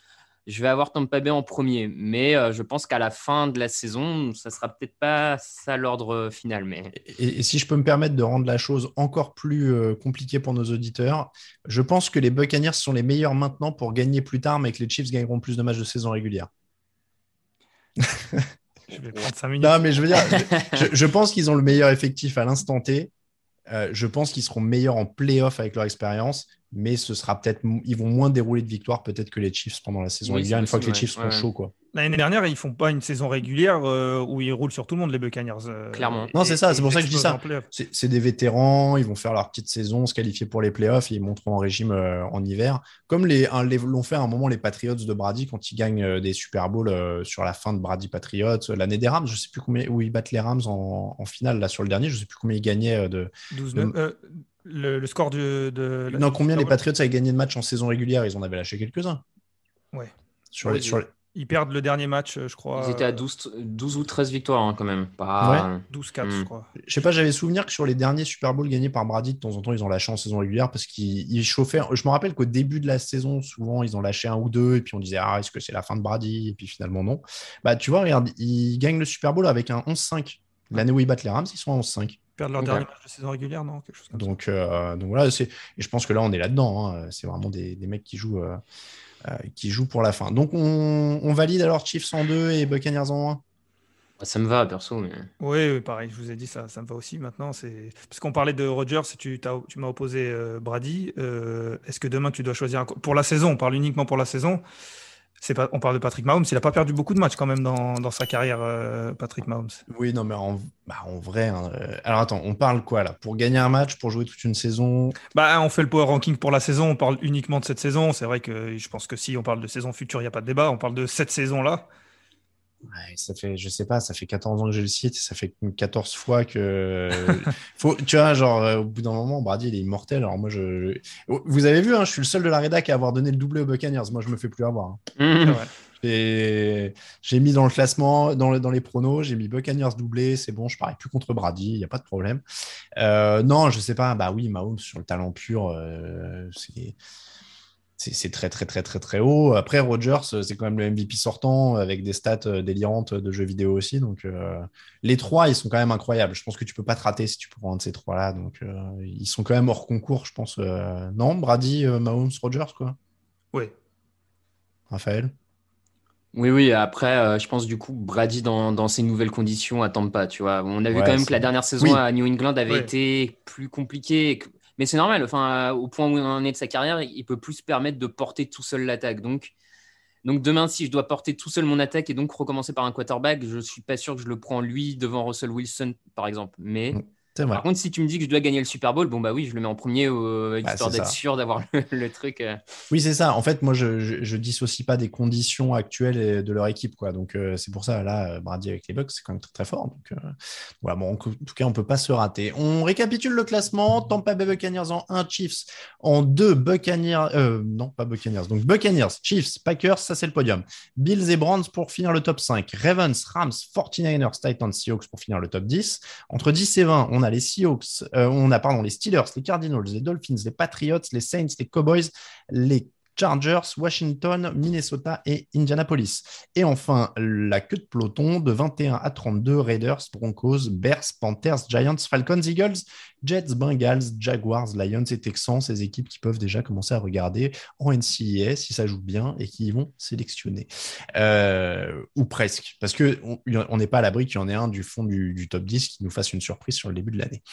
B: je vais avoir Tampa Bay en premier. Mais euh, je pense qu'à la fin de la saison, ça sera peut-être pas ça l'ordre final. Mais...
A: Et, et, si je peux me permettre de rendre la chose encore plus euh, compliquée pour nos auditeurs, je pense que les Buccaneers sont les meilleurs maintenant pour gagner plus tard, mais que les Chiefs gagneront plus de matchs de saison régulière.
C: je vais prendre 5 minutes.
A: Non, mais je veux dire, je, je pense qu'ils ont le meilleur effectif à l'instant T. Euh, je pense qu'ils seront meilleurs en playoff avec leur expérience, mais ce sera peut-être, ils vont moins dérouler de victoires peut-être que les Chiefs pendant la saison
B: Oui,
A: régulière, une fois que les Chiefs
B: ouais.
A: seront chauds, quoi.
C: L'année dernière, ils font pas une saison régulière euh, où ils roulent sur tout le monde, les Buccaneers. euh,
B: Clairement.
A: Non, c'est ça, c'est pour ça que je dis ça. C'est des vétérans, ils vont faire leur petite saison, se qualifier pour les playoffs et ils monteront en régime euh, en hiver. Comme les, un- les- l'ont fait à un moment les Patriots de Brady quand ils gagnent euh, des Super Bowls euh, sur la fin de Brady Patriots. L'année des Rams, je sais plus combien, où ils battent les Rams en, en finale, là sur le dernier, je sais plus combien ils gagnaient euh, de.
C: 12
A: de-
C: euh, le, le score de. de la-
A: non, combien les. Patriots avaient gagné de matchs en saison régulière Ils en avaient lâché quelques-uns.
C: Ouais.
A: Sur les, sur les-
C: Ils perdent le dernier match, euh, je crois.
B: Ils étaient à 12, 12 ou 13 victoires hein, quand même. Pas...
C: 12-4,
B: Hmm.
C: je crois.
A: Je sais pas, j'avais souvenir que sur les derniers Super Bowls gagnés par Brady, de temps en temps, ils ont lâché en saison régulière parce qu'ils ils chauffaient. Je me rappelle qu'au début de la saison, souvent, ils ont lâché un ou deux et puis on disait, ah, est-ce que c'est la fin de Brady? Et puis finalement, non. Bah, tu vois, regarde, ils gagnent le Super Bowl avec un 11-5. L'année où ils battent les Rams, ils sont à 11-5.
C: Ils perdent leur
B: Ok.
C: dernier match de saison régulière, non? Quelque chose comme ça.
A: Donc, euh, donc voilà, c'est- et je pense que là, on est là-dedans. hein. C'est vraiment des, des mecs qui jouent, euh, euh, qui jouent pour la fin. Donc, on, on valide alors Chiefs en 2 et Buccaneers en 1.
B: Ça me va, perso. Mais...
C: Oui, oui, pareil, je vous ai dit, ça, ça me va aussi maintenant. C'est... Parce qu'on parlait de Rodgers, et tu, tu m'as opposé euh, Brady. Euh, est-ce que demain tu dois choisir un... Pour la saison, on parle uniquement pour la saison? C'est pas... On parle de Patrick Mahomes, il n'a pas perdu beaucoup de matchs quand même dans, dans sa carrière, euh, Patrick Mahomes.
A: Oui, non, mais en, bah, en vrai. hein, euh, alors attends, on parle quoi là? Pour gagner un match, pour jouer toute une saison?
C: Bah, on fait le power ranking pour la saison, on parle uniquement de cette saison. C'est vrai que je pense que si on parle de saison future, il n'y a pas de débat. On parle de cette saison-là.
A: Ouais, ça fait, je sais pas, ça fait 14 ans que j'ai le site, ça fait 14 fois que. Faut, tu vois, genre, euh, au bout d'un moment, Brady, il est immortel. Alors moi, je. Vous avez vu, hein, je suis le seul de la rédac à avoir donné le doublé aux Buccaneers. Moi, je me fais plus avoir. hein. Et J'ai mis dans le classement, dans, le- dans les pronos, j'ai mis Buccaneers doublé, c'est bon, je parie plus contre Brady, il n'y a pas de problème. Euh, non, je sais pas, bah oui, Mahomes sur le talent pur, euh, c'est. C'est très, très, très, très, très haut. Après, Rodgers, euh, c'est quand même le MVP sortant avec des stats euh, délirantes de jeux vidéo aussi. Donc, euh, les trois, ils sont quand même incroyables. Je pense que tu peux pas te rater si tu prends un de ces trois-là. Donc, euh, ils sont quand même hors concours, je pense. euh, Non, Brady, euh, Mahomes, Rodgers, quoi.
C: Oui.
A: Raphaël?
B: Oui, oui, après, euh, je pense du coup, Brady dans, dans ses nouvelles conditions à Tampa, tu vois. On a vu
A: Ouais,
B: quand même que la dernière saison
A: Oui.
B: à New England avait
C: Ouais.
B: été plus compliquée. Mais c'est normal, au point où il en est de sa carrière, il peut plus se permettre de porter tout seul l'attaque. Donc, demain, si je dois porter tout seul mon attaque et donc recommencer par un quarterback, je suis pas sûr que je le prends lui devant Russell Wilson, par exemple. Mais
A: Mm.
B: Par contre, si tu me dis que je dois gagner le Super Bowl, bon bah oui, je le mets en premier, euh,
A: Bah,
B: histoire d'être
A: ça.
B: sûr d'avoir le, le truc. euh.
A: Oui, c'est ça. En fait, moi, je, je, je dissocie pas des conditions actuelles de leur équipe, quoi. Donc, euh, c'est pour ça, là, Brady avec les Bucks, c'est quand même très, très fort. Donc, euh, voilà, bon, en tout cas, on peut pas se rater. On récapitule le classement. Tampa Bay Buccaneers en 1, Chiefs en 2, Buccaneers, non, pas Buccaneers. Donc, Buccaneers, Chiefs, Packers, ça, c'est le podium. Bills et Browns pour finir le top 5. Ravens, Rams, 49ers, Titans, Seahawks pour finir le top 10. Entre 10 et 20, on a les Seahawks, euh, on a pardon, les Steelers, les Cardinals, les Dolphins, les Patriots, les Saints, les Cowboys, les Chargers, Washington, Minnesota et Indianapolis. Et enfin, la queue de peloton de 21 à 32, Raiders, Broncos, Bears, Panthers, Giants, Falcons, Eagles, Jets, Bengals, Jaguars, Lions et Texans, ces équipes qui peuvent déjà commencer à regarder en NCAA si ça joue bien et qui vont sélectionner. Euh, ou presque, parce que on n'est pas à l'abri qu'il y en ait un du fond du, du top 10 qui nous fasse une surprise sur le début de l'année.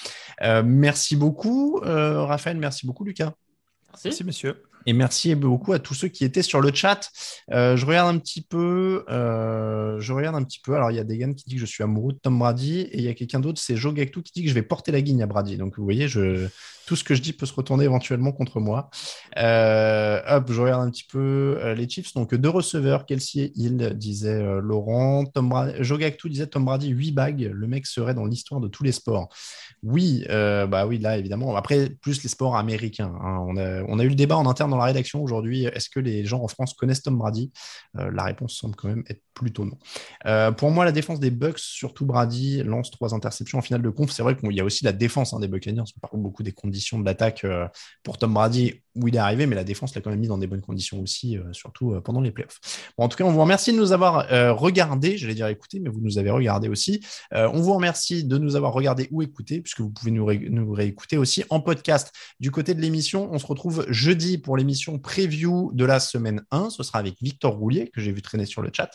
A: Euh, merci beaucoup, euh, Raphaël, merci beaucoup, Lucas.
C: Merci, monsieur.
A: Et merci beaucoup à tous ceux qui étaient sur le chat. Euh, je regarde un petit peu. euh, je regarde un petit peu. Alors, il y a Degan qui dit que je suis amoureux de Tom Brady. Et il y a quelqu'un d'autre, c'est Joe Gactou, qui dit que je vais porter la guigne à Brady. Donc, vous voyez, tout ce que je dis peut se retourner éventuellement contre moi. Euh, hop, je regarde un petit peu les Chiefs. Donc, deux receveurs, Kelsey et Hill, disait Laurent. Tom Joe Gactou disait Tom Brady, 8 bagues. Le mec serait dans l'histoire de tous les sports. Oui, euh, bah oui, là évidemment. Après, plus les sports américains. hein. On, a, eu le débat en interne dans la rédaction aujourd'hui. Est-ce que les gens en France connaissent Tom Brady? Euh, La réponse semble quand même être plutôt non. Euh, pour moi, la défense des Bucks, surtout Brady, lance trois interceptions en finale de conf. C'est vrai qu'il y a aussi la défense hein, des Buccaneers. On parle beaucoup des conditions de l'attaque euh, pour Tom Brady où il est arrivé, mais la défense l'a quand même mis dans des bonnes conditions aussi, euh, surtout euh, pendant les playoffs. Bon, en tout cas, on vous remercie de nous avoir euh, regardé. J'allais dire écouté, mais vous nous avez regardé aussi. On vous remercie de nous avoir regardé ou écouté, puisque vous pouvez nous, ré- nous réécouter aussi en podcast. Du côté de l'émission, on se retrouve jeudi pour l'émission preview de la semaine 1. Ce sera avec Victor Roulier, que j'ai vu traîner sur le chat.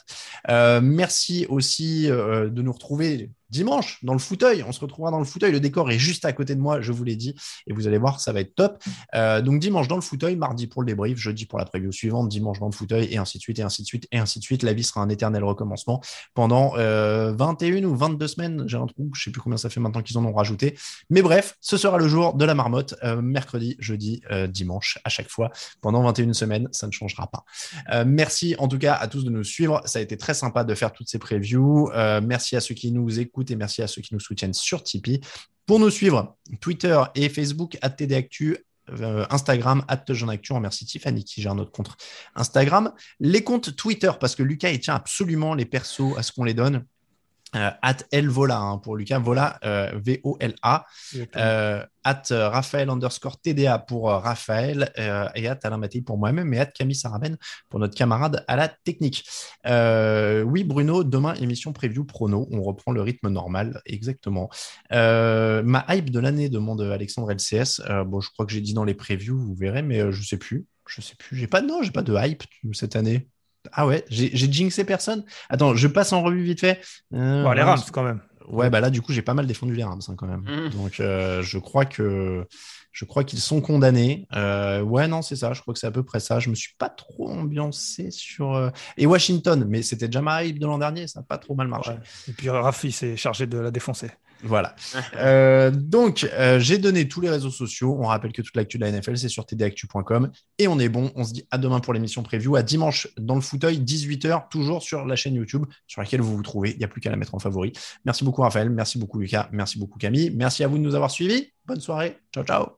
A: Merci aussi de nous retrouver dimanche dans le fauteuil. On se retrouvera dans le fauteuil. Le décor est juste à côté de moi, je vous l'ai dit. Et vous allez voir, ça va être top. Euh, donc dimanche dans le fauteuil, mardi pour le débrief, jeudi pour la preview suivante, dimanche dans le fauteuil, et ainsi de suite, et ainsi de suite, et ainsi de suite. La vie sera un éternel recommencement pendant euh, 21 ou 22 semaines. J'ai un trou, je sais plus combien ça fait maintenant qu'ils en ont rajouté. Mais bref, ce sera le jour de la marmotte, euh, mercredi, jeudi, euh, dimanche, à chaque fois, pendant 21 semaines. Ça ne changera pas. Euh, merci en tout cas à tous de nous suivre. Ça a été très sympa de faire toutes ces previews. Euh, merci à ceux qui nous écoutent et merci à ceux qui nous soutiennent sur Tipeee. Pour nous suivre, Twitter et Facebook, TDActu, euh, Instagram, Actu. On remercie Tiffany qui gère notre compte Instagram. Les comptes Twitter, parce que Lucas, il tient absolument les persos à ce qu'on les donne. Euh, at Elvola hein, pour Lucas, Vola, euh, V-O-L-A. Euh, at Raphaël underscore TDA pour Raphaël et at Alain Mattei pour moi-même et at Camille Saraben pour notre camarade à la technique. Oui, Bruno, demain, émission preview prono. On reprend le rythme normal, exactement. Ma hype de l'année, demande Alexandre LCS. Bon, je crois que j'ai dit dans les previews, vous verrez, mais je sais plus. Je sais plus. J'ai pas, non, j'ai pas de hype cette année. Ah ouais, j'ai jinxé personne. Attends, je passe en revue vite fait. Euh,
C: Bon, les
A: Rams.
C: Rams, quand même.
A: Ouais, bah là, du coup, j'ai pas mal défendu les Rams hein, quand même.
B: Mmh.
A: Donc, euh, je crois que je crois qu'ils sont condamnés. Euh, ouais, non, c'est ça. Je crois que c'est à peu près ça. Je me suis pas trop ambiancé sur euh, et Washington, mais c'était déjà ma hype de l'an dernier. Ça n'a pas trop mal marché.
C: Ouais. Et puis Rafi s'est chargé de la défoncer.
A: Voilà. Euh, donc, euh, j'ai donné tous les réseaux sociaux. On rappelle que toute l'actu de la NFL, c'est sur tdactu.com. Et on est bon. On se dit à demain pour l'émission preview. À dimanche dans le fauteuil, 18h, toujours sur la chaîne YouTube sur laquelle vous vous trouvez. Il n'y a plus qu'à la mettre en favori. Merci beaucoup, Raphaël. Merci beaucoup, Lucas. Merci beaucoup, Camille. Merci à vous de nous avoir suivis. Bonne soirée. Ciao, ciao.